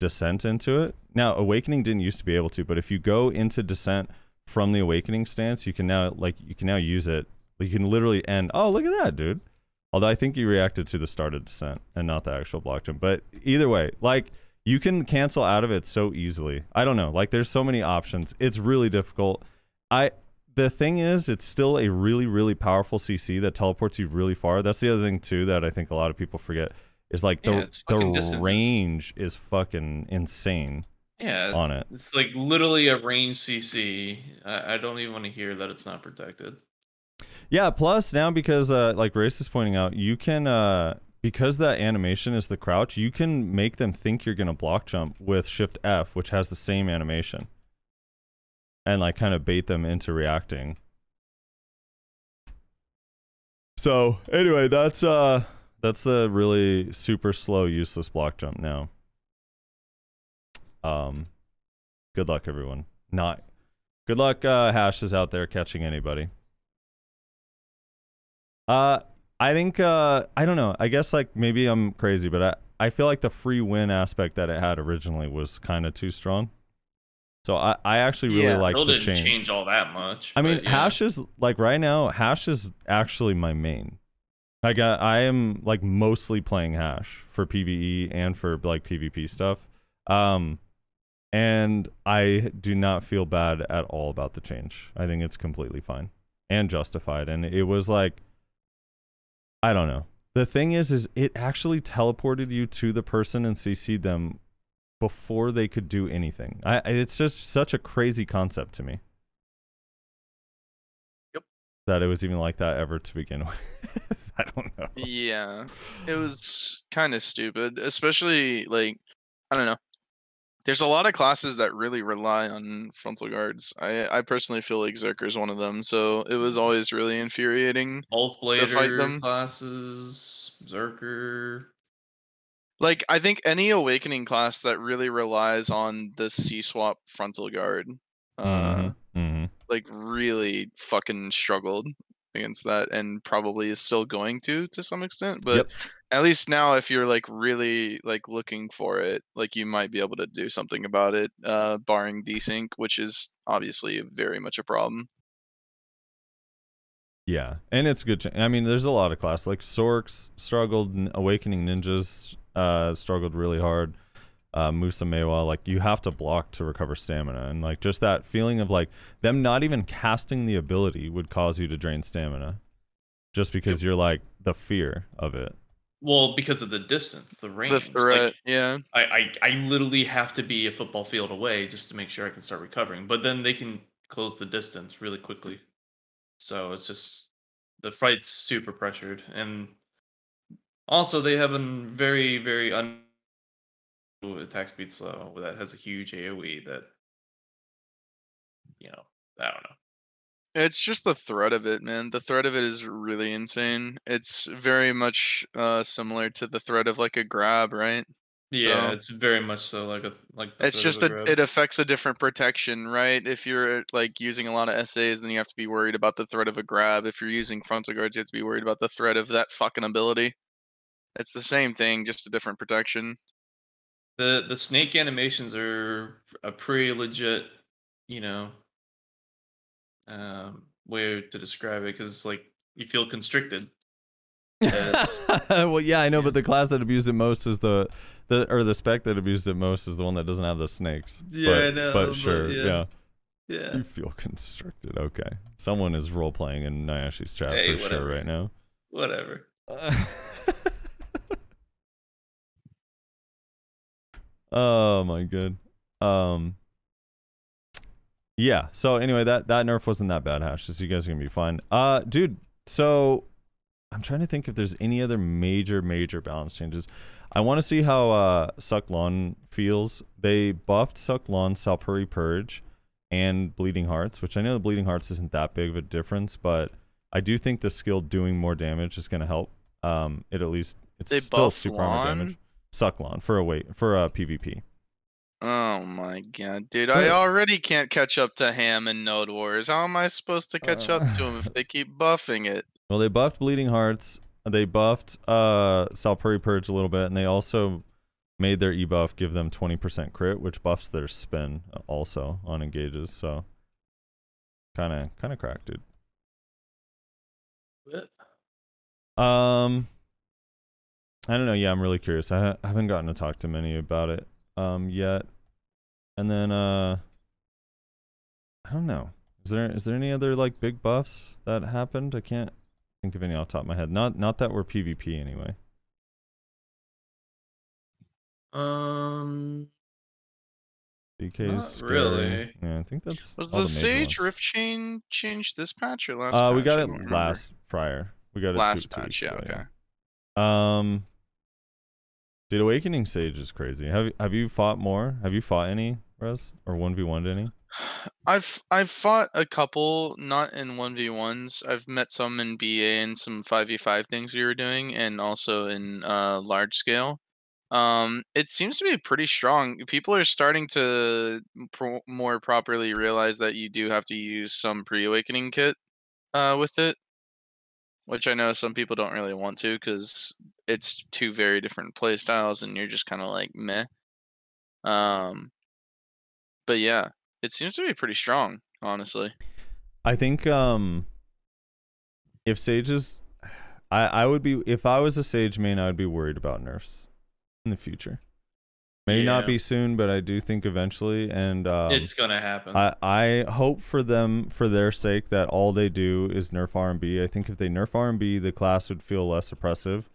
Speaker 3: Descent into it. Now, Awakening didn't used to be able to, but if you go into Descent from the Awakening stance, you can now like you can now use it. You can literally end. Oh, look at that, dude. Although I think you reacted to the start of descent and not the actual block jump. But either way, like you can cancel out of it so easily. I don't know. Like there's so many options. It's really difficult. I the thing is it's still a really, really powerful CC that teleports you really far. That's the other thing too that I think a lot of people forget is like the
Speaker 1: Yeah,
Speaker 3: the range is fucking insane
Speaker 1: Yeah,
Speaker 3: on it.
Speaker 1: It's like literally a range CC. I, I don't even want to hear that it's not protected.
Speaker 3: Yeah, plus now because uh like Race is pointing out, you can uh because that animation is the crouch, you can make them think you're gonna block jump with Shift F, which has the same animation. And like kind of bait them into reacting. So anyway, that's uh that's the really super slow, useless block jump now. Um good luck everyone. Not good luck uh hashes out there catching anybody. Uh, I think uh, I don't know. I guess like maybe I'm crazy, but I I feel like the free win aspect that it had originally was kind of too strong. So I I actually really
Speaker 2: Yeah,
Speaker 3: like
Speaker 1: Still
Speaker 3: the
Speaker 1: didn't
Speaker 3: change.
Speaker 1: change. all that much.
Speaker 3: I mean,
Speaker 1: yeah.
Speaker 3: hash is like right now. Hash is actually my main. Like I, I am like mostly playing hash for PVE and for like PvP stuff. Um, and I do not feel bad at all about the change. I think it's completely fine and justified. And it was like, I don't know. The thing is, is it actually teleported you to the person and CC'd them before they could do anything. I, I- it's just such a crazy concept to me.
Speaker 2: Yep.
Speaker 3: That it was even like that ever to begin with. I don't know.
Speaker 2: Yeah. It was kind of stupid, especially like I don't know. There's a lot of classes that really rely on frontal guards. I I personally feel like Zerker is one of them, so it was mm. always really infuriating.
Speaker 1: Oath
Speaker 2: to fight them.
Speaker 1: classes, Zerker.
Speaker 2: Like I think any awakening class that really relies on the C swap frontal guard, uh,
Speaker 3: Mhm, mhm.
Speaker 2: like really fucking struggled against that, and probably is still going to to some extent. But
Speaker 3: Yep.
Speaker 2: at least now, if you're like really like looking for it, like you might be able to do something about it, uh, barring desync, which is obviously very much a problem.
Speaker 3: Yeah, and it's good. Ch- I mean, there's a lot of class like Sorks struggled, Awakening Ninjas uh, struggled really hard. Uh, Musa Maehwa, like you have to block to recover stamina, and like just that feeling of like them not even casting the ability would cause you to drain stamina, just because you're like the fear of it.
Speaker 1: Well, because of the distance, the range.
Speaker 2: The threat, yeah.
Speaker 1: I, I I literally have to be a football field away just to make sure I can start recovering. But then they can close the distance really quickly. So it's just the fight's super pressured, and also they have a very very un attack speed slow that has a huge AOE that you know I don't know.
Speaker 2: It's just the threat of it, man. The threat of it is really insane. It's very much uh similar to the threat of like a grab, right?
Speaker 1: Yeah,
Speaker 2: So-
Speaker 1: it's very much so like a like.
Speaker 2: It's just a,
Speaker 1: grab.
Speaker 2: it affects a different protection, right? If you're like using a lot of SAs, then you have to be worried about the threat of a grab. If you're using frontal guards, you have to be worried about the threat of that fucking ability. It's the same thing, just a different protection.
Speaker 1: The the snake animations are a pretty legit, you know, um, way to describe it because it's like you feel constricted. Yes.
Speaker 3: well, yeah, I know, but the class that abused it most is the the or the spec that abused it most is the one that doesn't have the snakes.
Speaker 1: Yeah,
Speaker 3: but,
Speaker 1: I know,
Speaker 3: But
Speaker 1: but
Speaker 3: sure,
Speaker 1: yeah.
Speaker 3: yeah.
Speaker 1: Yeah.
Speaker 3: You feel constricted. Okay. Someone is role playing in Nayashe's chat
Speaker 1: Hey,
Speaker 3: for
Speaker 1: whatever.
Speaker 3: sure right now.
Speaker 1: Whatever.
Speaker 3: oh my god. Um Yeah, so anyway, that that nerf wasn't that bad, Hash. So you guys are gonna be fine. Uh dude, so I'm trying to think if there's any other major, major balance changes. I want to see how uh Suck Lahn feels. They buffed Suck Lahn, Salpuri Purge, and Bleeding Hearts, which I know the Bleeding Hearts isn't that big of a difference, but I do think the skill doing more damage is gonna help. Um it at least it's
Speaker 2: They
Speaker 3: still super armor damage. Suck Lahn for a wait for a PvP.
Speaker 2: Oh my god, dude! I already can't catch up to Ham and Node Wars. How am I supposed to catch up to him if they keep buffing it?
Speaker 3: Well, they buffed Bleeding Hearts. They buffed uh Salpuri Purge a little bit, and they also made their ebuff give them 20% crit, which buffs their spin uh, also on engages. So kind of kind of cracked, dude.
Speaker 1: What?
Speaker 3: Um, I don't know. Yeah, I'm really curious. I, ha- I haven't gotten to talk to many about it um yet. And then uh, I don't know. Is there is there any other like big buffs that happened? I can't think of any off the top of my head. Not not that were PvP anyway.
Speaker 1: Um.
Speaker 3: DK
Speaker 1: Not
Speaker 3: scary.
Speaker 1: really.
Speaker 3: Yeah, I think that's
Speaker 2: Was the Sage. Rift Chain changed this patch or last?
Speaker 3: Uh, we got it last prior. We got it two-
Speaker 2: Last
Speaker 3: two
Speaker 2: patch,
Speaker 3: weeks
Speaker 2: yeah,
Speaker 3: ago,
Speaker 2: okay.
Speaker 3: Um, dude, Awakening Sage is crazy. Have have you fought more? Have you fought any, Res, or one v one any?
Speaker 2: I've I've fought a couple, not in one v ones. I've met some in BA and some five v five things we were doing, and also in uh, large scale. Um, it seems to be pretty strong. People are starting to pro- more properly realize that you do have to use some pre awakening kit uh, with it, which I know some people don't really want to because it's two very different play styles, and you're just kind of like meh. Um, but yeah, it seems to be pretty strong, honestly.
Speaker 3: I think um, if Sage is, I I would be if I was a Sage main, I would be worried about nerfs in the future. Maybe not be soon, but I do think eventually. And um,
Speaker 1: it's gonna happen.
Speaker 3: I, I hope for them for their sake that all they do is nerf RMB. I think if they nerf RMB, the class would feel less oppressive.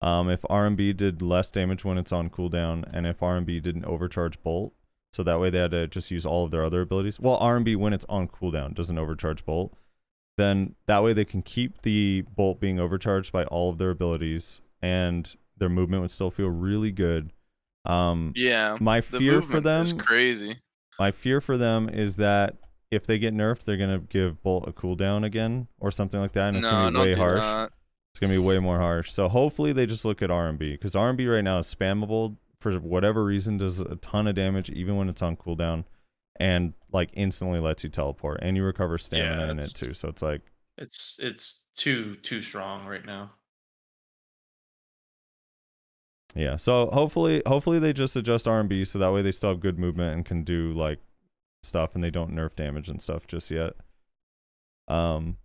Speaker 3: Um, if RMB did less damage when it's on cooldown, and if RMB didn't overcharge Bolt, so that way they had to just use all of their other abilities. Well, RMB when it's on cooldown doesn't overcharge Bolt. Then that way they can keep the Bolt being overcharged by all of their abilities, and their movement would still feel really good. Um,
Speaker 2: Yeah,
Speaker 3: my
Speaker 2: the
Speaker 3: fear for them
Speaker 2: is crazy.
Speaker 3: my fear for them is that if they get nerfed, they're gonna give Bolt a cooldown again or something like that, and it's
Speaker 2: no,
Speaker 3: gonna be way harsh.
Speaker 2: that.
Speaker 3: It's gonna be way more harsh. So hopefully they just look at RMB because RMB right now is spammable for whatever reason, does a ton of damage even when it's on cooldown, and like instantly lets you teleport and you recover stamina in it too. So it's like
Speaker 1: it's it's too too strong right now.
Speaker 3: Yeah. So hopefully hopefully they just adjust RMB so that way they still have good movement and can do like stuff and they don't nerf damage and stuff just yet. Um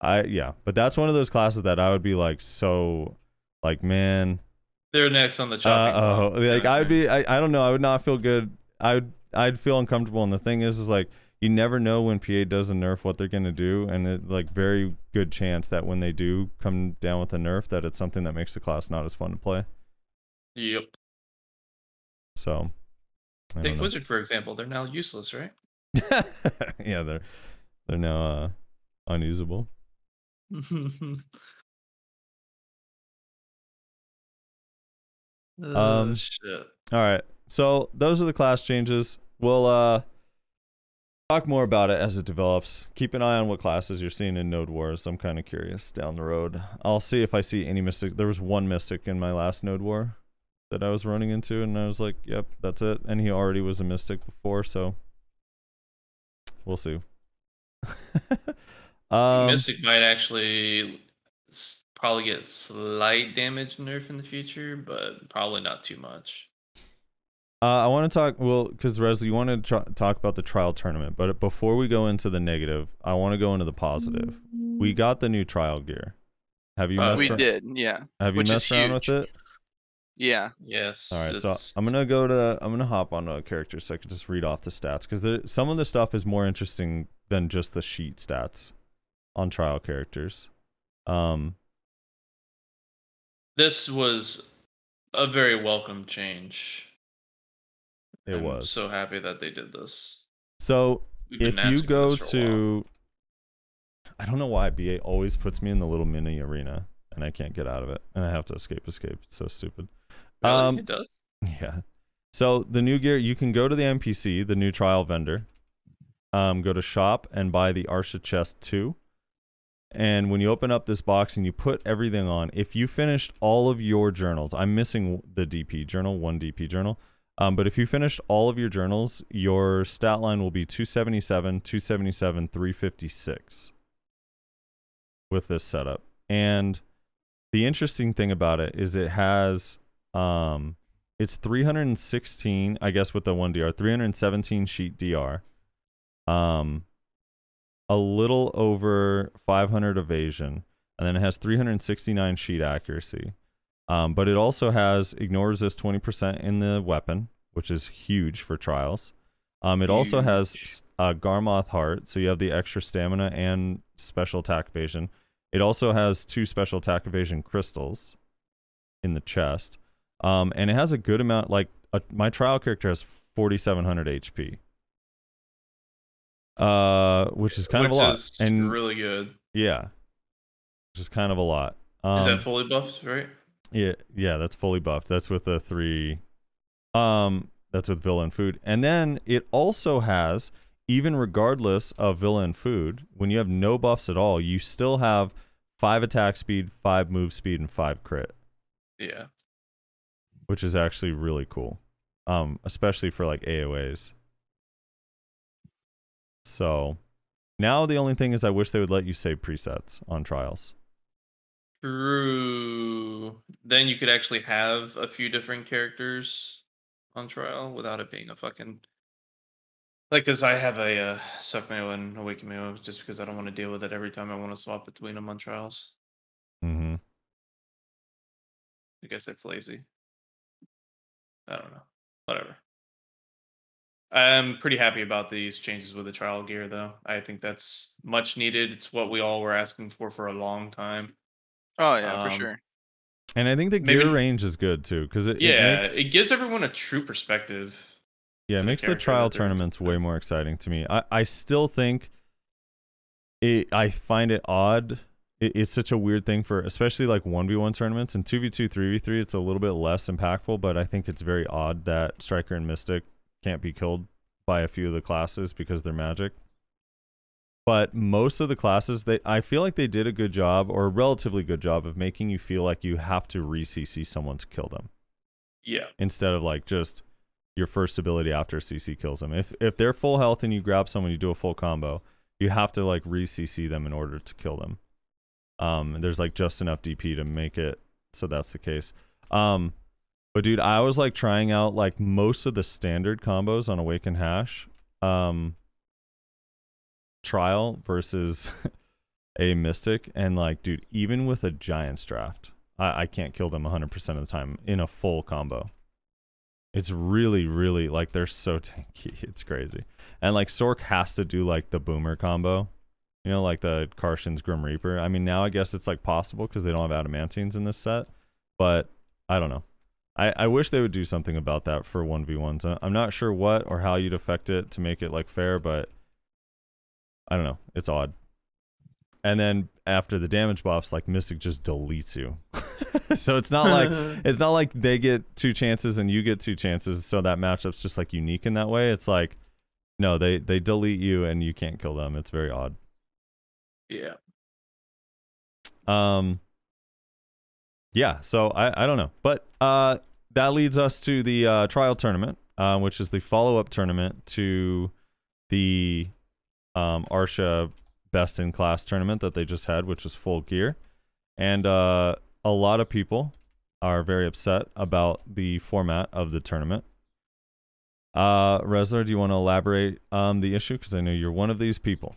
Speaker 3: I yeah, but that's one of those classes that I would be like so like man
Speaker 1: They're next on the
Speaker 3: uh
Speaker 1: chopping
Speaker 3: oh
Speaker 1: block.
Speaker 3: like I would be I, I don't know, I would not feel good. I would I'd feel uncomfortable and the thing is is like you never know when PA does a nerf what they're gonna do and it like very good chance that when they do come down with a nerf that it's something that makes the class not as fun to play.
Speaker 1: Yep.
Speaker 3: So I
Speaker 1: Take. Wizard for example. They're now useless, right?
Speaker 3: yeah, they're they're now uh, unusable.
Speaker 1: um,
Speaker 3: Um,
Speaker 1: shit.
Speaker 3: All right, so those are the class changes. We'll uh talk more about it as it develops. Keep an eye on what classes you're seeing in Node Wars. I'm kind of curious down the road. I'll see if I see any mystic. There was one mystic in my last Node War that I was running into, and I was like, "Yep, that's it." And he already was a mystic before, so we'll see. um,
Speaker 1: Mystic might actually probably get slight damage nerf in the future, but probably not too much.
Speaker 3: Uh, I want to talk well because Resli, you want to tr- talk about the trial tournament, but before we go into the negative, I want to go into the positive. We got the new trial gear. Have you
Speaker 1: Uh,
Speaker 2: We did, yeah.
Speaker 3: Have you
Speaker 2: which
Speaker 3: messed around with it?
Speaker 2: Yeah.
Speaker 1: Yes.
Speaker 3: All right, so I'm gonna go to I'm gonna hop onto a character so I can just read off the stats because some of the stuff is more interesting than just the sheet stats on trial characters. Um,
Speaker 1: This was a very welcome change.
Speaker 3: it
Speaker 1: I'm
Speaker 3: was
Speaker 1: so happy that they did this.
Speaker 3: so. If you go
Speaker 1: this for a while.
Speaker 3: to, I don't know why BA always puts me in the little mini arena and I can't get out of it, and I have to escape, escape. It's so stupid.
Speaker 1: Really?
Speaker 3: um,
Speaker 1: it does.
Speaker 3: Yeah. So the new gear, you can go to the NPC, the new trial vendor, um, go to shop and buy the Arsha chest two. And when you open up this box and you put everything on, if you finished all of your journals, I'm missing the DP journal, one DP journal. Um, but if you finished all of your journals, your stat line will be 277, 277, 356 with this setup. And the interesting thing about it is it has um it's 316 i guess with the 1dr 317 sheet dr um a little over 500 evasion and then it has 369 sheet accuracy. Um, but it also has ignore resist 20% in the weapon which is huge for trials. Um, it also has
Speaker 1: Huge.
Speaker 3: a garmoth heart so you have the extra stamina and special attack evasion. It also has two special attack evasion crystals in the chest um, and it has a good amount. Like uh, my trial character has 4,700 HP, uh, which is kind
Speaker 1: Which
Speaker 3: of a lot. And
Speaker 1: really good.
Speaker 3: yeah, which is kind of a lot. Um,
Speaker 1: Is that fully buffed, right?
Speaker 3: yeah, yeah, that's fully buffed. That's with the three. Um, that's with villain Food, and then it also has, even regardless of villain Food, when you have no buffs at all, you still have five attack speed, five move speed, and five crit.
Speaker 1: Yeah.
Speaker 3: Which is actually really cool. Um, especially for like AOAs. So now the only thing is I wish they would let you save presets on trials.
Speaker 1: True. Then you could actually have a few different characters on trial without it being a fucking like because I have a uh, suck mayo and awaken mayo just because I don't want to deal with it every time I want to swap between them on trials.
Speaker 3: Mm-hmm.
Speaker 1: I guess that's lazy. I don't know. Whatever. I'm pretty happy about these changes with the trial gear, though. I think that's much needed. It's what we all were asking for for a long time.
Speaker 2: Oh yeah, for
Speaker 1: Um,
Speaker 2: sure.
Speaker 3: And I think the
Speaker 1: Maybe-
Speaker 3: gear range is good too because it, it
Speaker 1: yeah,
Speaker 3: makes,
Speaker 1: it gives everyone a true perspective.
Speaker 3: yeah, it
Speaker 1: to the
Speaker 3: makes the trial tournaments way more exciting to me. I, I still think it I find it odd. It, it's such a weird thing for especially like 1v1 tournaments and 2v2, 3v3 it's a little bit less impactful, but I think it's very odd that Striker and Mystic can't be killed by a few of the classes because they're magic. But most of the classes they I feel like they did a good job or a relatively good job of making you feel like you have to re-CC someone to kill them
Speaker 1: Yeah,
Speaker 3: instead of like just your first ability after CC kills them. If if they're full health and you grab someone, you do a full combo, you have to like re CC them in order to kill them. Um, there's like just enough DP to make it so that's the case. Um, but dude, I was like trying out like most of the standard combos on Awaken Hash. Um, trial versus a mystic and like dude even with a giants draft I, I can't kill them 100% of the time in a full combo it's really really like they're so tanky it's crazy and like sork has to do like the boomer combo you know like the Karshan's grim reaper i mean now i guess it's like possible because they don't have adamantines in this set but i don't know I, I wish they would do something about that for 1v1s I- i'm not sure what or how you'd affect it to make it like fair but I don't know. It's odd. And then after the damage buffs, like Mystic just deletes you. so it's not like it's not like they get two chances and you get two chances. So that matchup's just like unique in that way. It's like no, they they delete you and you can't kill them. It's very odd.
Speaker 1: Yeah.
Speaker 3: Um Yeah, so I I don't know. But uh that leads us to the uh trial tournament, uh, which is the follow-up tournament to the um Arsha best in class tournament that they just had, which was full gear. And uh a lot of people are very upset about the format of the tournament. Uh Rezlar, do you want to elaborate um the issue? Because I know you're one of these people.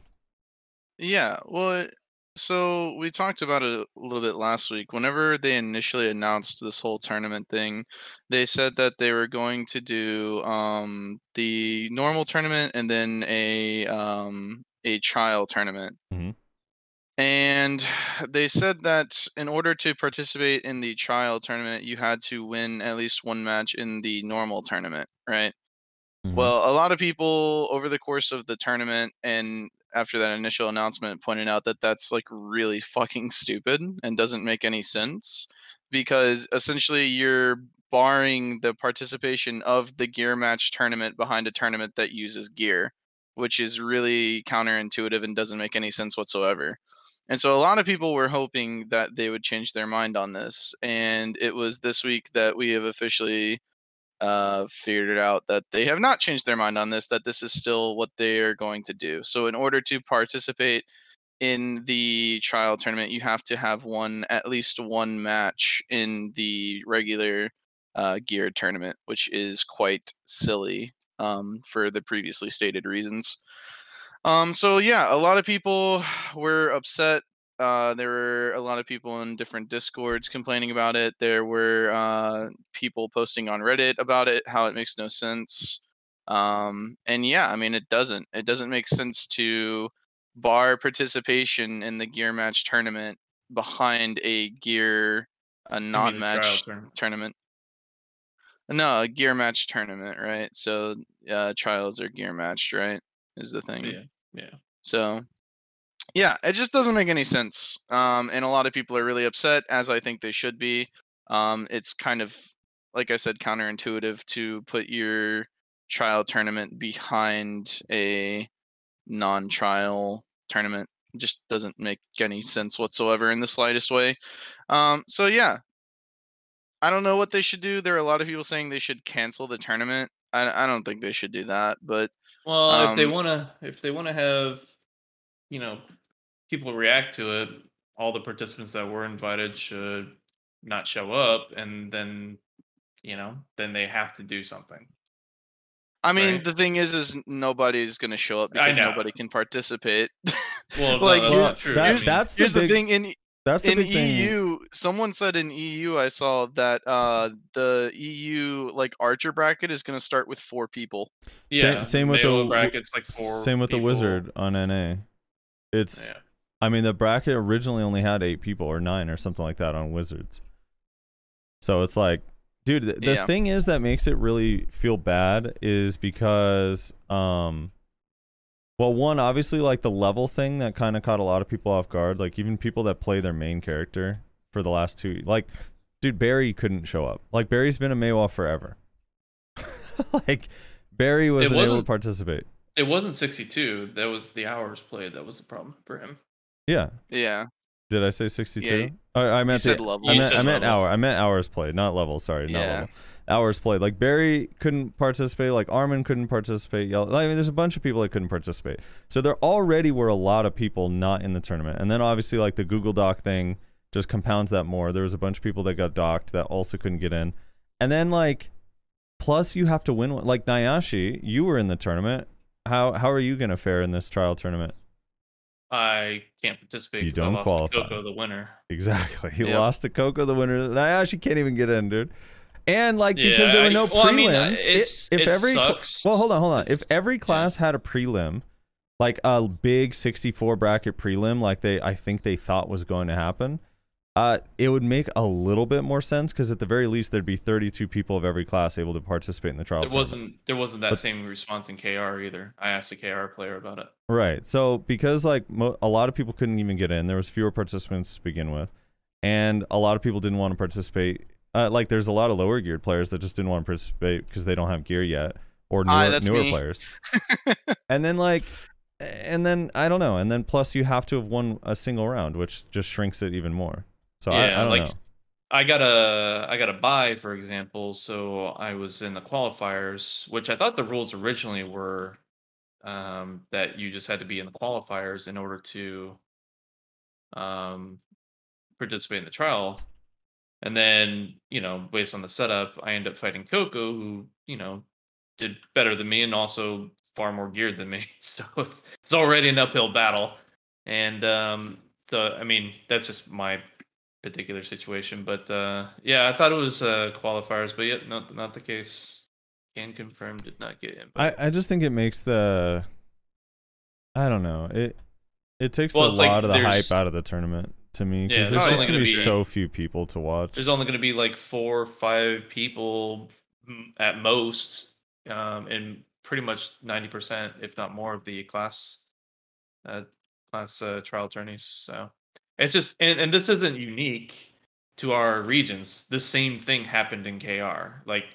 Speaker 2: Yeah, well, it- so we talked about it a little bit last week. Whenever they initially announced this whole tournament thing, they said that they were going to do um, the normal tournament and then a um, a trial tournament.
Speaker 3: Mhm.
Speaker 2: And they said that in order to participate in the trial tournament, you had to win at least one match in the normal tournament, right?
Speaker 3: Mhm.
Speaker 2: Well, a lot of people over the course of the tournament and after that initial announcement pointed out that that's like really fucking stupid and doesn't make any sense because essentially you're barring the participation of the gear match tournament behind a tournament that uses gear, which is really counterintuitive and doesn't make any sense whatsoever. And so a lot of people were hoping that they would change their mind on this. And it was this week that we have officially uh, figured out that they have not changed their mind on this, that this is still what they are going to do. So, in order to participate in the trial tournament, you have to have won at least one match in the regular uh, gear tournament, which is quite silly um, for the previously stated reasons. Um, so yeah, a lot of people were upset uh, there were a lot of people in different discords complaining about it. There were uh, people posting on Reddit about it, how it makes no sense. Um, and yeah, I mean, it doesn't. It doesn't make sense to bar participation in the gear match tournament behind a gear a non-match
Speaker 1: tournament.
Speaker 2: tournament. No, a gear match tournament, right? So uh, trials are gear matched, right? Is the thing.
Speaker 1: Yeah, yeah.
Speaker 2: So, yeah, it just doesn't make any sense. Um, and a lot of people are really upset, as I think they should be. Um, it's kind of, like I said, counterintuitive to put your trial tournament behind a non trial tournament. It just doesn't make any sense whatsoever in the slightest way. Um, so, yeah, I don't know what they should do. There are a lot of people saying they should cancel the tournament. I, I don't think they should do that, but
Speaker 1: Well, if they
Speaker 2: Um,
Speaker 1: wanna, if they wanna have, you know, people react to it, all the participants that were invited should not show up, and then, you know, then they have to do something.
Speaker 2: I mean,
Speaker 1: Right.
Speaker 2: the thing is, is nobody's gonna show up because nobody can participate.
Speaker 1: Well, no,
Speaker 2: like
Speaker 1: that's
Speaker 2: here's,
Speaker 1: true.
Speaker 3: that-
Speaker 2: here's,
Speaker 3: that's the
Speaker 2: here's the
Speaker 3: big-
Speaker 2: thing in
Speaker 3: That's the
Speaker 2: in
Speaker 3: big thing.
Speaker 2: EU. Someone said in EU, I saw that uh the EU like Archer bracket is gonna start with four people.
Speaker 1: yeah,
Speaker 3: same with the
Speaker 1: brackets, like four.
Speaker 3: Same with the wizard on NA. It's
Speaker 1: Yeah.
Speaker 3: I mean the bracket originally only had eight people or nine or something like that on wizards. So it's like, dude, the, the
Speaker 2: Yeah.
Speaker 3: thing is that makes it really feel bad is because um well one obviously like the level thing that kind of caught a lot of people off guard like even people that play their main character for the last two like dude Barry couldn't show up like Barry's been a Maehwa forever like Barry wasn't able to participate
Speaker 1: It wasn't 62. That was the hours played. That was the problem for him.
Speaker 3: yeah
Speaker 2: Yeah,
Speaker 3: Did I say 62?
Speaker 2: Yeah, you-
Speaker 3: I, I
Speaker 2: you
Speaker 3: meant
Speaker 2: said
Speaker 3: the,
Speaker 2: level.
Speaker 3: I meant, I meant
Speaker 1: level.
Speaker 3: hour. I meant hours played, not level. Sorry, not
Speaker 2: Yeah.
Speaker 3: level. Hours played. Like Barry couldn't participate. Like Armin couldn't participate. Yell- I mean, there's a bunch of people that couldn't participate. So there already were a lot of people not in the tournament. And then obviously, like the Google Doc thing just compounds that more. There was a bunch of people that got docked that also couldn't get in. And then like, plus you have to win. Like Nayashe, you were in the tournament. How how are you gonna fare in this trial tournament?
Speaker 1: I can't participate.
Speaker 3: You don't
Speaker 1: lost to
Speaker 3: qualify.
Speaker 1: Coco, the winner.
Speaker 3: Exactly. He
Speaker 2: Yep.
Speaker 3: lost to Coco, the winner. I actually can't even get in, dude. And like because there were
Speaker 1: I-
Speaker 3: no
Speaker 1: well, I mean,
Speaker 3: prelims,
Speaker 1: uh,
Speaker 3: if
Speaker 1: it
Speaker 3: every
Speaker 1: sucks.
Speaker 3: well, hold on, hold on. If
Speaker 1: It's-
Speaker 3: every
Speaker 1: yeah.
Speaker 3: class had a prelim, like a big 64 bracket prelim, like they I think they thought was going to happen, uh, it would make a little bit more sense because at the very least there'd be 32 people of every class able to participate in the trial.
Speaker 1: There wasn't there wasn't that
Speaker 3: But-
Speaker 1: same response in KR either. I asked a KR player about it.
Speaker 3: Right. So because like mo- a lot of people couldn't even get in, there was fewer participants to begin with, and a lot of people didn't want to participate. Uh, like there's a lot of lower geared players that just didn't want to participate because they don't have gear yet, or newer,
Speaker 2: Aye,
Speaker 3: newer
Speaker 2: me.
Speaker 3: players. and then like, and then I don't know, and then plus you have to have won a single round, which just shrinks it even more. So I, I don't
Speaker 1: like
Speaker 3: know.
Speaker 1: I got a I got a buy, for example. So I was in the qualifiers, which I thought the rules originally were um, that you just had to be in the qualifiers in order to um, participate in the trial. And then, you know, based on the setup, I end up fighting Coco, who, you know, did better than me and also far more geared than me. So it's, it's already an uphill battle. And um, so I mean that's just my particular situation. But uh, yeah, I thought it was uh, qualifiers, but yet not not the case. Can confirm did not get in.
Speaker 3: I, I just think it makes the I don't know. It it takes
Speaker 1: Well,
Speaker 3: a
Speaker 1: it's like
Speaker 3: lot of the hype out of the tournament to me
Speaker 1: Yeah,
Speaker 3: because
Speaker 1: there's
Speaker 3: there's just
Speaker 1: gonna
Speaker 3: gonna be
Speaker 1: be-
Speaker 3: so few people to watch.
Speaker 1: There's only going to be like four or five people at most, um, and pretty much ninety percent, if not more, of the class, uh, class uh, trial attorneys. So it's just, and, and this isn't unique to our regions. The same thing happened in KR. Like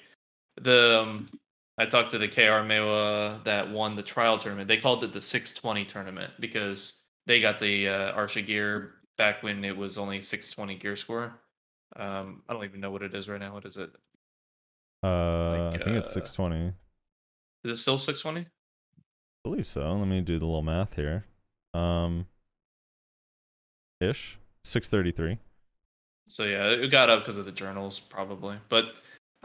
Speaker 1: the, um, I talked to the KR Maehwa that won the trial tournament. They called it the 620 tournament because they got the uh, Arsha gear back when it was only 620 gear score. Um, I don't even know what it is right now. What is it?
Speaker 3: uh,
Speaker 1: like,
Speaker 3: I think it's
Speaker 1: uh,
Speaker 3: 620.
Speaker 1: Is it still 620?
Speaker 3: I believe so. Let me do the little math here. Um, ish 633.
Speaker 1: So yeah, it got up because of the journals probably. But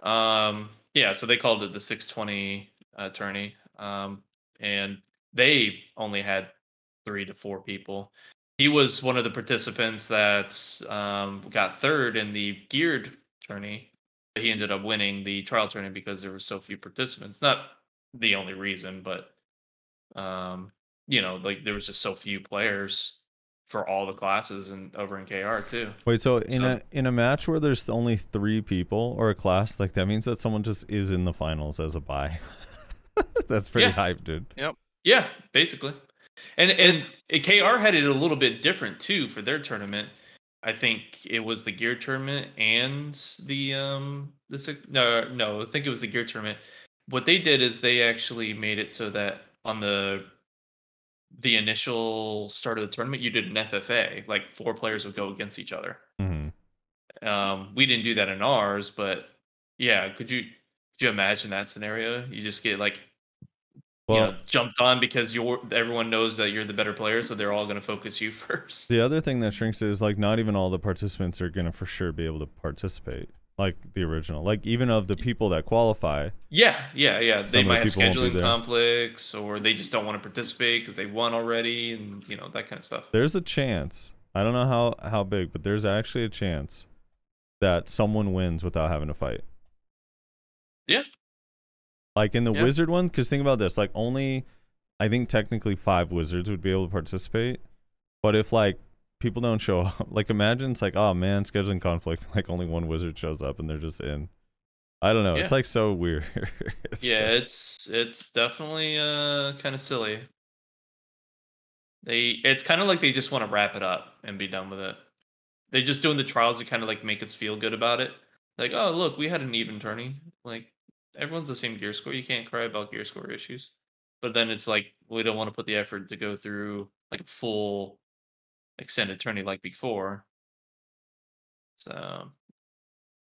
Speaker 1: um, yeah, so they called it the 620 attorney, um, and they only had three to four people. He was one of the participants that um, got third in the geared tourney. But he ended up winning the trial tourney because there were so few participants. Not the only reason, but um, you know, like there was just so few players for all the classes and over in KR too.
Speaker 3: Wait, so in
Speaker 1: So-
Speaker 3: a in a match where there's only three people or a class, like that means that someone just is in the finals as a buy. That's pretty
Speaker 1: Yeah.
Speaker 3: hype, dude. Yep.
Speaker 1: Yeah, basically. And and KR had it a little bit different too for their tournament. I think it was the gear tournament and the um the six, no no I think it was the gear tournament. What they did is they actually made it so that on the the initial start of the tournament you did an FFA like four players would go against each other.
Speaker 3: hmm
Speaker 1: Um, we didn't do that in ours, but yeah, could you could you imagine that scenario? You just get like
Speaker 3: Well,
Speaker 1: you know jumped on because you're everyone knows that you're the better player, so they're all going to focus you first.
Speaker 3: the other thing that shrinks is like not even all the participants are gonna for sure be able to participate, like the original. Like even of the people that qualify,
Speaker 1: Yeah, yeah, yeah. They
Speaker 3: of the
Speaker 1: might have
Speaker 3: people won't be
Speaker 1: scheduling conflicts, or they just don't want to participate because they won already, and you know that kind of stuff.
Speaker 3: there's a chance. I don't know how how big, but there's actually a chance that someone wins without having to fight.
Speaker 1: Yeah.
Speaker 3: Like in the
Speaker 2: Yeah.
Speaker 3: wizard one, because think about this: like only, I think technically five wizards would be able to participate. But if like people don't show up, like imagine it's like, oh man, scheduling conflict. Like only one wizard shows up and they're just in. I don't know. It's like so weird. So-
Speaker 1: Yeah, it's it's definitely uh kind of silly. They it's kind of like they just want to wrap it up and be done with it. They're just doing the trials to kind of like make us feel good about it. Like, oh look, we had an even tourney. Like everyone's the same gear score. You can't cry about gear score issues. But then it's like we don't want to put the effort to go through like a full extended tourney like before. So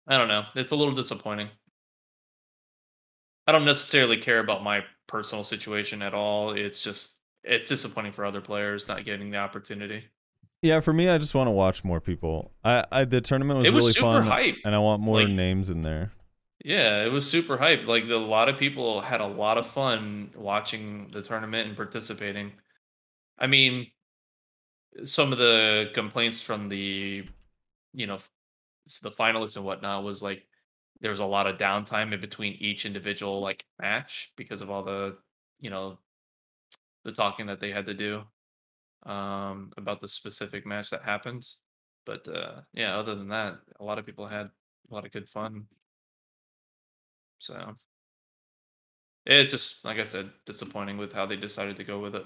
Speaker 1: I don't know. It's a little disappointing. I don't necessarily care about my personal situation at all. It's just it's disappointing for other players not getting the opportunity.
Speaker 3: Yeah, for me, I just want to watch more people. I, I the tournament was,
Speaker 1: it was
Speaker 3: really
Speaker 1: super
Speaker 3: fun,
Speaker 1: hype.
Speaker 3: and I want more
Speaker 1: Like-
Speaker 3: names in there.
Speaker 1: Yeah, it was super hype. Like the, a lot of people had a lot of fun watching the tournament and participating. I mean, some of the complaints from the, you know, the finalists and whatnot was like there was a lot of downtime in between each individual like match because of all the, you know, the talking that they had to do um about the specific match that happened. But uh yeah, other than that, a lot of people had a lot of good fun. So it's just like I said, disappointing with how they decided to go with it.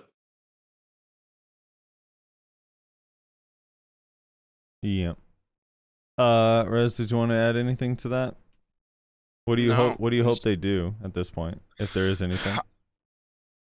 Speaker 3: Yeah. Uh, Rez, did you want to add anything to that? What do you
Speaker 2: No,
Speaker 3: hope? What do you hope they do at this point, if there is anything?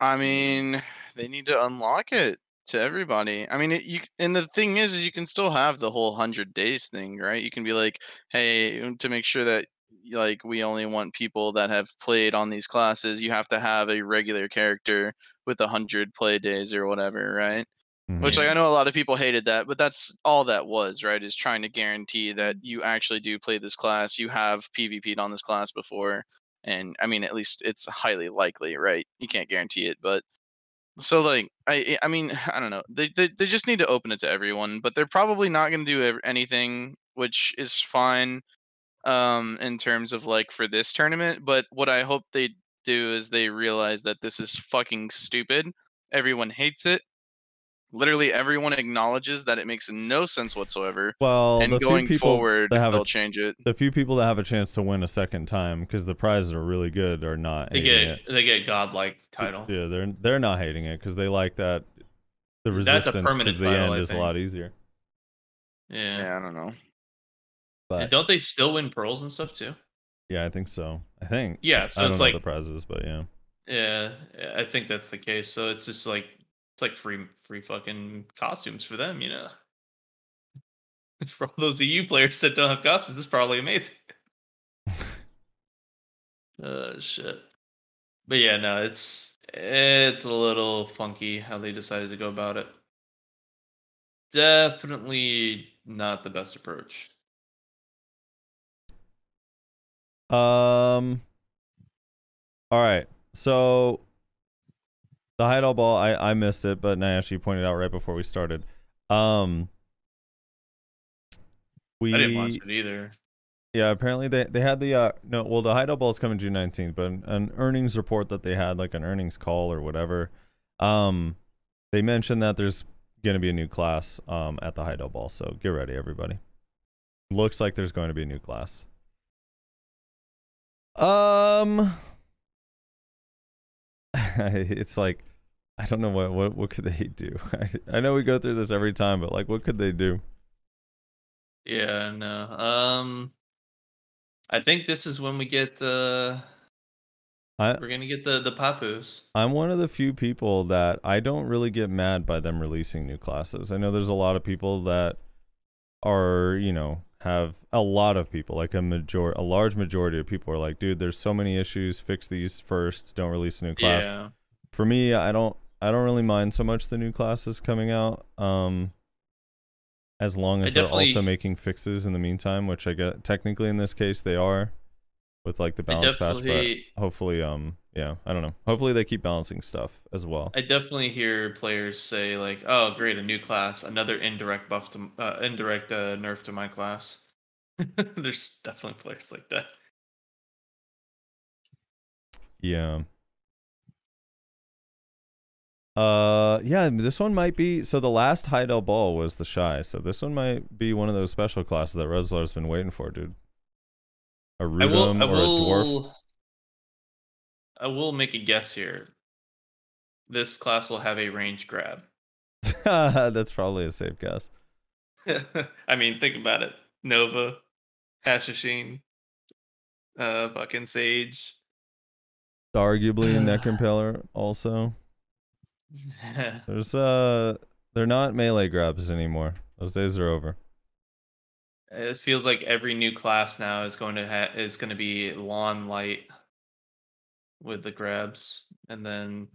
Speaker 2: I mean, they need to unlock it to everybody. I mean, it, you and the thing is, is you can still have the whole hundred days thing, right? You can be like, hey, um, to make sure that like we only want people that have played on these classes, you have to have a regular character with a hundred play days or whatever, right?
Speaker 3: Mhm.
Speaker 2: Which like I know a lot of people hated that, but that's all that was, right? Is trying to guarantee that you actually do play this class, you have PvP'd on this class before, and I mean at least it's highly likely, right? You can't guarantee it, but so like I I mean I don't know they, they they just need to open it to everyone but they're probably not going to do anything which is fine um in terms of like for this tournament but what I hope they do is they realize that this is fucking stupid everyone hates it literally everyone acknowledges that it makes no sense whatsoever
Speaker 3: Well,
Speaker 2: and
Speaker 3: the
Speaker 2: going
Speaker 3: people
Speaker 2: forward
Speaker 3: that have a
Speaker 2: they'll
Speaker 3: ch-
Speaker 2: change it
Speaker 3: the few people that have a chance to win a second time because the prizes are really good are not
Speaker 1: They
Speaker 3: hating
Speaker 1: get
Speaker 3: it.
Speaker 1: they get godlike title.
Speaker 3: Yeah, they're they're not hating it because they like that. The
Speaker 1: That's a
Speaker 3: resistance to the
Speaker 1: title,
Speaker 3: end
Speaker 1: I
Speaker 3: is a lot easier.
Speaker 1: Yeah.
Speaker 2: yeah I don't know
Speaker 3: But
Speaker 1: And don't they still win pearls and stuff too?
Speaker 3: yeah, I think so. I think.
Speaker 1: Yeah. So
Speaker 3: I don't
Speaker 1: it's
Speaker 3: know
Speaker 1: like
Speaker 3: the prizes, but yeah.
Speaker 1: Yeah, I think that's the case. So it's just like it's like free free fucking costumes for them, you know. for all those EU players that don't have costumes, this is probably amazing. uh shit. But yeah, no, it's it's a little funky how they decided to go about it. Definitely not the best approach.
Speaker 3: Um. All right. So the Heidel ball, I I missed it, but you pointed out right before we started. Um. We
Speaker 1: I didn't watch it either.
Speaker 3: Yeah, apparently they they had the uh no well the Heidel Ball is coming June nineteenth, but an, an earnings report that they had like an earnings call or whatever, um, they mentioned that there's gonna be a new class um at the Heidel Ball, so get ready everybody. Looks like there's going to be a new class. Um, it's like I don't know what what what could they do. I I know we go through this every time, but like what could they do?
Speaker 1: Yeah, no. Um I think this is when we get uh
Speaker 3: I
Speaker 1: we're gonna get the the papus.
Speaker 3: I'm one of the few people that I don't really get mad by them releasing new classes. I know there's a lot of people that are, you know, have a lot of people, like a major a large majority of people are like, dude, there's so many issues, fix these first, don't release a new class.
Speaker 1: Yeah.
Speaker 3: For me, I don't I don't really mind so much the new classes coming out. Um as long
Speaker 1: I
Speaker 3: as they're also making fixes in the meantime, which I get technically in this case they are with like the balance patch, but hopefully um yeah i don't know hopefully they keep balancing stuff as well
Speaker 1: I definitely hear players say like, "Oh, great, a new class, another indirect buff to uh, indirect uh, nerf to my class." There's definitely players like that.
Speaker 3: yeah uh yeah this one might be so the last Heidel ball was the Shai so this one might be one of those special classes that Rezlar's been waiting for dude a
Speaker 1: I will.
Speaker 3: Rudum
Speaker 1: I
Speaker 3: or a dwarf.
Speaker 1: I will make a guess here. This class will have a range grab.
Speaker 3: that's probably a safe guess
Speaker 1: I mean, think about it. Nova, Hashashin, uh, fucking Sage.
Speaker 3: arguably a neck impeller also there's uh they're not melee grabs anymore those days are over
Speaker 1: it feels like every new class now is going to ha- is going to be lawn light with the grabs, and then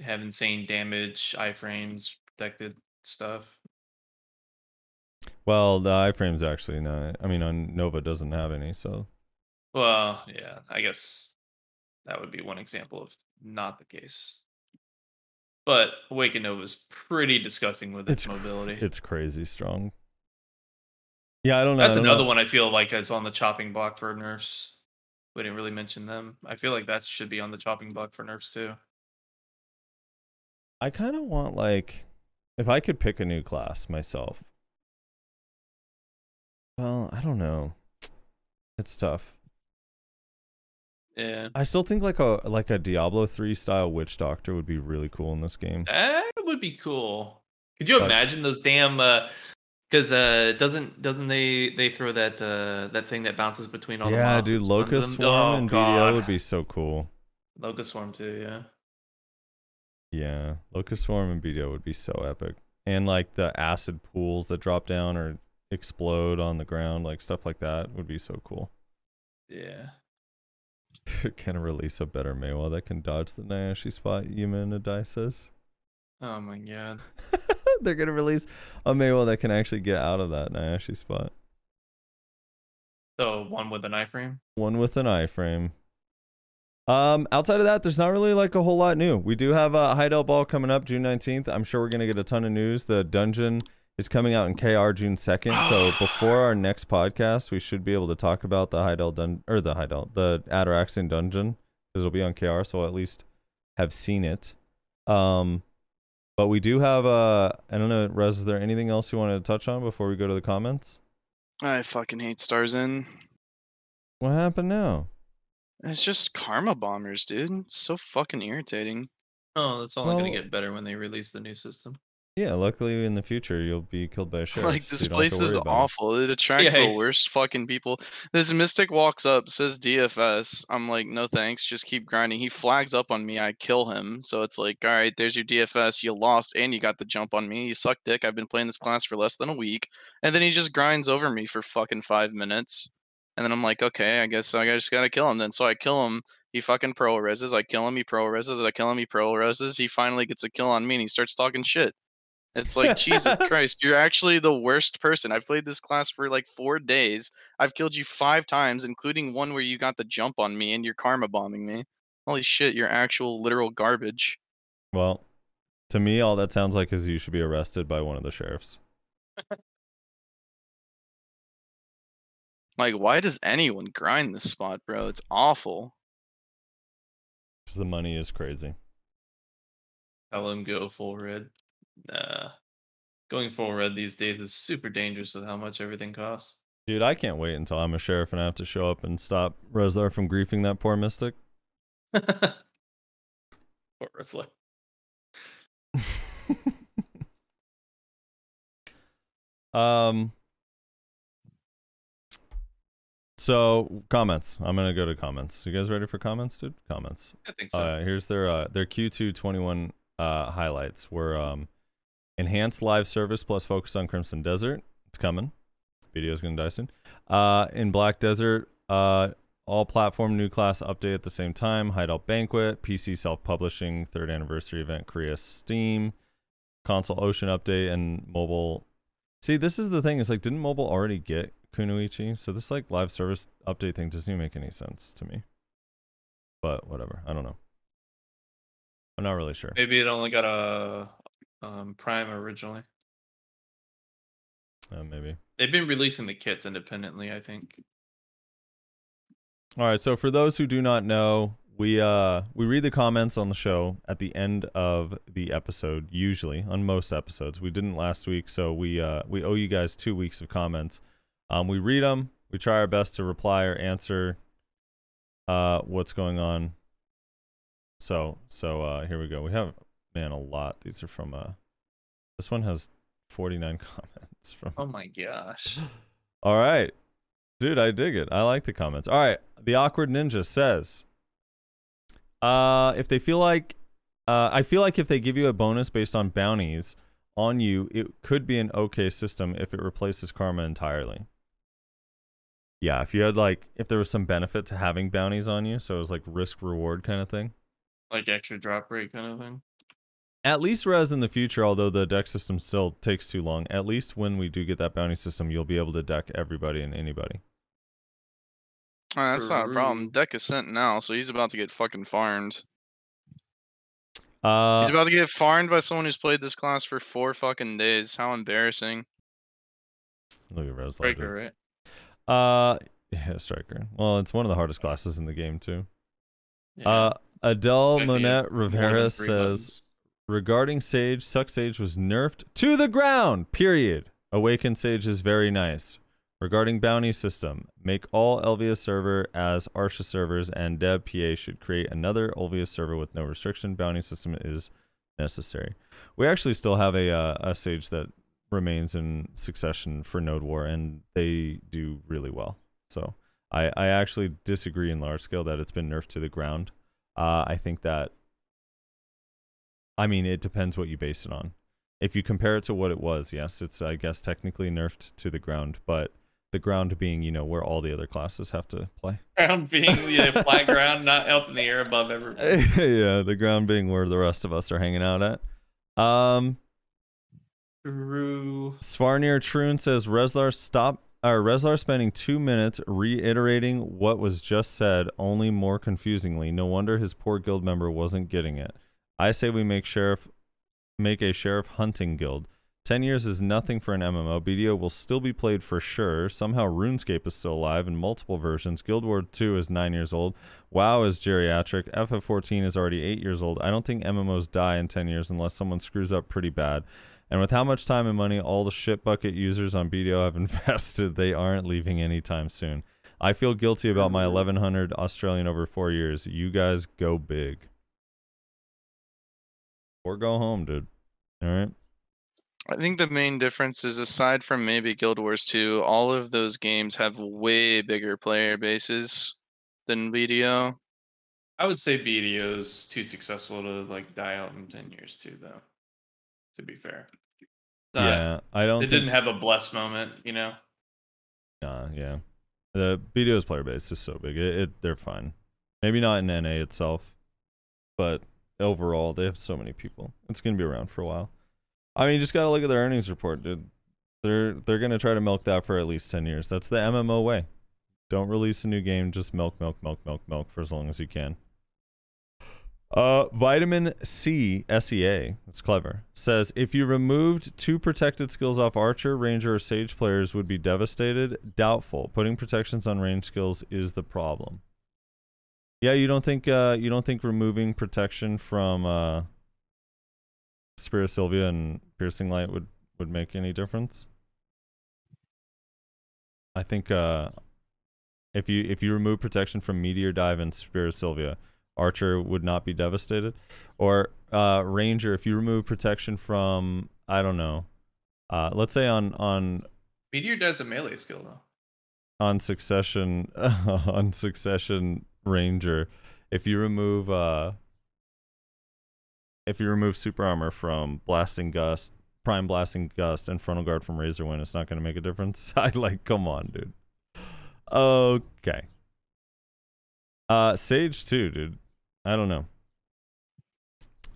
Speaker 1: have insane damage, iframes, protected stuff.
Speaker 3: well the iframes actually not i mean on nova doesn't have any so
Speaker 1: Well, yeah, I guess that would be one example of not the case. But Awaken Nova is pretty disgusting with its,
Speaker 3: It's
Speaker 1: mobility.
Speaker 3: It's crazy strong. Yeah, I don't know.
Speaker 1: That's
Speaker 3: don't
Speaker 1: another
Speaker 3: know.
Speaker 1: one I feel like is on the chopping block for nerfs. We didn't really mention them. I feel like that should be on the chopping block for nerfs too.
Speaker 3: I kind of want like if I could pick a new class myself. Well, I don't know. It's tough.
Speaker 1: Yeah.
Speaker 3: I still think like a like a Diablo 3 style witch doctor would be really cool in this game.
Speaker 1: That would be cool. Could you
Speaker 3: But-
Speaker 1: imagine those damn uh because uh doesn't doesn't they they throw that uh that thing that bounces between all the
Speaker 3: Yeah,
Speaker 1: mobs
Speaker 3: dude, Locust? Swarm
Speaker 1: Oh,
Speaker 3: and BDO would be so cool.
Speaker 1: Locust Swarm too, yeah.
Speaker 3: Yeah, Locust Swarm and BDO would be so epic. And like the acid pools that drop down or explode on the ground, like stuff like that would be so cool.
Speaker 1: Yeah.
Speaker 3: can release a better Maehwa that can dodge the Nayashe spot, Yuma and Adai says.
Speaker 1: Oh my god.
Speaker 3: They're gonna release a Maehwa that can actually get out of that Nayashe spot.
Speaker 1: So one with an iframe?
Speaker 3: One with an iframe. Um, outside of that, there's not really like a whole lot new. We do have a Heidel Ball coming up June 19th. I'm sure we're gonna get a ton of news. The dungeon is coming out in KR June 2nd. so before our next podcast, we should be able to talk about the Hideout dun or the Hideout, the Atoraxxion dungeon, because it'll be on KR. So I'll at least have seen it. Um, but we do have uh, I don't know, Rez. Is there anything else you wanted to touch on before we go to the comments?
Speaker 2: I fucking hate Star's End.
Speaker 3: What happened now?
Speaker 2: It's just karma bombers, dude. It's so fucking irritating.
Speaker 1: Oh, that's only
Speaker 3: Well-
Speaker 1: gonna get better when they release the new system.
Speaker 3: Yeah, luckily in the future you'll be killed by a sheriff.
Speaker 2: like
Speaker 3: so
Speaker 2: this
Speaker 3: you don't have to
Speaker 2: place is
Speaker 3: worry about it.
Speaker 2: awful. It attracts
Speaker 1: Yeah.
Speaker 2: the worst fucking people. This mystic walks up, says DFS. I'm like, no thanks, just keep grinding. He flags up on me, I kill him. So it's like, all right, there's your DFS. You lost and you got the jump on me. You suck dick. I've been playing this class for less than a week, and then he just grinds over me for fucking five minutes. And then I'm like, okay, I guess I just gotta kill him then. So I kill him. He fucking pro reses. I kill him. He pro reses. I kill him. He pro reses. He finally gets a kill on me, and he starts talking shit. It's like Jesus Christ, you're actually the worst person. I've played this class for like four days. I've killed you five times, including one where you got the jump on me and you're karma bombing me. Holy shit, you're actual literal garbage.
Speaker 3: Well, to me, all that sounds like is you should be arrested by one of the sheriffs.
Speaker 2: Like, why does anyone grind this spot, bro? It's awful.
Speaker 3: Because the money is crazy.
Speaker 1: Tell him go full red. Nah. Going full red these days is super dangerous with how much everything costs.
Speaker 3: Dude, I can't wait until I'm a sheriff and I have to show up and stop Rezlar from griefing that poor mystic.
Speaker 1: Poor wrestler.
Speaker 3: um. So comments. I'm gonna go to comments. You guys ready for comments, dude? Comments.
Speaker 1: I think so.
Speaker 3: Uh, here's their uh, their Q2 21 uh, highlights. Were um, enhanced live service plus focus on Crimson Desert. It's coming. Video's gonna die soon. Uh, in Black Desert, uh, all platform new class update at the same time. Heidel Banquet, PC self publishing, third anniversary event, Korea Steam, console Ocean update, and mobile. See, this is the thing. Is like, didn't mobile already get Kunoichi? So this like live service update thing doesn't even make any sense to me. But whatever. I don't know. I'm not really sure.
Speaker 1: Maybe it only got a um, Prime originally.
Speaker 3: Uh, maybe.
Speaker 1: They've been releasing the kits independently, I think.
Speaker 3: All right, so for those who do not know, we uh we read the comments on the show at the end of the episode usually on most episodes. We didn't last week, so we uh we owe you guys 2 weeks of comments. Um we read them, we try our best to reply or answer uh what's going on. So, so uh here we go. We have man a lot. These are from uh this one has 49 comments from
Speaker 1: Oh my gosh.
Speaker 3: all right. Dude, I dig it. I like the comments. All right. The awkward ninja says uh if they feel like uh I feel like if they give you a bonus based on bounties on you, it could be an okay system if it replaces karma entirely. Yeah, if you had like if there was some benefit to having bounties on you, so it was like risk reward kind of thing.
Speaker 1: Like extra drop rate kind of thing.
Speaker 3: At least res in the future, although the deck system still takes too long, at least when we do get that bounty system, you'll be able to deck everybody and anybody.
Speaker 2: Uh, that's not a problem. Deck is sent now, so he's about to get fucking farmed.
Speaker 3: Uh
Speaker 2: He's about to get farmed by someone who's played this class for four fucking days. How embarrassing.
Speaker 3: look at res.
Speaker 1: Breaker, right?
Speaker 3: Uh, yeah, striker. Well, it's one of the hardest classes in the game too.
Speaker 1: Yeah.
Speaker 3: Uh, Adele
Speaker 1: Gotta
Speaker 3: Monette Rivera says
Speaker 1: buttons.
Speaker 3: Regarding Sage, Suck Sage was nerfed to the ground. Period. Awaken Sage is very nice. Regarding bounty system, make all Elvia server as Arsha servers, and Dev PA should create another Elvia server with no restriction. Bounty system is necessary. We actually still have a uh, a Sage that remains in succession for Node War, and they do really well. So I I actually disagree in large scale that it's been nerfed to the ground. Uh, I think that. I mean, it depends what you base it on. If you compare it to what it was, yes, it's I guess technically nerfed to the ground, but the ground being you know where all the other classes have to play.
Speaker 1: ground being the flat ground, not up in the air above everybody.
Speaker 3: yeah, the ground being where the rest of us are hanging out at. Um,
Speaker 1: True.
Speaker 3: Svarnir Troon says Rezlar stop or Rezlar spending two minutes reiterating what was just said, only more confusingly. No wonder his poor guild member wasn't getting it. I say we make sheriff make a sheriff hunting guild. Ten years is nothing for an MMO. BDO will still be played for sure. Somehow RuneScape is still alive in multiple versions. Guild Wars 2 is nine years old. WoW is geriatric. FF14 is already eight years old. I don't think MMOs die in ten years unless someone screws up pretty bad. And with how much time and money all the shit bucket users on BDO have invested, they aren't leaving anytime soon. I feel guilty about my 1100 Australian over four years. You guys go big. Or go home, dude. All right.
Speaker 2: I think the main difference is aside from maybe Guild Wars 2, all of those games have way bigger player bases than BDO.
Speaker 1: I would say BDO is too successful to like die out in ten years too, though. To be fair, Not-
Speaker 3: yeah, I don't.
Speaker 1: it
Speaker 3: think,
Speaker 1: didn't have a blessed moment, you know.
Speaker 3: Nah, yeah. The BDO's player base is so big. It, it they're fine. Maybe not in NA itself, but overall they have so many people. It's gonna be around for a while. I mean, you just gotta look at their earnings report, dude. They're they're gonna try to milk that for at least ten years. That's the MMO way. Don't release a new game, just milk, milk, milk, milk, milk for as long as you can. Uh, vitamin C SEA, that's clever, says if you removed two protected skills off Archer, Ranger, or Sage players would be devastated. Doubtful. Putting protections on range skills is the problem. Yeah, you don't think uh you don't think removing protection from uh Spirit Sylvia and Piercing Light would would make any difference? I think uh if you if you remove protection from Meteor Dive and Spirit Sylvia, Archer would not be devastated. Or uh Ranger, if you remove protection from I don't know, uh let's say on on
Speaker 1: Meteor does a melee skill though.
Speaker 3: on succession on succession ranger if you remove uh if you remove super armor from blasting gust prime blasting gust and frontal guard from razor wind it's not going to make a difference? I like come on dude. Okay. Uh sage too dude. I don't know.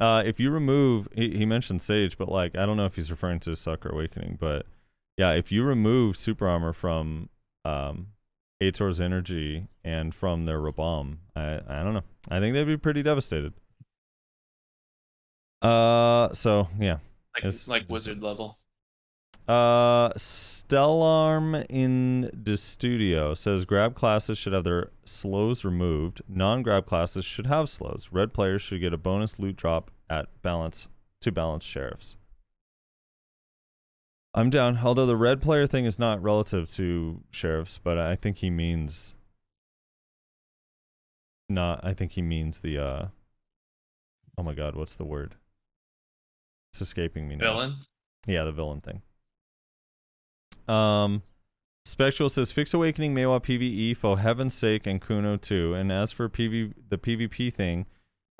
Speaker 3: Uh if you remove he, he mentioned sage but like i don't know if he's referring to sucker awakening but yeah if you remove super armor from um Ator's energy and from their Rabam. I I don't know. I think they'd be pretty devastated. Uh so yeah.
Speaker 1: Like
Speaker 3: It's-
Speaker 1: like wizard level.
Speaker 3: Uh Stellarm in the studio says grab classes should have their slows removed. Non-grab classes should have slows. Red players should get a bonus loot drop at balance to balance sheriffs. I'm down. Although the red player thing is not relative to sheriffs, but I think he means not I think he means the uh Oh my god, what's the word? It's escaping me now.
Speaker 1: Villain.
Speaker 3: Yeah, the villain thing. Um, Spectral says fix Awakening Maehwa PVE for heaven's sake and Kuno too. And as for PV the PvP thing,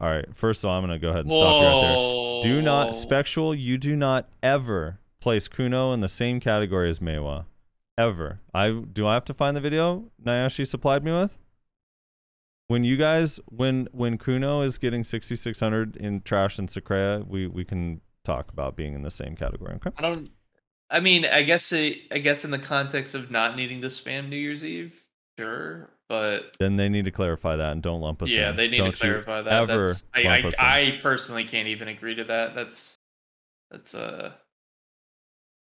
Speaker 3: all right. First of all, I'm gonna go ahead and stop you right there. Do not Spectral. You do not ever place Kuno in the same category as Maehwa, ever. I do. I have to find the video Nayashe supplied me with. When you guys, when when Kuno is getting 6600 in trash and Sycraia, we we can talk about being in the same category. Okay.
Speaker 1: I don't. I mean, I guess it, I guess in the context of not needing to spam New Year's Eve, sure, but
Speaker 3: Then they need to clarify that and don't lump us in.
Speaker 1: yeah, they need
Speaker 3: Don't
Speaker 1: to clarify that.
Speaker 3: Ever
Speaker 1: That's, I,
Speaker 3: lump us in.
Speaker 1: I, I personally can't even agree to that. That's that's uh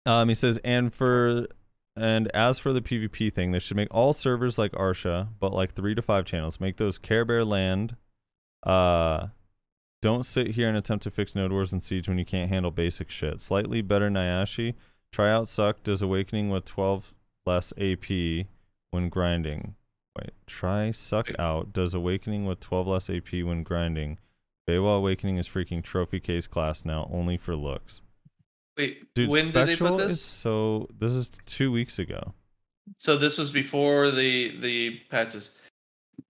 Speaker 3: Um, he says, and for and as for the PvP thing, they should make all servers like Arsha, but like three to five channels. Make those Care Bear land. Uh, don't sit here and attempt to fix Node Wars and Siege when you can't handle basic shit. Slightly better Nayashe. Try out Suck does Awakening with 12 less AP when grinding. Wait, try Suck out does Awakening with 12 less AP when grinding. Maehwa Awakening is freaking trophy case class now, only for looks.
Speaker 1: Wait.
Speaker 3: Dude,
Speaker 1: when did they put
Speaker 3: is
Speaker 1: this?
Speaker 3: so this is two weeks ago.
Speaker 1: So this was before the the patches.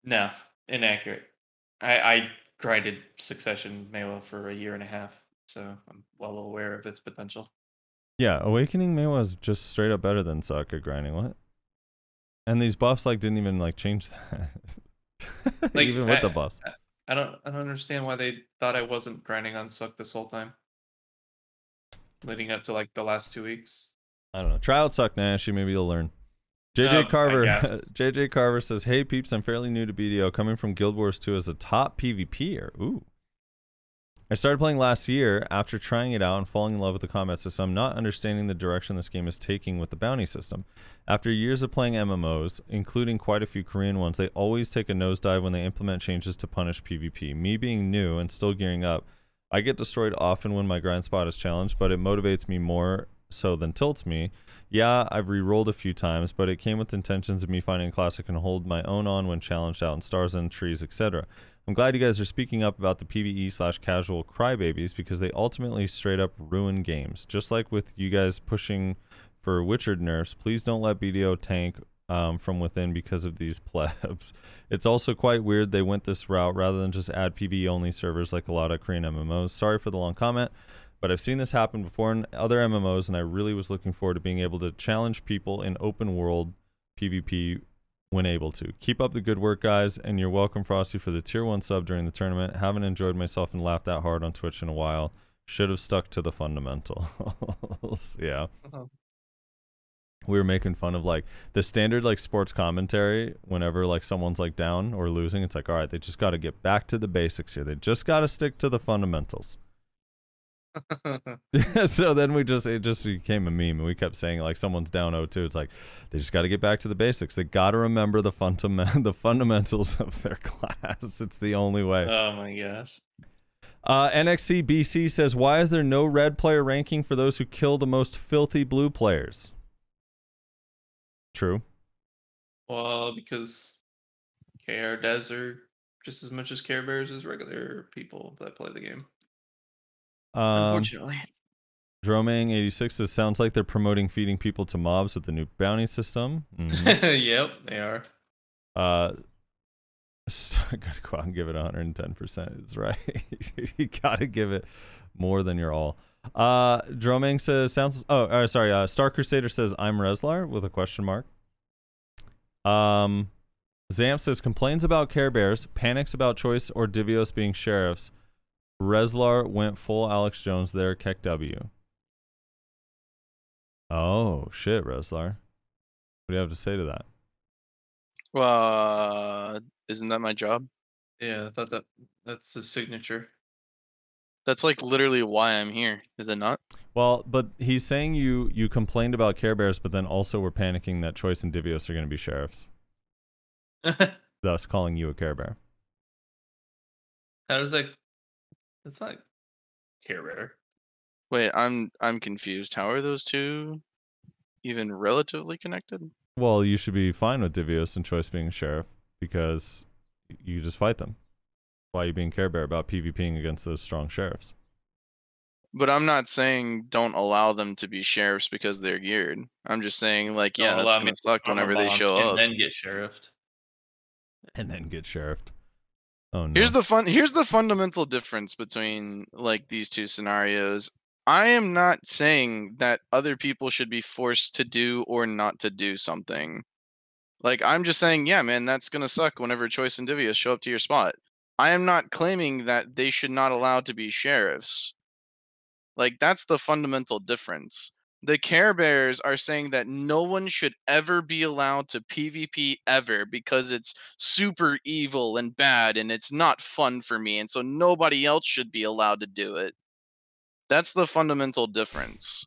Speaker 1: No, inaccurate. I I grinded Succession Maehwa for a year and a half, so I'm well aware of its potential.
Speaker 3: Yeah, Awakening May was just straight up better than Suck grinding. What? And these buffs like didn't even like change that.
Speaker 1: Like,
Speaker 3: even with
Speaker 1: I-
Speaker 3: the buffs.
Speaker 1: I don't I don't understand why they thought I wasn't grinding on Suck this whole time. Leading up to like the last two weeks.
Speaker 3: I don't know. Try out Suck Nash, maybe you'll learn. JJ
Speaker 1: Um,
Speaker 3: Carver. JJ Carver says, "Hey peeps, I'm fairly new to BDO, coming from Guild Wars 2 as a top PvPer. Ooh. I started playing last year after trying it out and falling in love with the combat system, not understanding the direction this game is taking with the bounty system. After years of playing MMOs, including quite a few Korean ones, they always take a nosedive when they implement changes to punish PvP. Me being new and still gearing up, I get destroyed often when my grind spot is challenged, but it motivates me more so than tilts me. Yeah, I've re-rolled a few times, but it came with intentions of me finding a class I can hold my own on when challenged out in stars and trees, etc. I'm glad you guys are speaking up about the PvE slash casual crybabies because they ultimately straight up ruin games. Just like with you guys pushing for Witcher nerfs, please don't let BDO tank um, from within because of these plebs. It's also quite weird they went this route rather than just add PvE only servers like a lot of Korean MMOs. Sorry for the long comment, but I've seen this happen before in other MMOs, and I really was looking forward to being able to challenge people in open world PvP when able to. Keep up the good work, guys, and you're welcome, Frosty, for the tier one sub during the tournament. Haven't enjoyed myself and laughed that hard on Twitch in a while. Should have stuck to the fundamentals. yeah.
Speaker 1: Oh.
Speaker 3: We were making fun of like the standard like sports commentary whenever like someone's like down or losing. It's like, all right, they just got to get back to the basics here. They just got to stick to the fundamentals. so then we just it just became a meme and we kept saying like someone's down 0-2 it's like they just got to get back to the basics they got to remember the fundament the fundamentals of their class it's the only way
Speaker 1: oh my gosh.
Speaker 3: uh nxc bc says why is there no red player ranking for those who kill the most filthy blue players true
Speaker 1: Well, because KR devs are just as much as Care Bears as regular people that play the game.
Speaker 3: um
Speaker 1: Unfortunately.
Speaker 3: dromang 86 says sounds like they're promoting feeding people to mobs with the new bounty system Mhm.
Speaker 1: yep, they are.
Speaker 3: Uh, st- gotta go out and give it 110%. It's right. you gotta give it more than your all. Uh, Dromang says, sounds, oh, uh, sorry. Uh, Star Crusader says, I'm Rezlar with a question mark. Um, Zamp says, complains about Care Bears, panics about Choice or Divios being sheriffs. Rezlar went full Alex Jones there, Keck W. Oh, shit, Rezlar. What do you have to say to that?
Speaker 2: Uh, isn't that my job?
Speaker 1: Yeah, I thought that that's his signature.
Speaker 2: That's like literally why I'm here. Is it not?
Speaker 3: Well, but he's saying you you complained about Care Bears, but then also were panicking that Choice and Divios are going to be sheriffs,
Speaker 1: How
Speaker 3: thus calling you a Care Bear.
Speaker 1: does like, it's not Care Bear.
Speaker 2: Wait, I'm I'm confused. How are those two even relatively connected?
Speaker 3: Well, you should be fine with Divios and Choice being a sheriff because you just fight them. Why are you being Care Bear about PvPing against those strong sheriffs?
Speaker 2: But I'm not saying don't allow them to be sheriffs because they're geared. I'm just saying like yeah,
Speaker 1: Don't
Speaker 2: that's gonna suck whenever they show
Speaker 1: and
Speaker 2: up.
Speaker 1: And then get sheriffed.
Speaker 3: And then get sheriffed. Oh no.
Speaker 2: Here's the fun here's the fundamental difference between like these two scenarios. I am not saying that other people should be forced to do or not to do something. Like I'm just saying, yeah, man, that's gonna suck whenever Choice and Divius show up to your spot. I am not claiming that they should not allow to be sheriffs. Like that's the fundamental difference. The Care Bears are saying that no one should ever be allowed to PvP ever because it's super evil and bad and it's not fun for me and so nobody else should be allowed to do it. That's the fundamental difference.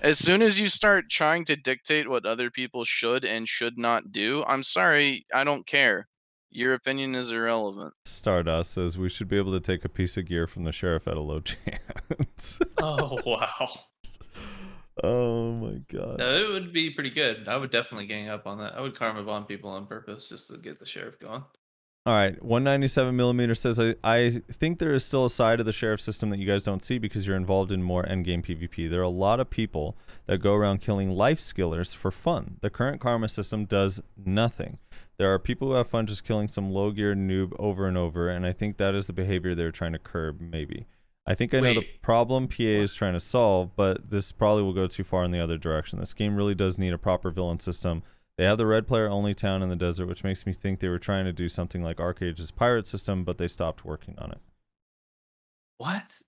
Speaker 2: As soon as you start trying to dictate what other people should and should not do, I'm sorry, I don't care. Your opinion is irrelevant.
Speaker 3: Stardust says we should be able to take a piece of gear from the sheriff at a low chance.
Speaker 1: Oh wow.
Speaker 3: oh my god.
Speaker 1: No, it would be pretty good. I would definitely gang up on that. I would karma bomb people on purpose just to get the sheriff going.
Speaker 3: All right, 197 millimeter says I, I think there is still a side of the sheriff system that you guys don't see because you're involved in more endgame PvP. There are a lot of people that go around killing life skillers for fun. The current karma system does nothing. There are people who have fun just killing some low gear noob over and over, and I think that is the behavior they're trying to curb. Maybe. I think I know the problem PA is trying to solve, but this probably will go too far in the other direction. This game really does need a proper villain system. They have the red player only town in the desert, which makes me think they were trying to do something like ArcheAge's pirate system, but they stopped working on it.
Speaker 1: What?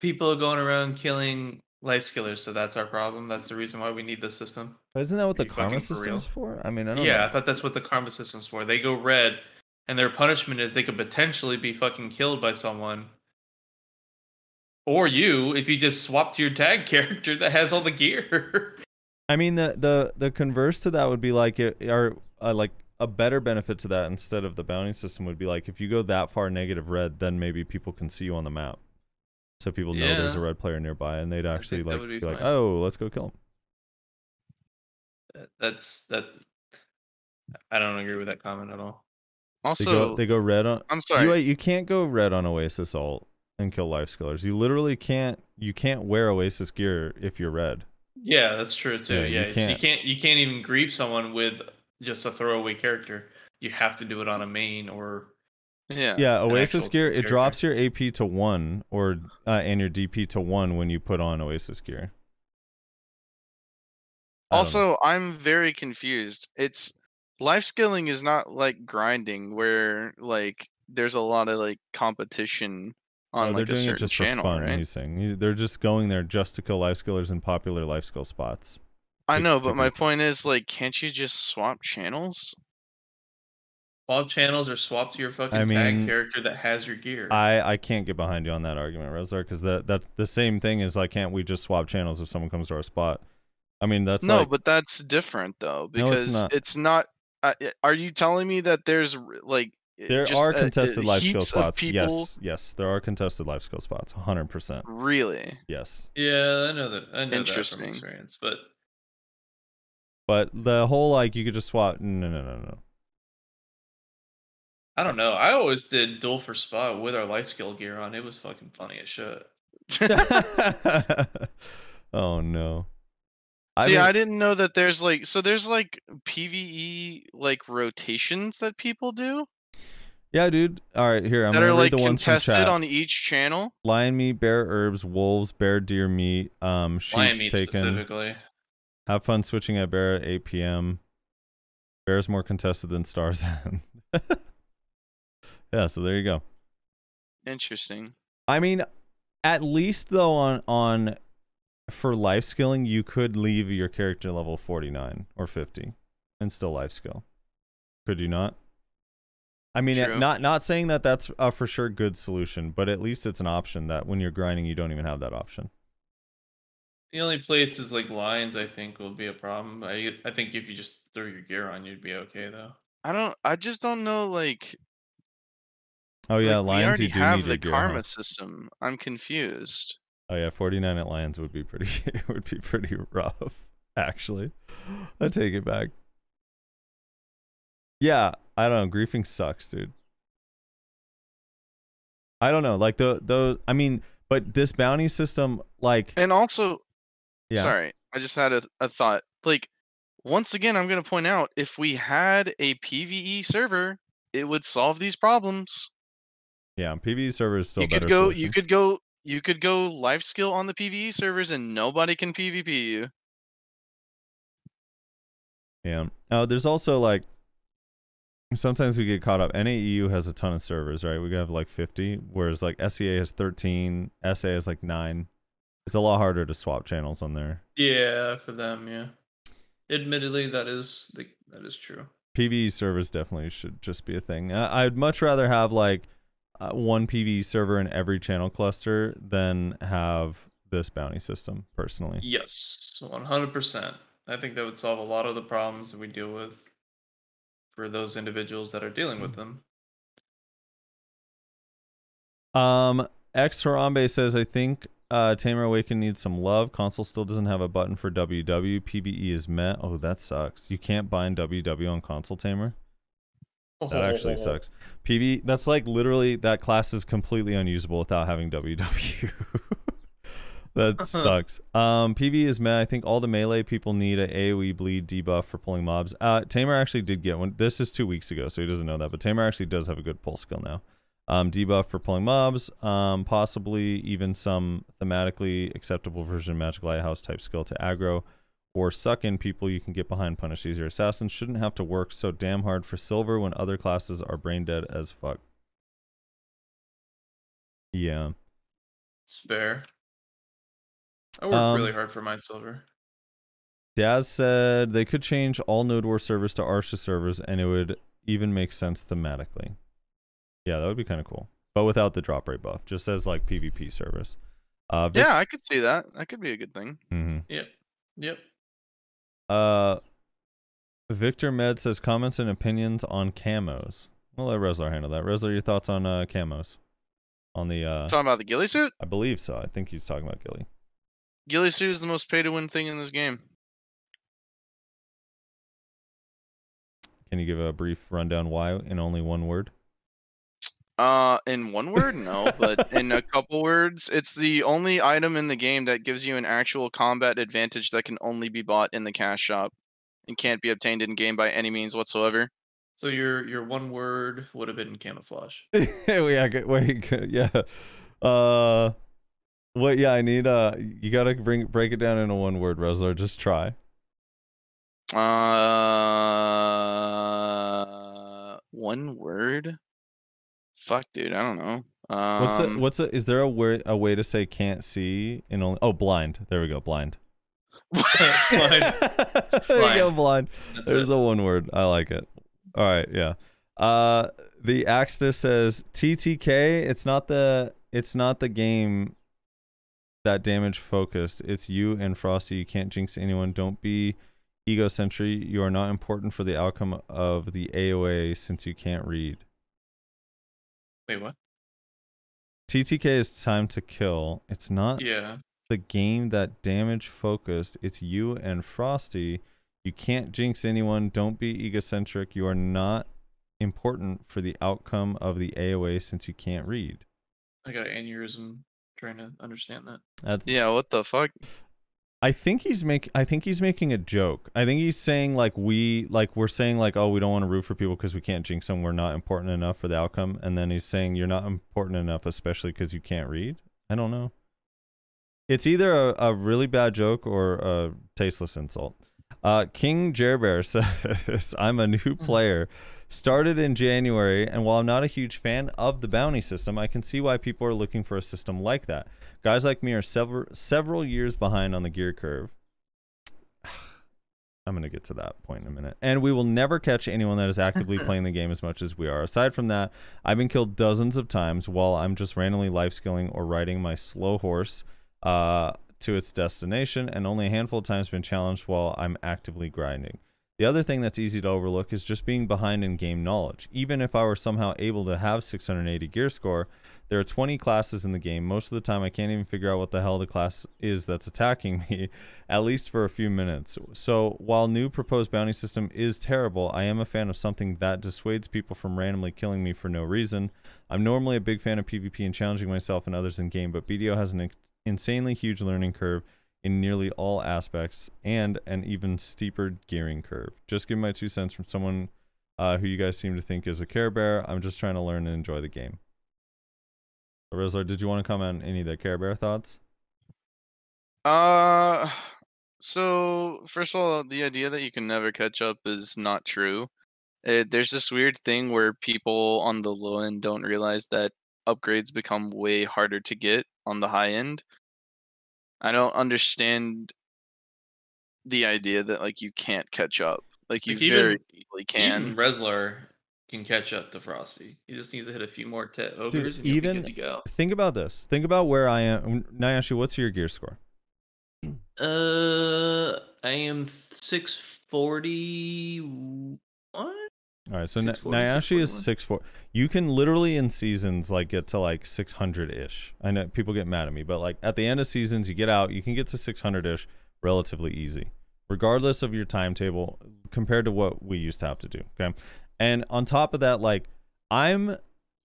Speaker 1: People are going around killing life skillers, so that's our problem. That's the reason why we need this system.
Speaker 3: But isn't that what
Speaker 1: Are
Speaker 3: the karma
Speaker 1: fucking for
Speaker 3: system is for? I mean, I don't
Speaker 1: Yeah,
Speaker 3: know.
Speaker 1: I thought that's what the karma system's for. They go red, and their punishment is they could potentially be fucking killed by someone. Or you, if you just swap to your tag character that has all the gear.
Speaker 3: I mean, the the the converse to that would be like it, or uh, like a better benefit to that instead of the bounty system would be like if you go that far negative red, then maybe people can see you on the map, so people know there's a red player nearby, and they'd actually like be,
Speaker 1: be
Speaker 3: like, oh, let's go kill him.
Speaker 1: That's that. I don't agree with that comment at all.
Speaker 3: They
Speaker 2: Also,
Speaker 3: go they go red on.
Speaker 2: I'm sorry.
Speaker 3: You you can't go red on Oasis alt and kill life skillers. You literally can't. You can't wear Oasis gear if you're red.
Speaker 1: Yeah, that's true too.
Speaker 3: Yeah, you
Speaker 1: Yeah, you
Speaker 3: can't-
Speaker 1: can't you can't even grieve someone with just a throwaway character. You have to do it on a main or
Speaker 2: yeah.
Speaker 3: Yeah, Oasis gear. It
Speaker 1: character.
Speaker 3: drops your AP to one, or uh, and your DP to one when you put on Oasis gear. I.
Speaker 2: Also, I'm very confused. It's life skilling is not like grinding where like there's a lot of like competition on
Speaker 3: No,
Speaker 2: like a
Speaker 3: they're doing
Speaker 2: certain
Speaker 3: it just
Speaker 2: channel,
Speaker 3: for fun.
Speaker 2: right?
Speaker 3: He's saying they're just going there just to kill life skillers in popular life skill spots.
Speaker 2: I know, but my point is like can't you just swap channels?
Speaker 1: Swap channels or swap to your fucking
Speaker 3: I
Speaker 1: tag character that has your gear.
Speaker 3: I I can't get behind you on that argument, Rosar, because that that's the same thing as like, can't we just swap channels if someone comes to our spot? I mean, that's
Speaker 2: no,
Speaker 3: like,
Speaker 2: but that's different though
Speaker 3: No, it's
Speaker 2: because
Speaker 3: not.
Speaker 2: it's not. uh, are you telling me that there's like eh,
Speaker 3: there
Speaker 2: just
Speaker 3: are
Speaker 2: a- a
Speaker 3: contested life skill spots.
Speaker 2: people?
Speaker 3: Yes, yes, there are contested life skill spots. Hundred percent.
Speaker 2: Really?
Speaker 3: Yes.
Speaker 1: yeah, I know that. I know that from
Speaker 2: Interesting.
Speaker 1: experience, but
Speaker 3: But the whole like you could just swap. No, no, no, no.
Speaker 1: I don't know. I always did duel for spot with our life skill gear on. It was fucking funny as shit.
Speaker 3: oh no.
Speaker 2: See,
Speaker 3: mean-
Speaker 2: I didn't know that there's like so there's like PVE like rotations that people do
Speaker 3: Yeah, dude. All right, here I'm
Speaker 2: that
Speaker 3: gonna
Speaker 2: are
Speaker 3: read
Speaker 2: like
Speaker 3: the ones from
Speaker 2: contested
Speaker 3: chat.
Speaker 2: on each channel.
Speaker 3: lion meat, bear herbs, wolves, bear deer meat, um,
Speaker 1: Lion
Speaker 3: sheep's
Speaker 1: meat
Speaker 3: taken.
Speaker 1: specifically.
Speaker 3: Have fun switching at bear at 8 p.m. Bear's more contested than Stars End. Yeah, so there you go.
Speaker 2: Interesting.
Speaker 3: I mean, at least though on on for life skilling, you could leave your character level 49 or 50 and still life skill. Could you not? I mean,
Speaker 2: True.
Speaker 3: not not saying that that's a for sure good solution, but at least it's an option that when you're grinding, you don't even have that option.
Speaker 1: The only places like lions, I think, will be a problem. I I think if you just throw your gear on, you'd be okay though.
Speaker 2: I don't. I just don't know. Like,
Speaker 3: Oh yeah,
Speaker 2: like, we
Speaker 3: lions
Speaker 2: already
Speaker 3: you do
Speaker 2: have
Speaker 3: need
Speaker 2: the karma system. I'm confused.
Speaker 3: Oh yeah, 49 at lions would be pretty would be pretty rough actually. I take it back. Yeah, I don't know, griefing sucks, dude. I don't know, like the those I mean, but this bounty system like
Speaker 2: And also,
Speaker 3: yeah.
Speaker 2: sorry, I just had a, a thought. Like, once again, I'm going to point out if we had a PVE server, it would solve these problems.
Speaker 3: Yeah, PvE server is still
Speaker 2: you could go.
Speaker 3: solution.
Speaker 2: You could go. You could go life skill on the PVE servers, and nobody can PvP you.
Speaker 3: Yeah. Oh, there's also like sometimes we get caught up. NAEU has a ton of servers, right? We have like 50, whereas like SEA has 13, SA has like nine. It's a lot harder to swap channels on there.
Speaker 1: Yeah, for them, yeah. Admittedly, that is the, that is true.
Speaker 3: PvE servers definitely should just be a thing. I- I'd much rather have like uh, one PvE server in every channel cluster than have this bounty system, personally.
Speaker 1: Yes, one hundred percent. I think that would solve a lot of the problems that we deal with for those individuals that are dealing with them.
Speaker 3: Um, X Harambe says, I think uh, Tamer Awaken needs some love. Console still doesn't have a button for WW. PBE is met. Oh, that sucks. You can't bind WW on console Tamer. That actually sucks. PB, that's like literally that class is completely unusable without having WW. that sucks. Um, PV is met. I think all the melee people need a AoE bleed debuff for pulling mobs. Uh, Tamer actually did get one. This is two weeks ago, so he doesn't know that. But Tamer actually does have a good pull skill now. Um, debuff for pulling mobs. Um, possibly even some thematically acceptable version of Magic Lighthouse type skill to aggro or suck in people you can get behind punish easier. Assassins shouldn't have to work so damn hard for silver when other classes are brain dead as fuck. Yeah.
Speaker 1: It's fair. I work
Speaker 3: Um,
Speaker 1: really hard for my silver.
Speaker 3: Daz said they could change all Node War servers to Arsha servers, and it would even make sense thematically. Yeah, that would be kind of cool, but without the drop rate buff, just as like PvP service. Uh, Vic-
Speaker 2: Yeah, I could see that. That could be a good thing.
Speaker 3: mhm.
Speaker 1: Yep. Yep.
Speaker 3: Uh, Victor Med says comments and opinions on camos. We'll let Rezlar handle that. Rezlar, your thoughts on uh, camos? On the, uh,
Speaker 2: Talking about the ghillie suit.
Speaker 3: I believe so. I think he's talking about Gilly.
Speaker 2: Ghillie suit is the most pay to win thing in this game.
Speaker 3: Can you give a brief rundown why in only one word?
Speaker 2: Uh, in one word, no, but in a couple words, it's the only item in the game that gives you an actual combat advantage that can only be bought in the cash shop and can't be obtained in game by any means whatsoever.
Speaker 1: So your your one word would have been camouflage.
Speaker 3: yeah, good- wait, good- yeah. Uh, what? Yeah, I need. Uh, you gotta bring break it down into one word, Rezlar. Just try.
Speaker 2: Uh, one word. Fuck, dude, I don't know. Um,
Speaker 3: What's it? What's it? Is there a way a way to say can't see in only? Oh, blind. There we go. Blind.
Speaker 1: Blind.
Speaker 3: there you go.
Speaker 1: Blind.
Speaker 3: Blind.
Speaker 1: That's
Speaker 3: There's
Speaker 1: it.
Speaker 3: the one word. I like it. All right, yeah. Uh the Axtis says TTK, it's not the it's not the game that damage focused. It's you and Frosty. You can't jinx anyone. Don't be egocentric. You are not important for the outcome of the AOA since you can't read.
Speaker 1: Wait, what?
Speaker 3: TTK is time to kill. It's not
Speaker 1: Yeah.
Speaker 3: the game that damage focused. It's you and Frosty. You can't jinx anyone. Don't be egocentric. You are not important for the outcome of the AOA since you can't read.
Speaker 1: I got an aneurysm trying to understand that.
Speaker 3: That's
Speaker 2: Yeah, what the fuck?
Speaker 3: I think he's make I think he's making a joke. I think he's saying like we like we're saying like oh we don't want to root for people because we can't jinx them. We're not important enough for the outcome. And then he's saying you're not important enough, especially because you can't read. I don't know. It's either a, a really bad joke or a tasteless insult. Uh, King Jerbear says, I'm a new player. Started in January, and while I'm not a huge fan of the bounty system, I can see why people are looking for a system like that. Guys like me are several several years behind on the gear curve. I'm gonna get to that point in a minute. And we will never catch anyone that is actively playing the game as much as we are. Aside from that, I've been killed dozens of times while I'm just randomly life skilling or riding my slow horse uh, to its destination, and only a handful of times been challenged while I'm actively grinding. The other thing that's easy to overlook is just being behind in game knowledge. Even if I were somehow able to have 680 gear score, there are 20 classes in the game. Most of the time, I can't even figure out what the hell the class is that's attacking me, at least for a few minutes. So, while new proposed bounty system is terrible, I am a fan of something that dissuades people from randomly killing me for no reason. I'm normally a big fan of PvP and challenging myself and others in game, but BDO has an insanely huge learning curve in nearly all aspects and an even steeper gearing curve. Just give my two cents from someone uh, who you guys seem to think is a care bear. I'm just trying to learn and enjoy the game. So, Rezlar, did you want to comment on any of the care bear thoughts?
Speaker 2: Uh, so first of all, the idea that you can never catch up is not true. Uh there's this weird thing where people on the low end don't realize that upgrades become way harder to get on the high end. I don't understand the idea that like you can't catch up. Like you
Speaker 1: Like, even-
Speaker 2: very easily can.
Speaker 1: Even Rezlar can catch up to Frosty. He just needs to hit a few more tet ogres and
Speaker 3: even-
Speaker 1: he'll be good to go.
Speaker 3: Think about this. Think about where I am. Nayashe, what's your gear score?
Speaker 1: Uh, I am six forty one.
Speaker 3: All right, so
Speaker 1: 640,
Speaker 3: is six four. You can literally in seasons like get to like six hundred ish. I know people get mad at me, but like at the end of seasons, you get out, you can get to six hundred ish relatively easy, regardless of your timetable compared to what we used to have to do. Okay, and on top of that, like I'm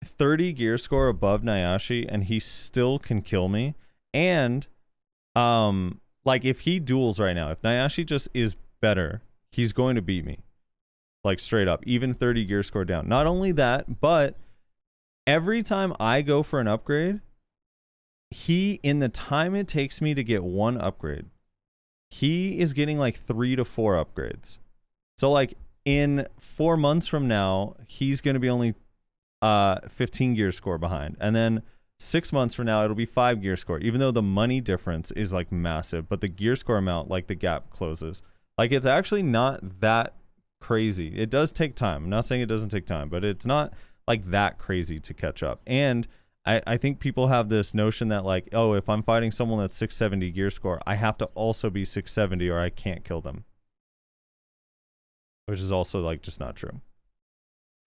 Speaker 3: thirty gear score above Nayashe, and he still can kill me. And um, like if he duels right now, if Nayashe just is better, he's going to beat me like straight up, even 30 gear score down. Not only that, but every time I go for an upgrade, he, in the time it takes me to get one upgrade, he is getting like three to four upgrades. So, like, in four months from now, he's going to be only uh 15 gear score behind. And then six months from now it'll be five gear score, even though the money difference is like massive, but the gear score amount, like the gap closes. Like it's actually not that crazy. It does take time. I'm not saying it doesn't take time, but it's not like that crazy to catch up. And I, I think people have this notion that like, oh, if I'm fighting someone that's 670 gear score, I have to also be 670 or I can't kill them. Which is also like just not true.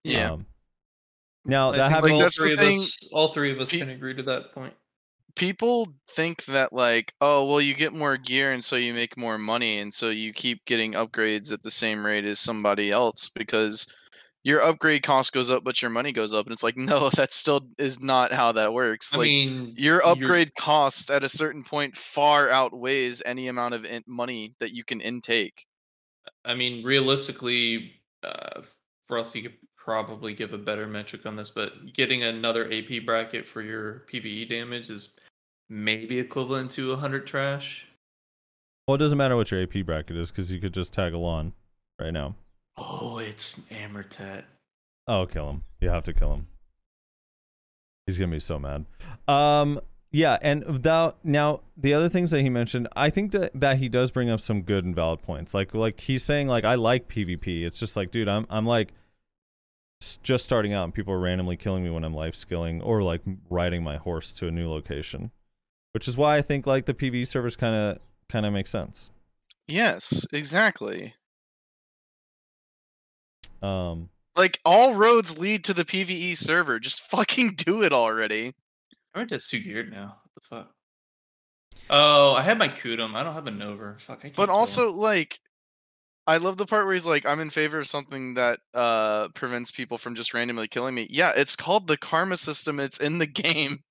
Speaker 2: Yeah.
Speaker 3: Um, now
Speaker 2: I
Speaker 3: that happened.
Speaker 2: like,
Speaker 1: all three of
Speaker 2: thing-
Speaker 1: us, all three of us
Speaker 2: Pe-
Speaker 1: can agree to that point.
Speaker 2: People think that like oh well you get more gear and so you make more money and so you keep getting upgrades at the same rate as somebody else because your upgrade cost goes up but your money goes up. And it's like no that still is not how that works.
Speaker 1: I
Speaker 2: like
Speaker 1: mean,
Speaker 2: your
Speaker 1: you're-
Speaker 2: upgrade cost at a certain point far outweighs any amount of in- money that you can intake.
Speaker 1: I mean, realistically, uh, for us, you could probably give a better metric on this, but getting another AP bracket for your PVE damage is maybe equivalent to 100 trash.
Speaker 3: Well, it doesn't matter what your AP bracket is because you could just tag along right now.
Speaker 1: Oh, it's Amortet.
Speaker 3: Oh, kill him. You have to kill him. He's gonna be so mad. Um, yeah, and that now the other things that he mentioned, I think that that he does bring up some good and valid points. Like like he's saying like I like PvP. It's just like, dude, I'm I'm like just starting out and people are randomly killing me when I'm life skilling or like riding my horse to a new location. Which is why I think like the PvE servers kind of kind of make sense.
Speaker 2: yes exactly
Speaker 3: Um
Speaker 2: like all roads lead to the pve server just fucking do it already
Speaker 1: Amortet's too geared now. What the fuck? Oh, I have my Kudum. I don't have a Nova. Fuck, I can't
Speaker 2: but
Speaker 1: kill him.
Speaker 2: also like i love the part where he's like i'm in favor of something that uh prevents people from just randomly killing me yeah it's called the karma system it's in the game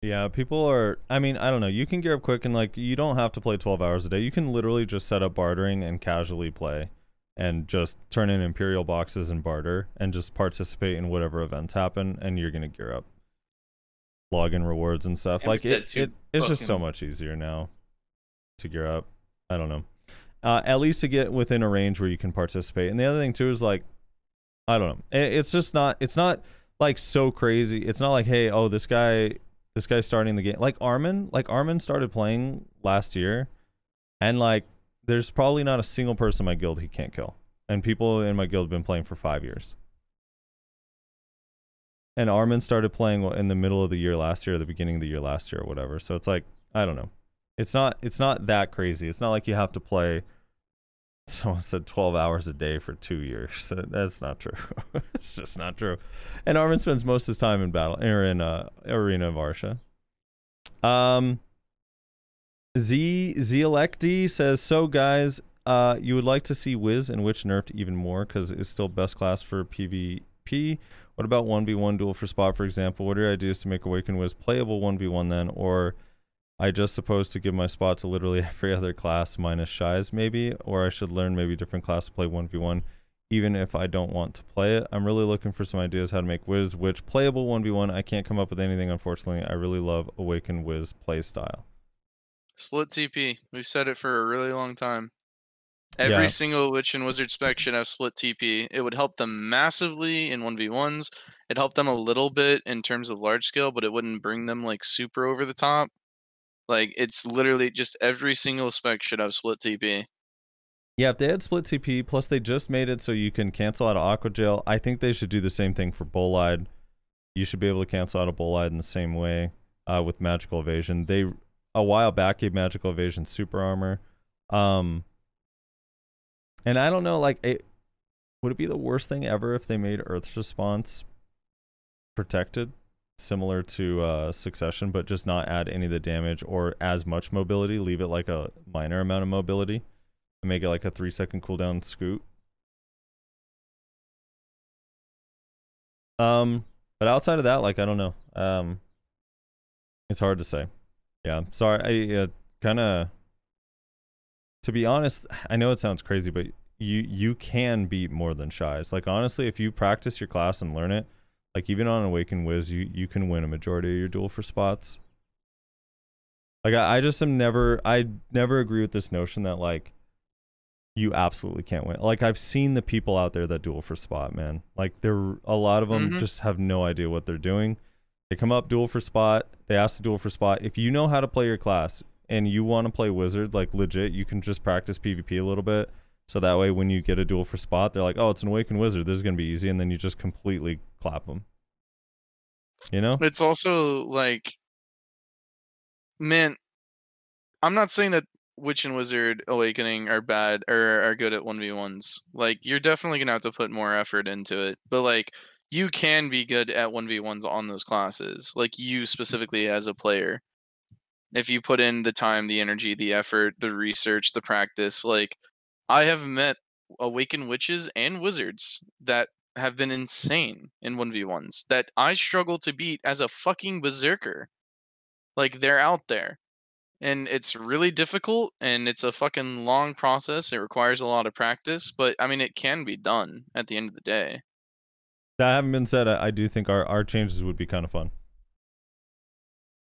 Speaker 3: Yeah, people are. I mean, I don't know. You can gear up quick and like you don't have to play 12 hours a day. You can literally just set up bartering and casually play and just turn in imperial boxes and barter and just participate in whatever events happen and you're going to gear up. Log in rewards and stuff.
Speaker 1: Yeah,
Speaker 3: like it, it it's just so much easier now to gear up. I don't know. Uh, at least to get within a range where you can participate. And the other thing too is like I don't know. It, it's just not it's not like so crazy. It's not like, hey, oh, this guy this guy's starting the game like Armin, like Armin started playing last year, and like there's probably not a single person in my guild he can't kill, and people in my guild have been playing for five years. And Armin started playing in the middle of the year last year, or the beginning of the year last year, or whatever. So it's like I don't know. It's not it's not that crazy. It's not like you have to play. Someone said 12 hours a day for two years. That's not true. it's just not true. And Armin spends most of his time in battle or in uh, Arena of Arsha. Um, Z Zelecti says, "So guys, uh, you would like to see Wiz and Witch nerfed even more because it's still best class for PvP. What about one v one duel for spot, for example? What are your ideas to make Awaken Wiz playable one v one then, or?" I just supposed to give my spot to literally every other class minus Shais, maybe, or I should learn maybe different class to play 1v1, even if I don't want to play it. I'm really looking for some ideas how to make Wiz Witch playable 1v1. I can't come up with anything, unfortunately. I really love Awaken Wiz play style.
Speaker 2: split tp we've said it for a really long time every
Speaker 3: Yeah.
Speaker 2: single witch and wizard spec should have split tp it would help them massively in 1v1s it helped them a little bit in terms of large scale but it wouldn't bring them like super over the top like it's literally just every single spec should have split TP.
Speaker 3: Yeah, if they had split TP, plus they just made it so you can cancel out of Aqua Jail, I think they should do the same thing for Bolide. You should be able to cancel out of Bolide in the same way uh, with Magical Evasion. They a while back gave Magical Evasion super armor. Um, and I don't know, like, it, would it be the worst thing ever if they made Earth's response protected, similar to uh, Succession, but just not add any of the damage or as much mobility? Leave it like a minor amount of mobility and make it like a three second cooldown scoot. Um, but outside of that, like I don't know. Um, it's hard to say. Yeah, sorry. I uh, kind of. To be honest, I know it sounds crazy, but you you can beat more than shais. Like honestly, if you practice your class and learn it, like even on Awaken Wiz, you you can win a majority of your duel for spots. Like I, I just am never I never agree with this notion that like you absolutely can't win. Like I've seen the people out there that duel for spot, man. Like there a lot of them
Speaker 2: Mhm.
Speaker 3: just have no idea what they're doing. They come up duel for spot, they ask to duel for spot. If you know how to play your class and you want to play wizard like legit, you can just practice PvP a little bit. So that way when you get a duel for spot, they're like, "Oh, it's an awakened wizard. This is to be easy." And then you just completely clap them. You know?
Speaker 2: It's also like, man, I'm not saying that Witch and Wizard Awakening are bad or are good at 1v1s. Like, you're definitely to have to put more effort into it. But, like, you can be good at 1v1s on those classes. Like, you specifically as a player. If you put in the time, the energy, the effort, the research, the practice. Like, I have met Awakened Witches and Wizards that have been insane in 1v1s that I struggle to beat as a fucking berserker. Like they're out there. And it's really difficult and it's a fucking long process. It requires a lot of practice, but I mean it can be done at the end of the day.
Speaker 3: That having been said, I, I do think our, our changes would be kind of fun.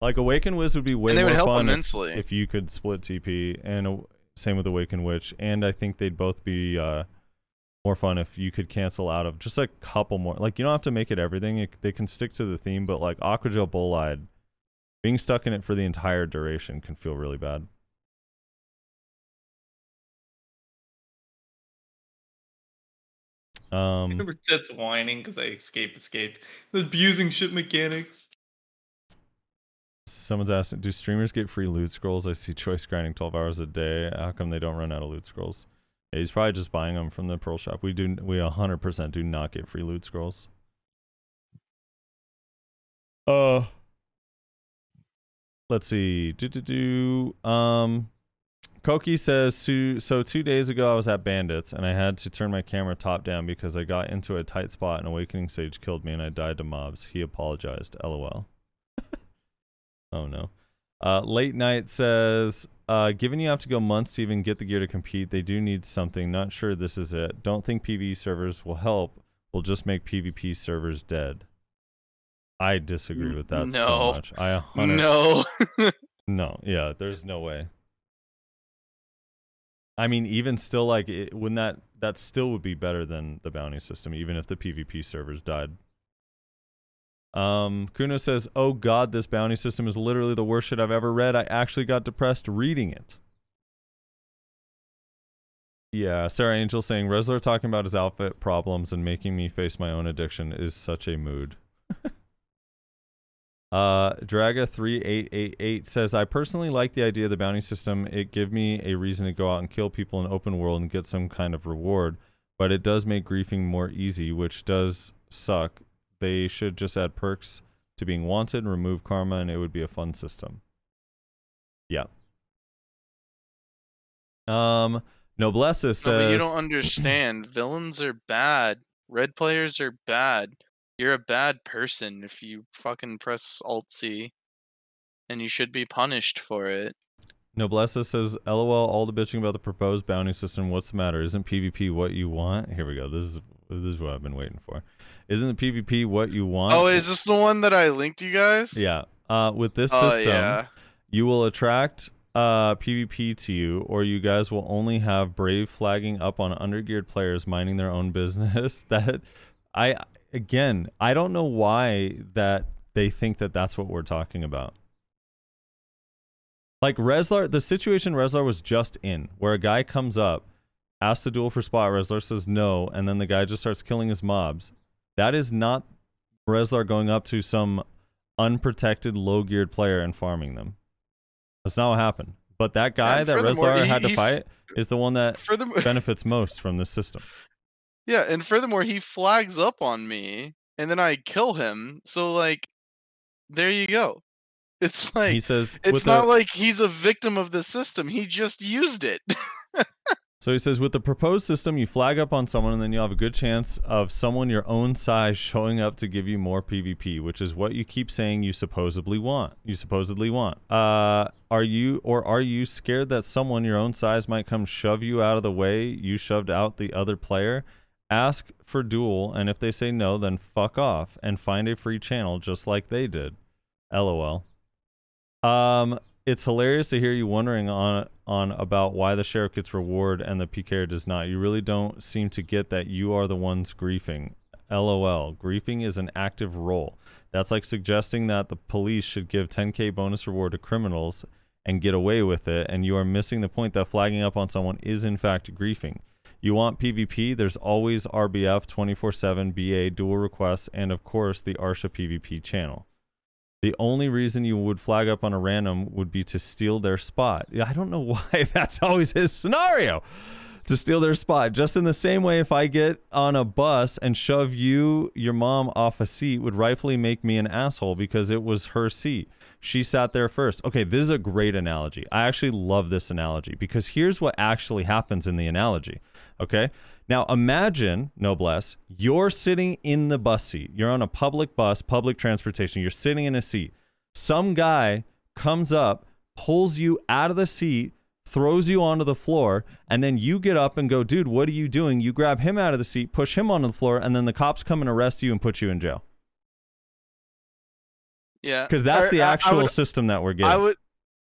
Speaker 3: Like Awaken Wiz would be way
Speaker 2: and they
Speaker 3: more
Speaker 2: would help immensely.
Speaker 3: if you could split TP, and same with Awaken Witch. And I think they'd both be uh, more fun if you could cancel out of just a couple more. Like you don't have to make it everything; it, they can stick to the theme. But like Aqua Jail Bolide, being stuck in it for the entire duration can feel really bad. Um,
Speaker 1: Remember Ted's whining because I escaped, escaped. Abusing ship mechanics.
Speaker 3: Someone's asking, do streamers get free loot scrolls? I see choice grinding 12 hours a day. How come they don't run out of loot scrolls? Yeah, he's probably just buying them from the Pearl Shop. We do, we 100% do not get free loot scrolls. Uh, let's see. Do do do. Um, Koki says, so, so two days ago I was at Bandits and I had to turn my camera top down because I got into a tight spot and Awakening Sage killed me and I died to mobs. He apologized. LOL. Oh no. Uh, late night says, uh, given you have to go months to even get the gear to compete, they do need something. Not sure this is it. Don't think PvE servers will help. Will just make PvP servers dead. I disagree with that so much. I a hundred
Speaker 2: No.
Speaker 3: no, yeah, there's no way. I mean, even still, like, it, wouldn't that that still would be better than the bounty system, even if the PvP servers died. Um, Kuno says, "Oh God, this bounty system is literally the worst shit I've ever read. I actually got depressed reading it." Yeah, Sarah Angel saying Rezlar talking about his outfit problems and making me face my own addiction is such a mood. Uh, Draga3888 says, I personally like the idea of the bounty system. It give me a reason to go out and kill people in open world and get some kind of reward, but it does make griefing more easy, which does suck. They should just add perks to being wanted, and remove karma, and it would be a fun system. Yeah. Um, Noblessa says,
Speaker 2: No, but you don't understand. Villains are bad. Red players are bad. You're a bad person if you fucking press Alt C, and you should be punished for it.
Speaker 3: Noblessa says, "LOL, all the bitching about the proposed bounty system. What's the matter? Isn't PvP what you want?" Here we go. This is this is what I've been waiting for. Isn't the PvP what you want?
Speaker 2: Oh, is this the one that I linked you guys?
Speaker 3: yeah. Uh, with this
Speaker 2: Oh
Speaker 3: system,
Speaker 2: yeah.
Speaker 3: you will attract uh PvP to you, or you guys will only have brave flagging up on undergeared players minding their own business. that I again, I don't know why that they think that that's what we're talking about. Like Rezlar, the situation Rezlar was just in, where a guy comes up, asks to duel for spot, Rezlar says no, and then the guy just starts killing his mobs. That is not Rezlar going up to some unprotected, low geared player and farming them. That's not what happened. But that guy
Speaker 2: And
Speaker 3: that Rezlar
Speaker 2: he-
Speaker 3: had to
Speaker 2: he
Speaker 3: fight is the one that benefits most from this system.
Speaker 2: yeah, and furthermore, he flags up on me, and then I kill him. So like, there you go. It's like
Speaker 3: he says
Speaker 2: it's not
Speaker 3: the,
Speaker 2: like he's a victim of the system. He just used it.
Speaker 3: So he says, with the proposed system, you flag up on someone, and then you'll have a good chance of someone your own size showing up to give you more PvP, which is what you keep saying you supposedly want. You supposedly want. Uh, are you or are you scared that someone your own size might come shove you out of the way you shoved out the other player? Ask for duel, and if they say no, then fuck off and find a free channel just like they did. LOL. Um, it's hilarious to hear you wondering on on about why the sheriff gets reward and the PKer does not. You really don't seem to get that you are the ones griefing. LOL. Griefing is an active role. That's like suggesting that the police should give 10k bonus reward to criminals and get away with it, and you are missing the point that flagging up on someone is in fact griefing. You want PvP? There's always RBF 24/7 BA dual requests, and of course the Arsha PvP channel. The only reason you would flag up on a random would be to steal their spot. I don't know why that's always his scenario to steal their spot. Just in the same way, if I get on a bus and shove you, your mom, off a seat, would rightfully make me an asshole because it was her seat. She sat there first. Okay, this is a great analogy. I actually love this analogy because here's what actually happens in the analogy. Okay. Now imagine, noblesse, you're sitting in the bus seat. You're on a public bus, public transportation. You're sitting in a seat. Some guy comes up, pulls you out of the seat, throws you onto the floor, and then you get up and go, dude, what are you doing? You grab him out of the seat, push him onto the floor, and then the cops come and arrest you and put you in jail.
Speaker 2: Yeah,
Speaker 3: Because that's the
Speaker 2: I- I
Speaker 3: actual
Speaker 2: would-
Speaker 3: system that we're getting.
Speaker 2: I would,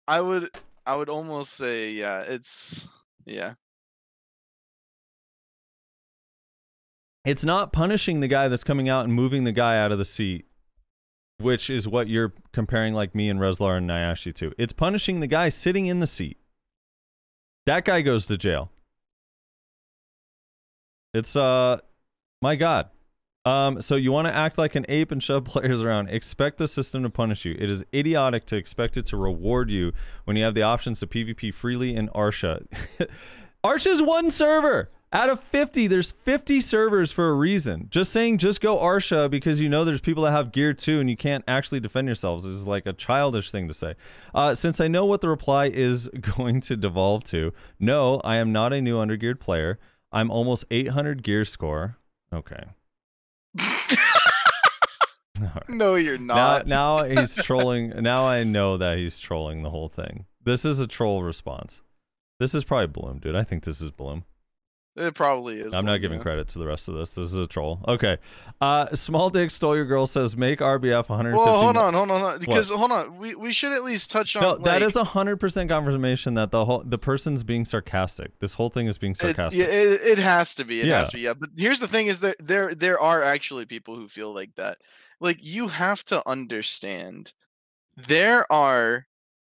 Speaker 2: I would, I would almost say, yeah, it's, yeah,
Speaker 3: it's not punishing the guy that's coming out and moving the guy out of the seat, which is what you're comparing like me and Rezlar and Nayashe to. It's punishing the guy sitting in the seat. That guy goes to jail. It's uh my god. Um so you want to act like an ape and shove players around. Expect the system to punish you. It is idiotic to expect it to reward you when you have the options to PvP freely in Arsha. Arsha's one server. Out of 50, there's 50 servers for a reason. Just saying just go Arsha because you know there's people that have gear too and you can't actually defend yourselves is like a childish thing to say. Uh, since I know what the reply is going to devolve to, no, I am not a new undergeared player. I'm almost 800 gear score. Okay. Right.
Speaker 2: no, you're
Speaker 3: Now,
Speaker 2: not.
Speaker 3: now he's trolling. Now I know that he's trolling the whole thing. This is a troll response. This is probably Bloom, dude. I think this is Bloom.
Speaker 2: It probably is.
Speaker 3: I'm not giving
Speaker 2: yeah.
Speaker 3: credit to the rest of this. This is a troll. Okay. Uh, Small Dick Stole Your Girl says make RBF 150.
Speaker 2: Well, hold on, hold on, hold on, because hold on, we we should at least touch on.
Speaker 3: No, that
Speaker 2: like,
Speaker 3: is a hundred percent confirmation that the whole the person's being sarcastic. This whole thing is being sarcastic.
Speaker 2: yeah, it, it has to be. It
Speaker 3: Yeah.
Speaker 2: has to be. Yeah. But here's the thing: is that there there are actually people who feel like that. Like you have to understand, there are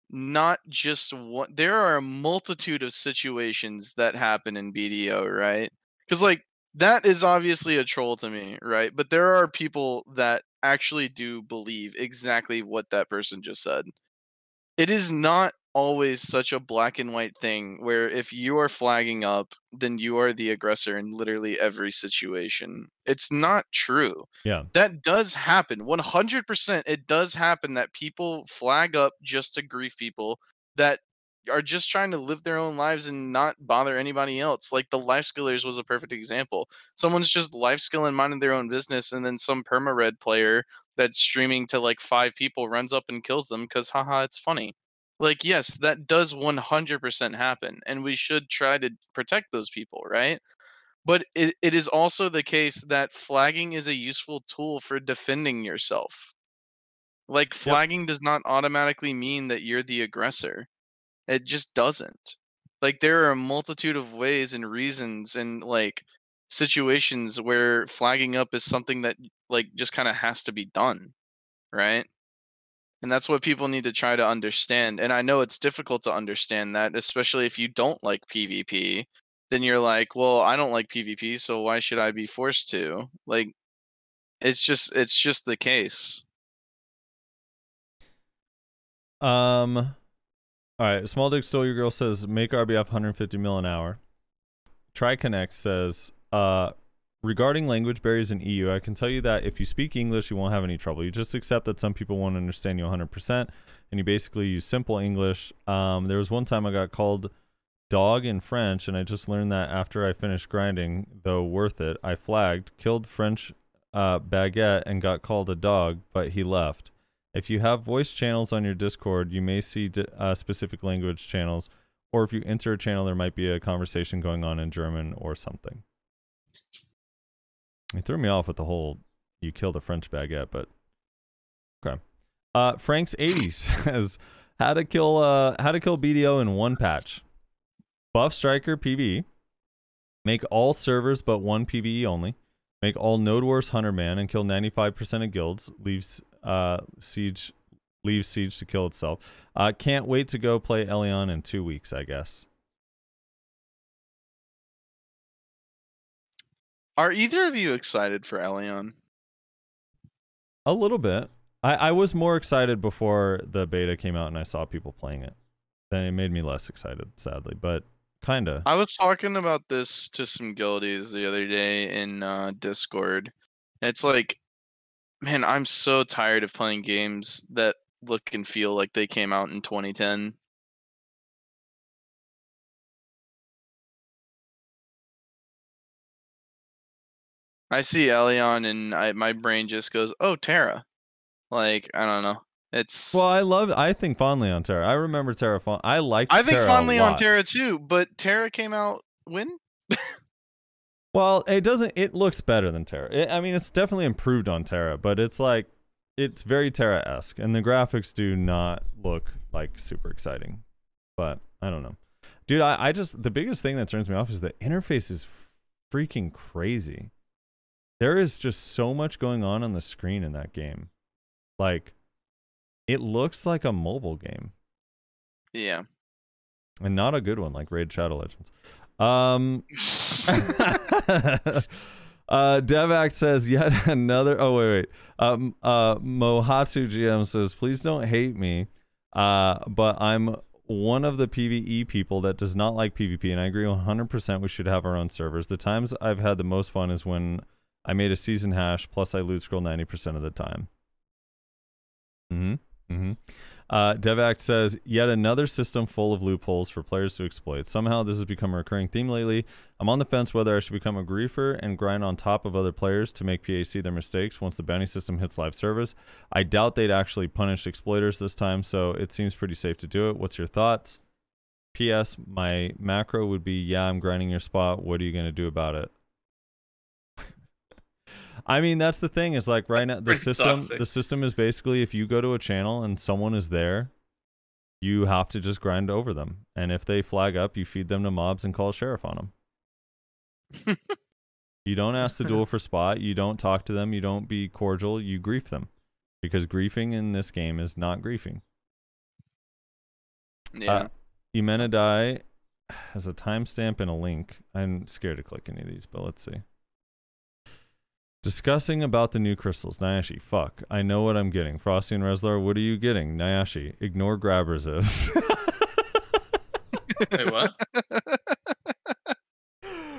Speaker 2: not just one. There are a multitude of situations that happen in BDO, right? Because like that is obviously a troll to me, right? But there are people that actually do believe exactly what that person just said. It is not always such a black and white thing where if you are flagging up, then you are the aggressor in literally every situation. It's not true.
Speaker 3: Yeah.
Speaker 2: That does happen. 100% it does happen that people flag up just to grief people that are just trying to live their own lives and not bother anybody else. Like the life skillers was a perfect example. Someone's just life skill and minding their own business, and then some perma red player that's streaming to like five people runs up and kills them because haha, it's funny. Like, yes, that does 100% happen, and we should try to protect those people, right? But it, it is also the case that flagging is a useful tool for defending yourself. Like, flagging does not automatically mean that you're the aggressor. It just doesn't. Like, there are a multitude of ways and reasons and, like, situations where flagging up is something that, like, just kind of has to be done, right? And that's what people need to try to understand. And I know it's difficult to understand that, especially if you don't like PvP. Then you're like, well, I don't like PvP, so why should I be forced to? Like, it's just it's just the case.
Speaker 3: Um, all right. Small Dick Stole Your Girl says make RBF 150 mil an hour. TriConnect says, uh, regarding language barriers in EU, I can tell you that if you speak English, you won't have any trouble. You just accept that some people won't understand you 100%, and you basically use simple English. Um, there was one time I got called dog in French, and I just learned that after I finished grinding, though worth it. I flagged, killed French uh, baguette, and got called a dog, but he left. If you have voice channels on your Discord, you may see di- uh, specific language channels, or if you enter a channel, there might be a conversation going on in German or something. He threw me off with the whole "you killed a French baguette," but okay. Uh, Frank's eighty says how to kill uh how to kill BDO in one patch. Buff Striker PvE. Make all servers but one PvE only. Make all Node Wars Hunter Man and kill 95% of guilds. Leaves uh, Siege leaves Siege to kill itself. Uh, can't wait to go play Elyon in two weeks, I guess.
Speaker 2: Are either of you excited for Elyon?
Speaker 3: A little bit. I, I was more excited before the beta came out and I saw people playing it. Then it made me less excited, sadly. But kinda.
Speaker 2: I was talking about this to some guildies the other day in uh, Discord. It's like, man, I'm so tired of playing games that look and feel like they came out in 2010. I see Elyon and I, my brain just goes, "Oh, Terra." Like I don't know. It's
Speaker 3: Well, I love. I think fondly on Terra. I remember Terra. Fond- I like.
Speaker 2: I think
Speaker 3: Terra
Speaker 2: fondly on. Terra too, but Terra came out when?
Speaker 3: Well, it doesn't. It looks better than Terra. It, I mean, it's definitely improved on Terra, but it's like it's very Terra esque, and the graphics do not look like super exciting. But I don't know, dude. I, I just the biggest thing that turns me off is the interface is freaking crazy. There is just so much going on on the screen in that game. Like, it looks like a mobile game.
Speaker 2: Yeah.
Speaker 3: and not a good one like Raid Shadow Legends. Um, uh, Devac says yet another. Oh wait, wait. Um, uh, Mohatu GM says, please don't hate me. Uh, but I'm one of the PVE people that does not like PvP, and I agree 100%. We should have our own servers. The times I've had the most fun is when I made a season hash plus I loot scroll 90% of the time. Mm-hmm. Mm-hmm. Uh, Devac says, yet another system full of loopholes for players to exploit. Somehow this has become a recurring theme lately. I'm on the fence whether I should become a griefer and grind on top of other players to make PAC their mistakes once the bounty system hits live service. I doubt they'd actually punish exploiters this time, so it seems pretty safe to do it. What's your thoughts? P.S. My macro would be, yeah, I'm grinding your spot. What are you going to do about it? I mean, that's the thing. Is like right now the system.
Speaker 1: toxic.
Speaker 3: The system is basically if you go to a channel and someone is there, you have to just grind over them. And if they flag up, you feed them to mobs and call sheriff on them. you don't ask to duel for spot. You don't talk to them. You don't be cordial. You grief them, because griefing in this game is not griefing.
Speaker 2: Yeah.
Speaker 3: Uh, Eumenidai has a timestamp and a link. I'm scared to click any of these, but let's see. Discussing about the new crystals. Nayashe, fuck. I know what I'm getting. Frosty and Rezlar, what are you getting? Nayashe, ignore grab resist.
Speaker 1: Wait, what?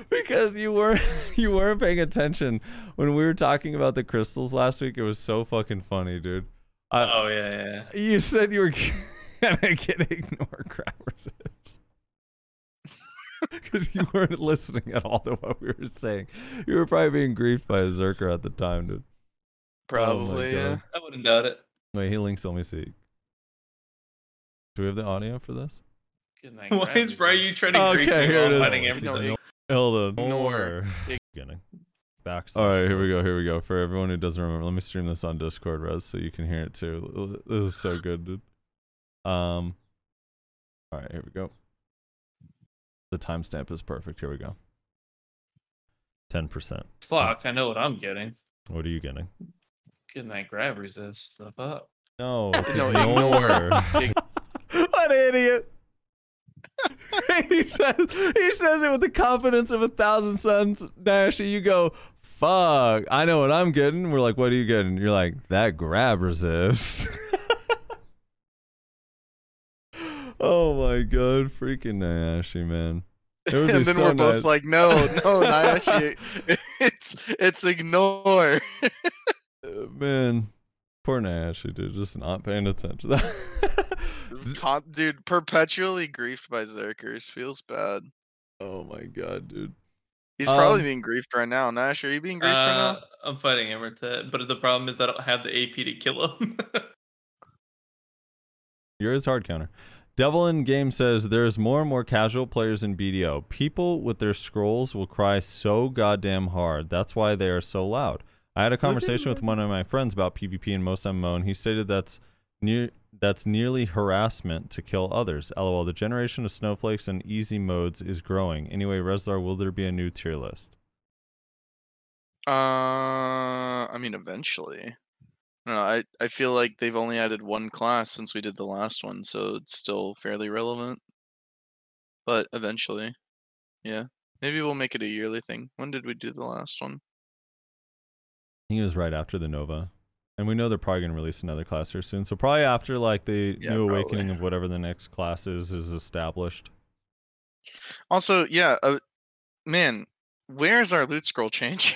Speaker 3: because you weren't you weren't paying attention when we were talking about the crystals last week. It was so fucking funny, dude. Uh,
Speaker 1: oh yeah, yeah, yeah.
Speaker 3: You said you were gonna get ignore grab resist. Because you weren't listening at all to what we were saying. You were probably being griefed by a Zerker at the time, dude.
Speaker 2: Probably. yeah.
Speaker 1: I wouldn't doubt it.
Speaker 3: Wait, he links. Let me see. Do we have the audio for this?
Speaker 1: Good night,
Speaker 2: Why
Speaker 1: Why
Speaker 2: is
Speaker 1: is Bry you trying to
Speaker 3: Okay,
Speaker 1: grief me while
Speaker 3: it is.
Speaker 1: fighting
Speaker 3: No,
Speaker 1: everything?
Speaker 3: Hold on.
Speaker 2: Ignore.
Speaker 3: Beginning. Back. All right, here we go. Here we go. For everyone who doesn't remember, let me stream this on Discord, Res, so you can hear it too. This is so good, dude. Um. All right, here we go. The timestamp is perfect. Here we go. Ten percent.
Speaker 1: Fuck, I know what I'm getting.
Speaker 3: What are you getting?
Speaker 1: Getting that grab resist stuff up.
Speaker 3: No, it's
Speaker 2: No,
Speaker 3: ignore.
Speaker 2: ignore.
Speaker 3: what an idiot! he says he says it with the confidence of a thousand suns. Dashy, you go, fuck. I know what I'm getting. We're like, what are you getting? You're like, that grab resist. Oh my god, freaking Nayashe, man. It would be
Speaker 2: and then
Speaker 3: so
Speaker 2: we're both like, no, no, Nayashe, it's it's ignore.
Speaker 3: Uh, man, poor Nayashe, dude, just not paying attention.
Speaker 2: Con- dude, perpetually griefed by Zerkers feels bad.
Speaker 3: oh my god, dude.
Speaker 2: He's probably
Speaker 3: Um,
Speaker 2: being griefed right now. Nash, are you being griefed right
Speaker 1: Uh,
Speaker 2: now?
Speaker 1: I'm fighting Emertet, but the problem is I don't have the AP to kill him.
Speaker 3: You're his hard counter. Devil in Game says there's more and more casual players in BDO. People with their scrolls will cry so goddamn hard. That's why they are so loud. I had a conversation with one of my friends about PvP and most MMO, and he stated that's near that's nearly harassment to kill others. LOL. The generation of snowflakes and easy modes is growing. Anyway, Rezlar, will there be a new tier list?
Speaker 2: Uh, I mean, eventually. I don't know. I I feel like they've only added one class since we did the last one, so it's still fairly relevant. But eventually, yeah, maybe we'll make it a yearly thing. When did we do the last one?
Speaker 3: I think it was right after the Nova. And we know they're probably going to release another class here soon. So probably after like the
Speaker 2: Yeah,
Speaker 3: new
Speaker 2: probably.
Speaker 3: awakening of whatever the next class is is established.
Speaker 2: Also, yeah, uh, man, where's our loot scroll change?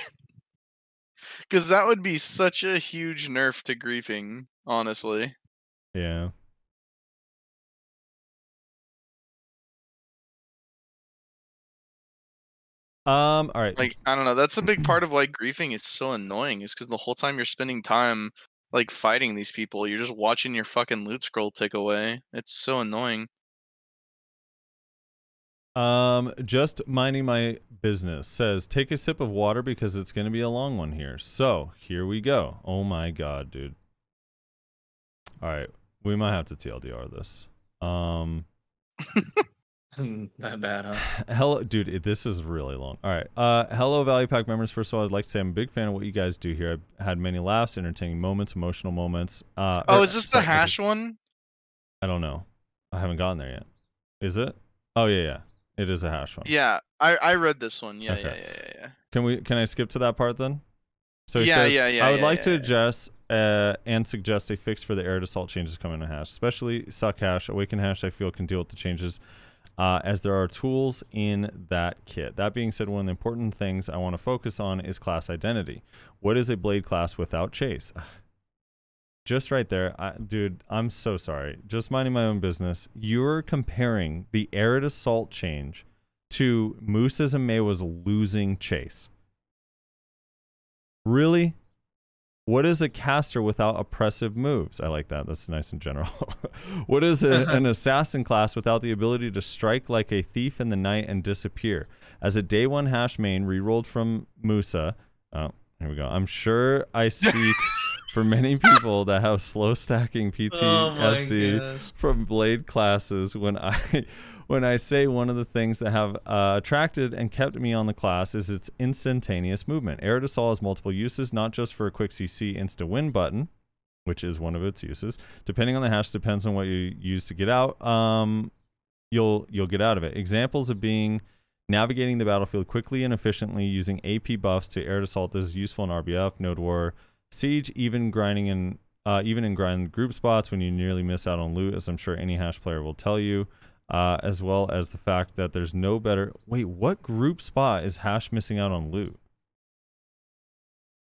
Speaker 2: Because that would be such a huge nerf to griefing, honestly.
Speaker 3: Yeah. Um. All right.
Speaker 2: Like, I don't know. That's a big part of why griefing is so annoying. Is because the whole time you're spending time like fighting these people, you're just watching your fucking loot scroll tick away. It's so annoying.
Speaker 3: Um, just minding my business says take a sip of water because it's going to be a long one here. So here we go. Oh my god, dude. All right, we might have to TLDR this. Um,
Speaker 1: that bad, huh?
Speaker 3: hello, dude. it- This is really long. All right. Uh, hello, Value Pack members. First of all, I'd like to say I'm a big fan of what you guys do here. I've had many laughs, entertaining moments, emotional moments. Uh,
Speaker 2: Oh,
Speaker 3: or-
Speaker 2: is this the
Speaker 3: sorry, is it-
Speaker 2: hash one?
Speaker 3: I don't know. I haven't gotten there yet. Is it? Oh yeah, yeah. It is a hash one.
Speaker 2: Yeah, I I read this one. Yeah, yeah,
Speaker 3: Okay.
Speaker 2: yeah, yeah, yeah.
Speaker 3: Can we? Can I skip to that part then? So he
Speaker 2: Yeah,
Speaker 3: says,
Speaker 2: yeah, yeah,
Speaker 3: I would
Speaker 2: yeah,
Speaker 3: like to
Speaker 2: yeah, yeah.
Speaker 3: address uh, and suggest a fix for the air to assault changes coming to hash, especially suck hash, awaken hash. I feel can deal with the changes. Uh, as there are tools in that kit. That being said, one of the important things I want to focus on is class identity. What is a blade class without chase? Just right there, I, dude. I'm so sorry. Just minding my own business. You're comparing the arid assault change to Musa's and Maehwa's losing chase. Really? What is a caster without oppressive moves? I like that. That's nice and general. what is a, an assassin class without the ability to strike like a thief in the night and disappear? As a day one hash main rerolled from Musa. Oh, here we go. I'm sure I speak for many people that have slow stacking PTSD
Speaker 1: gosh.
Speaker 3: from blade classes when I when I say one of the things that have uh, attracted and kept me on the class is its instantaneous movement. Assault has multiple uses, not just for a quick CC insta win button, which is one of its uses. Depending on the hash, depends on what you use to get out. Um, you'll you'll get out of it. Examples of being navigating the battlefield quickly and efficiently using AP buffs to Arid Assault This is useful in RBF, Node War, Siege, even grinding in uh, even in grind group spots when you nearly miss out on loot, as I'm sure any hash player will tell you, uh, as well as the fact that there's no better. Wait, what group spot is hash missing out on loot?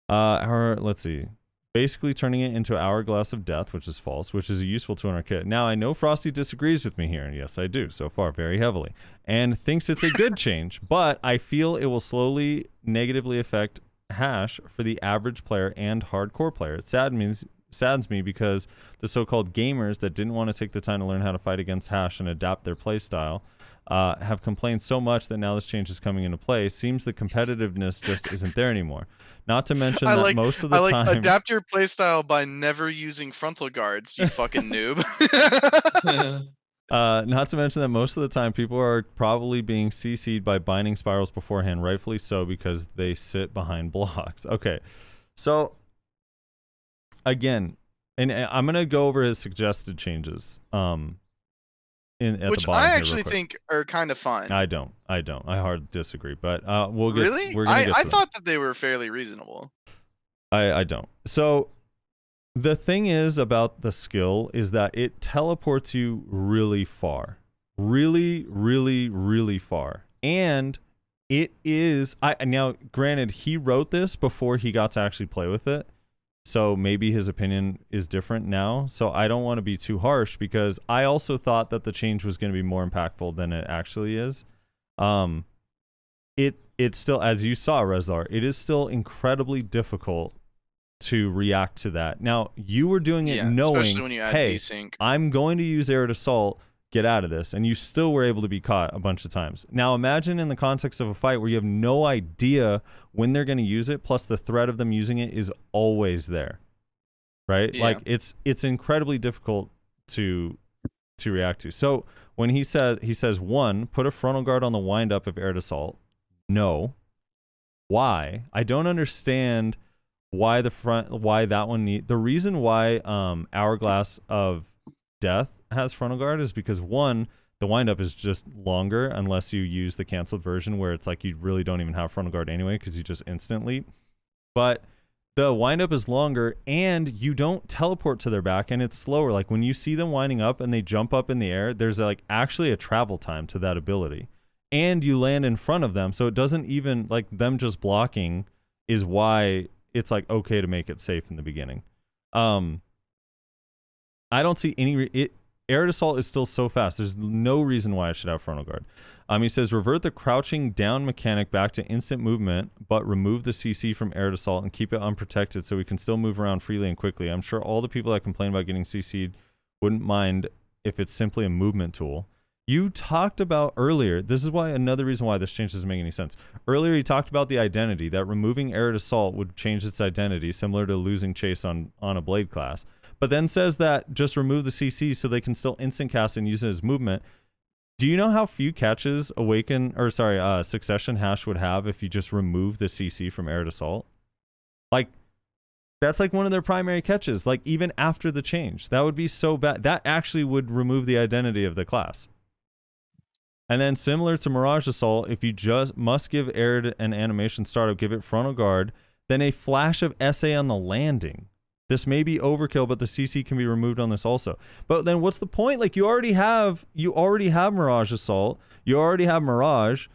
Speaker 3: Uh, our let's see. Basically, turning it into Hourglass of Death, which is false, which is a useful tool in our kit. Now, I know Frosty disagrees with me here, and yes, I do so far, very heavily, and thinks it's a good change, but I feel it will slowly negatively affect hash for the average player and hardcore player. It saddens me, saddens me because the so-called gamers that didn't want to take the time to learn how to fight against hash and adapt their playstyle uh, have complained so much that now this change is coming into play. Seems the competitiveness just isn't there anymore. Not to mention
Speaker 2: I
Speaker 3: that
Speaker 2: like
Speaker 3: most of the
Speaker 2: I like
Speaker 3: time,
Speaker 2: adapt your playstyle by never using frontal guards, you fucking noob.
Speaker 3: Uh, not to mention that most of the time people are probably being CC'd by binding spirals beforehand, rightfully so, because they sit behind blocks. Okay, so again, and uh, I'm gonna go over his suggested changes. Um, in at
Speaker 2: Which
Speaker 3: the bottom
Speaker 2: I actually think are kind of fine.
Speaker 3: I don't. I don't. I hard disagree, but uh, we'll get.
Speaker 2: really? I, I
Speaker 3: to
Speaker 2: thought that they were fairly reasonable.
Speaker 3: I, I don't. So the thing is about the skill is that it teleports you really far. Really, really, really far. And it is I now granted he wrote this before he got to actually play with it. So maybe his opinion is different now. So I don't want to be too harsh because I also thought that the change was going to be more impactful than it actually is. Um it it's still as you saw Rezar, it is still incredibly difficult to react to that. Now, you were doing it
Speaker 2: Yeah,
Speaker 3: knowing,
Speaker 2: when you add
Speaker 3: hey,
Speaker 2: desync.
Speaker 3: I'm going to use Arid Assault, get out of this, and you still were able to be caught a bunch of times. Now, imagine in the context of a fight where you have no idea when they're going to use it, plus the threat of them using it is always there. Right?
Speaker 2: Yeah.
Speaker 3: Like it's it's incredibly difficult to to react to. So when he says he says one, put a frontal guard on the wind up of air assault. No. Why? I don't understand why the front why that one need the reason why um hourglass of death has frontal guard is because one the windup is just longer unless you use the canceled version where it's like you really don't even have frontal guard anyway because you just instantly but the windup is longer and you don't teleport to their back and it's slower. Like when you see them winding up and they jump up in the air there's like actually a travel time to that ability. And you land in front of them so it doesn't even like them just blocking is why it's like okay to make it safe in the beginning. Um, I don't see any. Re- it, air assault is still so fast. There's no reason why I should have frontal guard. Um, he says revert the crouching down mechanic back to instant movement, but remove the CC from air assault and keep it unprotected so we can still move around freely and quickly. I'm sure all the people that complain about getting CC'd wouldn't mind if it's simply a movement tool. You talked about earlier. This is why another reason why this change doesn't make any sense. Earlier, you talked about the identity that removing air assault would change its identity, similar to losing chase on on a blade class. But then says that just remove the CC so they can still instant cast and use it as movement. Do you know how few catches awaken or sorry, uh, succession hash would have if you just remove the CC from air assault? Like that's like one of their primary catches. Like even after the change, that would be so bad. That actually would remove the identity of the class. And then similar to Mirage Assault, if you just must give air an animation startup, give it frontal guard, then a flash of SA on the landing. This may be overkill, but the CC can be removed on this also. But then what's the point? Like you already have you already have Mirage Assault, you already have Mirage.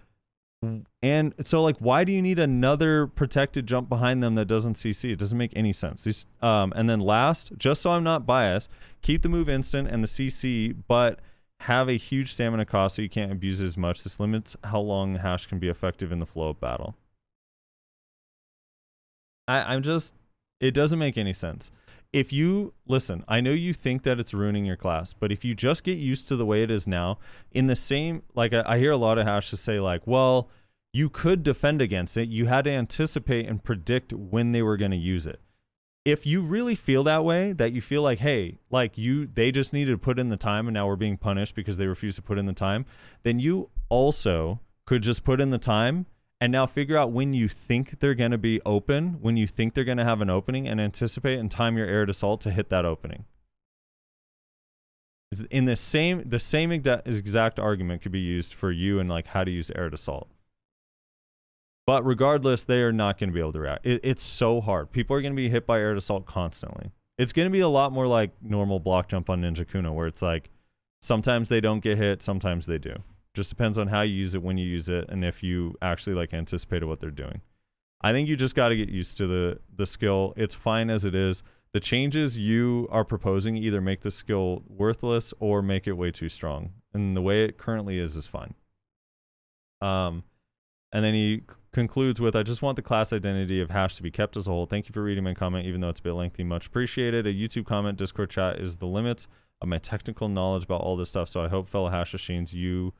Speaker 3: And so like why do you need another protected jump behind them that doesn't CC? It doesn't make any sense. These um and then last, just so I'm not biased, keep the move instant and the CC, but have a huge stamina cost so you can't abuse it as much. This limits how long the hash can be effective in the flow of battle. I, I'm just it doesn't make any sense. If you listen, I know you think that it's ruining your class, but if you just get used to the way it is now, in the same like I, I hear a lot of hashes say like, well, you could defend against it. You had to anticipate and predict when they were going to use it if you really feel that way that you feel like hey like you they just needed to put in the time and now we're being punished because they refused to put in the time then you also could just put in the time and now figure out when you think they're going to be open when you think they're going to have an opening and anticipate and time your air assault to hit that opening. In the same the same exact, exact argument could be used for you and like how to use air assault but regardless, they are not going to be able to react. It, it's so hard. People are going to be hit by air assault constantly. It's going to be a lot more like normal block jump on Ninja Kuno, where it's like sometimes they don't get hit, sometimes they do. Just depends on how you use it, when you use it, and if you actually like anticipated what they're doing. I think you just got to get used to the the skill. It's fine as it is. The changes you are proposing either make the skill worthless or make it way too strong. And the way it currently is is fine. Um, and then he concludes with I just want the class identity of hash to be kept as a whole. Thank you for reading my comment, even though it's a bit lengthy. Much appreciated. A YouTube comment, Discord chat is the limit of my technical knowledge about all this stuff. So I hope, fellow hash machines, you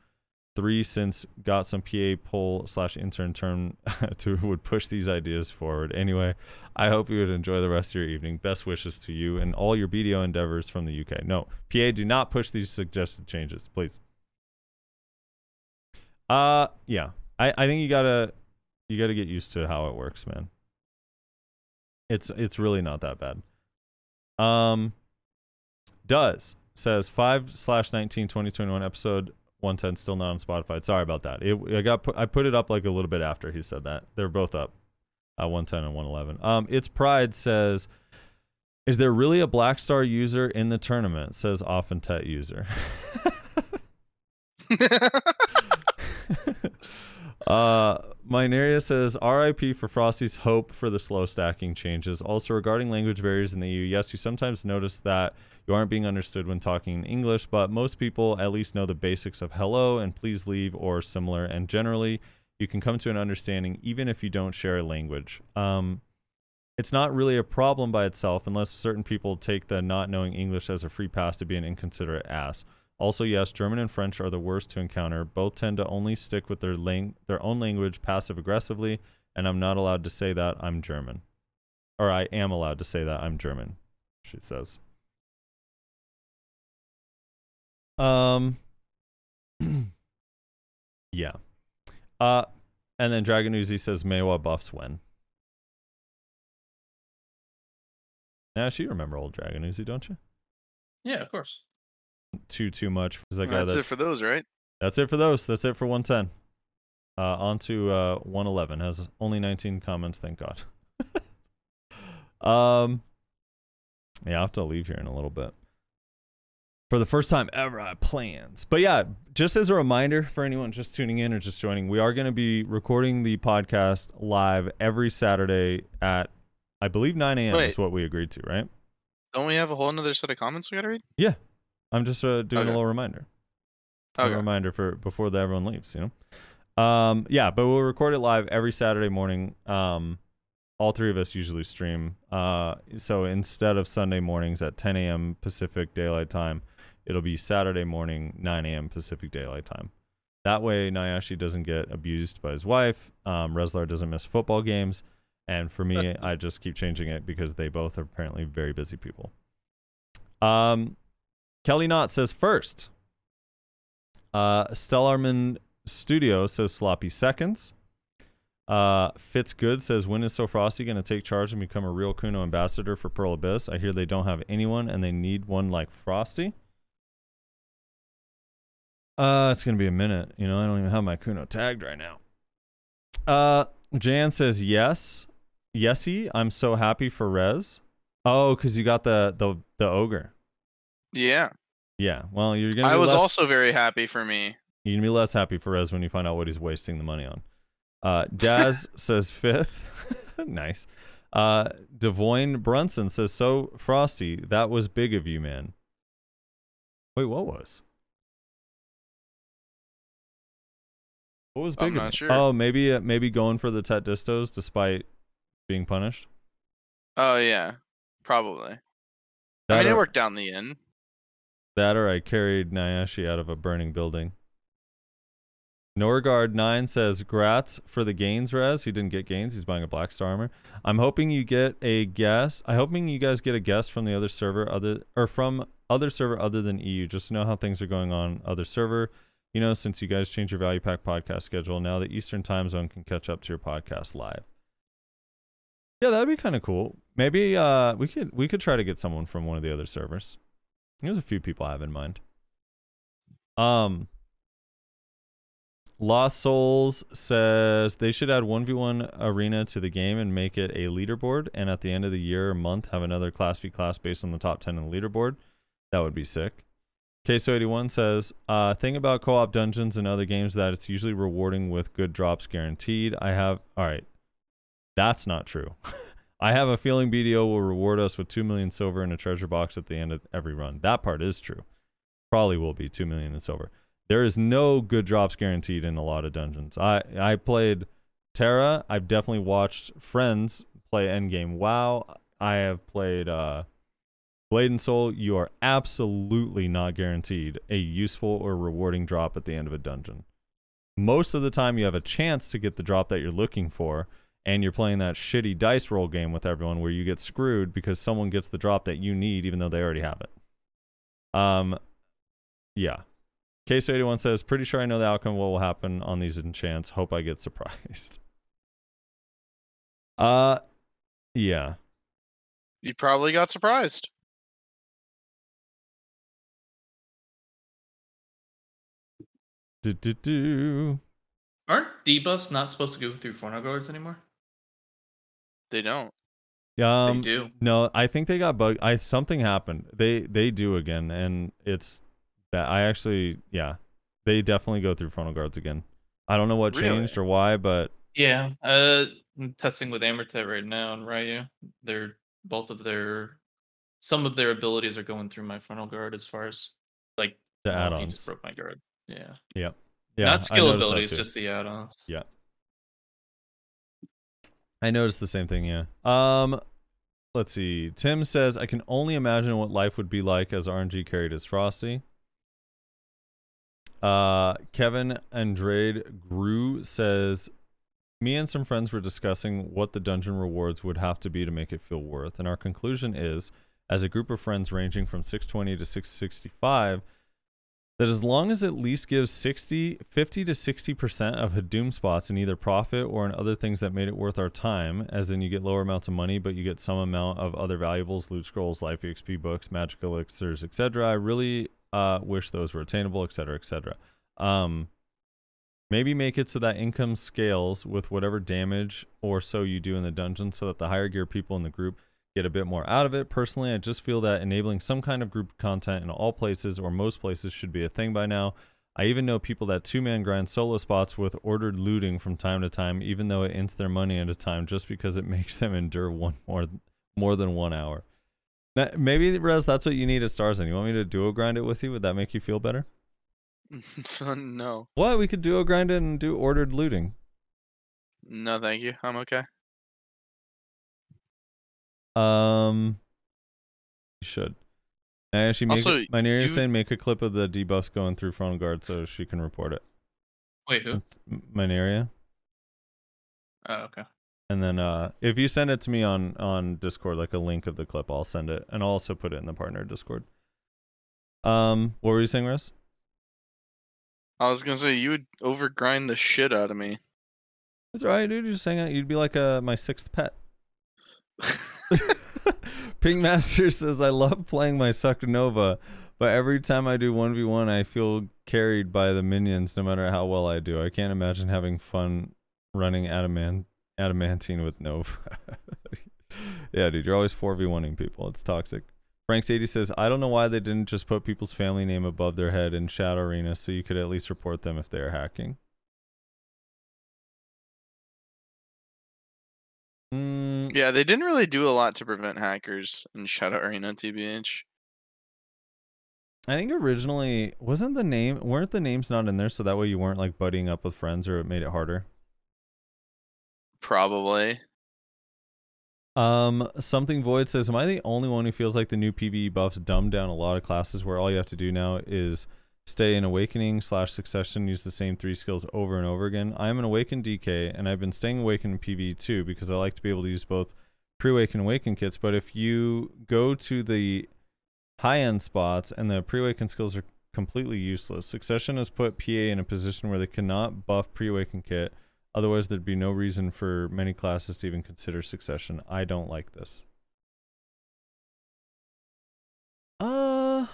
Speaker 3: three since got some PA poll slash intern term to would push these ideas forward. Anyway, I hope you would enjoy the rest of your evening. Best wishes to you and all your BDO endeavors from the UK. No, PA, do not push these suggested changes, please. Uh, yeah. I, I think you gotta you got to get used to how it works, man. It's it's really not that bad. Um, does says five slash 19 2021 episode 110 still not on Spotify. Sorry about that. It I got put, I put it up like a little bit after he said that. They're both up. Uh, 110 and 111. Um, it's pride says. Is there really a Black Star user in the tournament? Says Offentet user. uh Minaria says, RIP for Frosty's hope for the slow stacking changes. Also, regarding language barriers in the EU, yes, you sometimes notice that you aren't being understood when talking in English, but most people at least know the basics of hello and please leave or similar. And generally, you can come to an understanding even if you don't share a language. Um, it's not really a problem by itself unless certain people take the not knowing English as a free pass to be an inconsiderate ass. Also, yes, German and French are the worst to encounter. Both tend to only stick with their lang- their own language passive aggressively, and I'm not allowed to say that I'm German. Or I am allowed to say that I'm German, she says. Um. yeah. Uh, and then Dragon Uzi says Maehwa buffs win. Now, you remember old Dragon Uzi, don't you?
Speaker 1: Yeah, of course.
Speaker 3: Too too much. Is that
Speaker 2: That's
Speaker 3: that,
Speaker 2: it for those, right?
Speaker 3: That's it for those. That's it for 110. Uh, on to uh, 111. Has only 19 comments, thank God. um, yeah, I'll have to leave here in a little bit. For the first time ever, I plans. But yeah, just as a reminder for anyone just tuning in or just joining, we are going to be recording the podcast live every Saturday at, I believe, 9 a.m. is what we agreed to, right?
Speaker 2: Don't we have a whole another set of comments we gotta read?
Speaker 3: I'm just uh, doing
Speaker 2: Okay.
Speaker 3: a little reminder. a reminder for before the, everyone leaves, you know. Um, yeah, but we'll record it live every Saturday morning. Um, all three of us usually stream. Uh, so instead of Sunday mornings at 10 a.m. Pacific Daylight Time, it'll be Saturday morning 9 a.m. Pacific Daylight Time. That way, Nayashe doesn't get abused by his wife. Um, Rezlar doesn't miss football games, and for me, I just keep changing it because they both are apparently very busy people. Um, Kelly Knott says first. Uh, Stellarman Studio says sloppy seconds. Uh, Fitz Good says when is So Frosty going to take charge and become a real Kuno ambassador for Pearl Abyss? I hear they don't have anyone and they need one like Frosty. Uh, it's gonna be a minute. You know, I don't even have my Kuno tagged right now. Uh, Jan says yes, yesy. I'm so happy for Rez. Oh, cause you got the the the ogre.
Speaker 2: Yeah.
Speaker 3: Yeah. Well, you're gonna.
Speaker 2: I
Speaker 3: be
Speaker 2: was
Speaker 3: less-
Speaker 2: also very happy for me.
Speaker 3: You're gonna be less happy for Rez when you find out what he's wasting the money on. Uh, Daz says fifth. nice. Uh, Devoyne Brunson says so frosty. That was big of you, man. Wait, what was? What was big?
Speaker 2: I'm not sure.
Speaker 3: Oh, maybe uh, maybe going for the Tet Distos despite being punished.
Speaker 2: Oh yeah. Probably. I
Speaker 3: That
Speaker 2: mean, it
Speaker 3: or-
Speaker 2: worked in the end.
Speaker 3: That or I carried Nayashe out of a burning building. Norgard nine says, "Grats for the gains, Rez. He didn't get gains. He's buying a Black Star armor. I'm hoping you get a guest. I'm hoping you guys get a guest from the other server, other or from other server other than EU, just to know how things are going on other server. You know, since you guys changed your Value Pack podcast schedule, now the Eastern Time Zone can catch up to your podcast live. Yeah, that'd be kind of cool. Maybe uh, we could we could try to get someone from one of the other servers. There's a few people I have in mind. Um, Lost Souls says they should add 1v1 arena to the game and make it a leaderboard. And at the end of the year or month, have another Class V class based on the top 10 in the leaderboard. That would be sick. Queso81 says, uh, thing about co op dungeons and other games that it's usually rewarding with good drops guaranteed. I have, all right, that's not true. I have a feeling BDO will reward us with 2 million silver and a treasure box at the end of every run. That part is true. Probably will be 2 million in silver. There is no good drops guaranteed in a lot of dungeons. I I played TERA. I've definitely watched friends play Endgame WoW. I have played uh Blade and Soul. You are absolutely not guaranteed a useful or rewarding drop at the end of a dungeon. Most of the time you have a chance to get the drop that you're looking for and you're playing that shitty dice roll game with everyone where you get screwed because someone gets the drop that you need even though they already have it. Um yeah. Case 81 says, pretty sure I know the outcome of what will happen on these enchants. Hope I get surprised. Uh yeah.
Speaker 2: You probably got surprised.
Speaker 3: Do do do.
Speaker 1: Aren't debuffs not supposed to go through frontal guards anymore?
Speaker 2: They don't.
Speaker 3: Um
Speaker 1: they do.
Speaker 3: no, I think they got bug I something happened. They they do again and it's that I actually yeah. They definitely go through frontal guards again. I don't know what
Speaker 2: Really?
Speaker 3: changed or why, but
Speaker 1: Yeah. Uh, I'm testing with Amortet right now and Ryu. They're both of their some of their abilities are going through my frontal guard as far as like
Speaker 3: the
Speaker 1: oh, He
Speaker 3: add-ons.
Speaker 1: just broke my guard. Yeah.
Speaker 3: Yeah. Yeah.
Speaker 1: Not
Speaker 3: I
Speaker 1: skill abilities, just the add-ons.
Speaker 3: I noticed the same thing, yeah. Um let's see. Tim says I can only imagine what life would be like as RNG carried as Frosty. Uh Kevin Andrade Grew says me and some friends were discussing what the dungeon rewards would have to be to make it feel worth, and our conclusion is as a group of friends ranging from 620 to 665, that as long as it at least gives 60, 50 to 60% of Hadum spots in either profit or in other things that made it worth our time, as in you get lower amounts of money, but you get some amount of other valuables, loot scrolls, life XP books, magic elixirs, etc. I really uh, wish those were attainable, etc., etc. Um, maybe make it so that income scales with whatever damage or so you do in the dungeon so that the higher gear people in the group get a bit more out of it. Personally, I just feel that enabling some kind of group content in all places or most places should be a thing by now. I even know people that two man grind solo spots with ordered looting from time to time, even though it ends their money at a time just because it makes them endure one more more than one hour. Now, maybe Rez, that's what you need at Star's End you want me to duo grind it with you? Would that make you feel better?
Speaker 2: no.
Speaker 3: What? We could duo grind it and do ordered looting.
Speaker 2: No, thank you. I'm okay.
Speaker 3: Um, you should. I actually make
Speaker 2: Also,
Speaker 3: it, my saying make a clip of the debuffs going through frontal guard so she can report it.
Speaker 1: Wait, who?
Speaker 3: Neria.
Speaker 1: Oh, okay.
Speaker 3: And then uh, if you send it to me on on Discord, like a link of the clip, I'll send it, and I'll also put it in the partner Discord. Um, what were you saying, Russ?
Speaker 2: I was gonna say you would overgrind the shit out of me.
Speaker 3: That's alright, dude. You just hang out. You'd be like uh my sixth pet. Pink Master says, I love playing my Suckanova, but every time I do 1v1, I feel carried by the minions no matter how well I do. I can't imagine having fun running adamant- adamantine with Nova. yeah, dude, you're always 4v1ing people. It's toxic. Franks80 says, I don't know why they didn't just put people's family name above their head in Shadow Arena so you could at least report them if they are hacking.
Speaker 2: Yeah, they didn't really do a lot to prevent hackers in Shadow Arena, TBH.
Speaker 3: I think originally wasn't the name weren't the names not in there so that way you weren't like buddying up with friends or it made it harder.
Speaker 2: Probably.
Speaker 3: Um, something void says, "Am I the only one who feels like the new PVE buffs dumbed down a lot of classes where all you have to do now is stay in awakening slash succession, use the same three skills over and over again? I am an awakened DK, and I've been staying awakened in PVE too because I like to be able to use both pre-awaken and awaken kits. But if you go to the high end spots and the pre-awaken skills are completely useless, succession has put PA in a position where they cannot buff pre-awaken kit." Otherwise, there'd be no reason for many classes to even consider succession. I don't like this. Uh,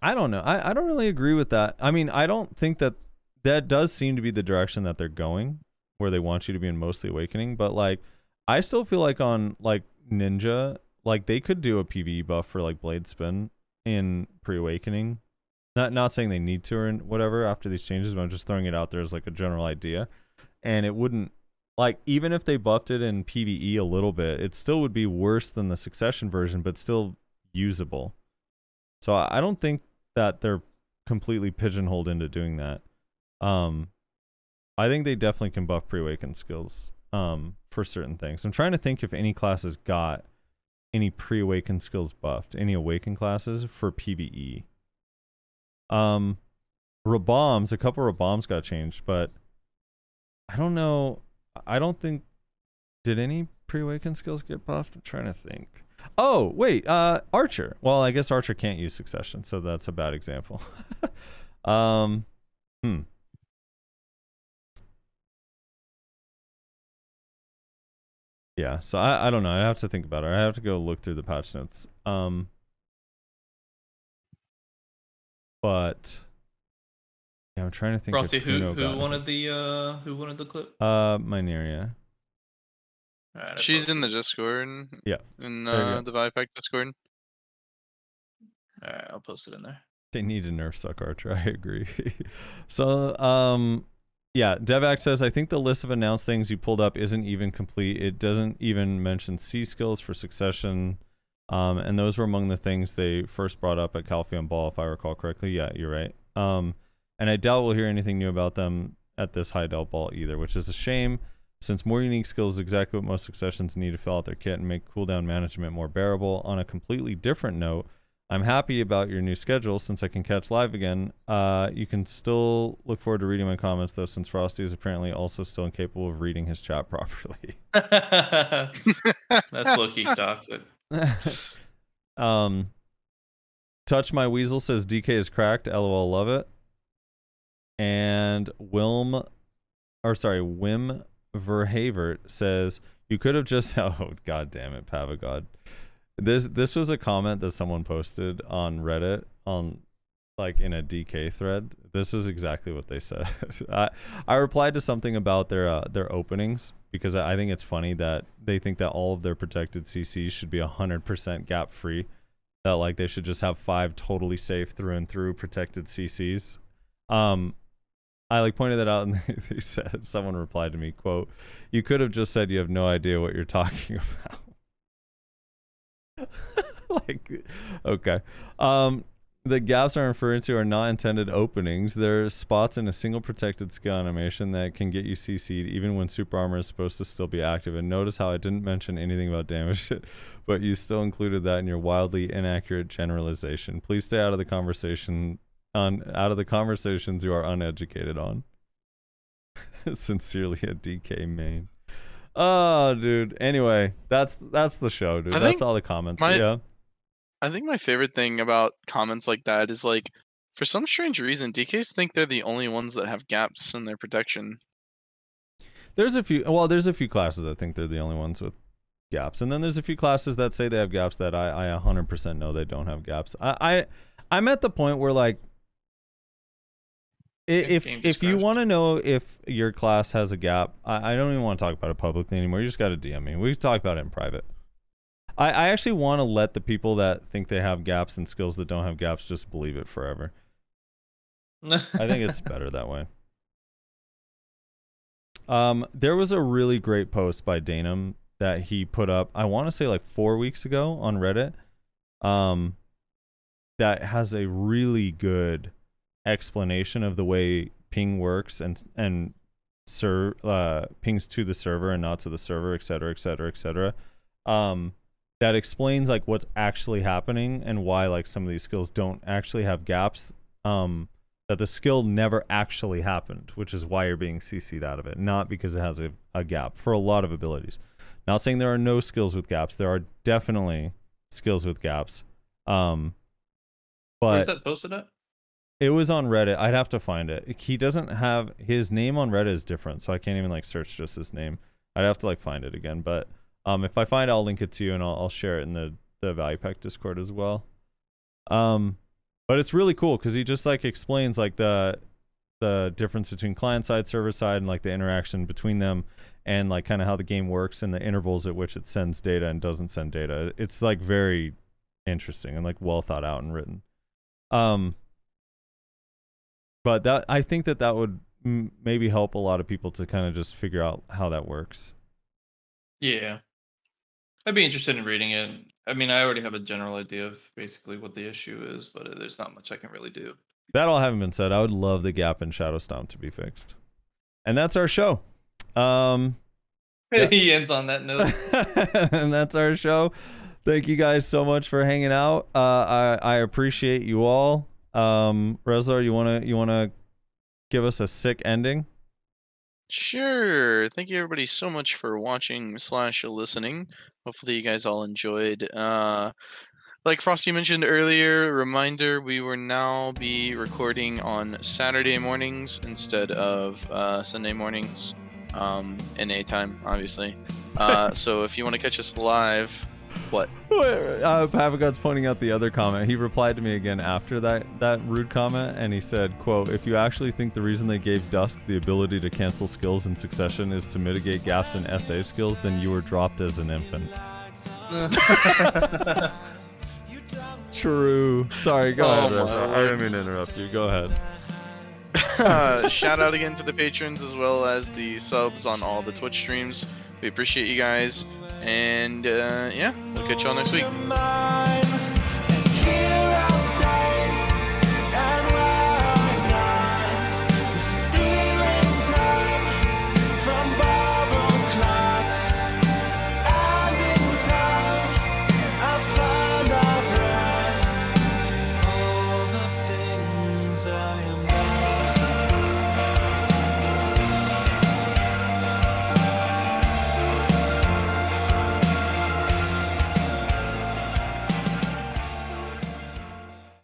Speaker 3: I don't know. I, I don't really agree with that. I mean, I don't think that that does seem to be the direction that they're going, where they want you to be in mostly awakening. But like, I still feel like on like Ninja, like they could do a PVE buff for like Blade Spin in pre-awakening not not saying they need to or whatever after these changes, but I'm just throwing it out there as like a general idea. And it wouldn't like even if they buffed it in PvE a little bit, it still would be worse than the succession version, but still usable. So I don't think that they're completely pigeonholed into doing that. Um I think they definitely can buff pre-awakened skills um for certain things. I'm trying to think if any classes got any pre-awakened skills buffed, any awakened classes for PvE. Um, Rabams, a couple of Rabams got changed, but I don't know. I don't think did any pre-awaken skills get buffed. I'm trying to think. Oh wait, uh, Archer. Well, I guess Archer can't use succession, so that's a bad example. um, hmm. Yeah, so I, I don't know. I have to think about it. I have to go look through the patch notes. Um, but yeah, I'm trying to think.
Speaker 1: Rossi, who who wanted the uh who wanted the clip?
Speaker 3: it. Uh, Mineria.
Speaker 1: Alright, I
Speaker 2: She's in the
Speaker 1: posted it.
Speaker 2: Discord.
Speaker 3: Yeah.
Speaker 2: In
Speaker 3: There you
Speaker 2: uh,
Speaker 3: go.
Speaker 2: the Vipac Discord.
Speaker 1: Alright, I'll post it in there.
Speaker 3: They need a nerf suck archer. I agree. so, um, yeah, Devac says I think the list of announced things you pulled up isn't even complete. It doesn't even mention C skills for succession. Um, and those were among the things they first brought up at Calpheon Ball, if I recall correctly. Yeah, you're right. Um, and I doubt we'll hear anything new about them at this Heidel Ball either, which is a shame, since more unique skills is exactly what most successions need to fill out their kit and make cooldown management more bearable. On a completely different note, I'm happy about your new schedule since I can catch live again. Uh, you can still look forward to reading my comments though, since Frosty is apparently also still incapable of reading his chat properly.
Speaker 1: That's low key toxic.
Speaker 3: um Touch My Weasel says DK is cracked. LOL, love it. And Wilm, or sorry, Wim Verhavert says you could have just. Oh god damn it, Pavagod. This this was a comment that someone posted on Reddit on like in a DK thread. This is exactly what they said. I I replied to something about their uh, their openings because I think it's funny that they think that all of their protected CCs should be 100% gap free. That like they should just have five totally safe through and through protected CCs. Um I like pointed that out and they said someone replied to me, quote, "You could have just said you have no idea what you're talking about." like okay. Um the gaps I'm referring to are not intended openings. They're spots in a single protected skill animation that can get you CC'd even when super armor is supposed to still be active. And notice how I didn't mention anything about damage, but you still included that in your wildly inaccurate generalization. Please stay out of the conversation on out of the conversations you are uneducated on. Sincerely, a DK main. Oh, ah, dude. Anyway, that's that's the show, dude.
Speaker 2: I
Speaker 3: that's all the comments.
Speaker 2: my-
Speaker 3: yeah.
Speaker 2: I think my favorite thing about comments like that is like, for some strange reason, DKs think they're the only ones that have gaps in their protection.
Speaker 3: There's a few. Well, there's a few classes that think they're the only ones with gaps, and then there's a few classes that say they have gaps that I I 100% know they don't have gaps. I I I'm at the point where like. If if you want to know if your class has a gap, I, I don't even want to talk about it publicly anymore. You just got to DM me. We talk about it in private. I, I actually want to let the people that think they have gaps and skills that don't have gaps just believe it forever. I think it's better that way. Um, there was a really great post by Danum that he put up. I want to say like four weeks ago on Reddit. Um, that has a really good explanation of the way ping works and and ser- uh, pings to the server and not to the server, et cetera, et cetera, et cetera. Um, that explains like what's actually happening and why like some of these skills don't actually have gaps. Um, that the skill never actually happened, which is why you're being CC'd out of it, not because it has a, a gap for a lot of abilities. Not saying there are no skills with gaps. There are definitely skills with gaps. Um,
Speaker 1: Where's
Speaker 3: but
Speaker 1: that posted at?
Speaker 3: It was on Reddit. I'd have to find it. He doesn't have his name on Reddit is different, so I can't even like search just his name. I'd have to like find it again. But um, if I find it, I'll link it to you and I'll, I'll share it in the the Value Pack Discord as well. Um, but it's really cool because he just like explains like the the difference between client side, server side, and like the interaction between them, and like kind of how the game works and the intervals at which it sends data and doesn't send data. It's like very interesting and like well thought out and written. Um, but that I think that that would m- maybe help a lot of people to kind of just figure out how that works.
Speaker 1: Yeah. I'd be interested in reading it. I mean, I already have a general idea of basically what the issue is, but uh, there's not much I can really do.
Speaker 3: That all having been said, I would love the gap in Shadow Stomp to be fixed. And that's our show. Um Yeah.
Speaker 1: he ends on that note.
Speaker 3: and that's our show. Thank you guys so much for hanging out. Uh I I appreciate you all. Um Rezlar, you want to you want to give us a sick ending?
Speaker 2: Sure. Thank you everybody so much for watching slash listening. Hopefully you guys all enjoyed. Uh like Frosty mentioned earlier, reminder we will now be recording on Saturday mornings instead of uh, Sunday mornings. Um a time, obviously. Uh so if you want to catch us live, what?
Speaker 3: Uh, Pavagod's pointing out the other comment. He replied to me again after that that rude comment, and he said, "quote If you actually think the reason they gave Dusk the ability to cancel skills in succession is to mitigate gaps in SA skills, then you were dropped as an infant." True. Sorry. Go
Speaker 2: Oh
Speaker 3: ahead.
Speaker 2: my
Speaker 3: I didn't mean to interrupt you. Go ahead.
Speaker 2: uh, shout out again to the patrons as well as the subs on all the Twitch streams. We appreciate you guys. And uh, yeah, we'll catch y'all next week.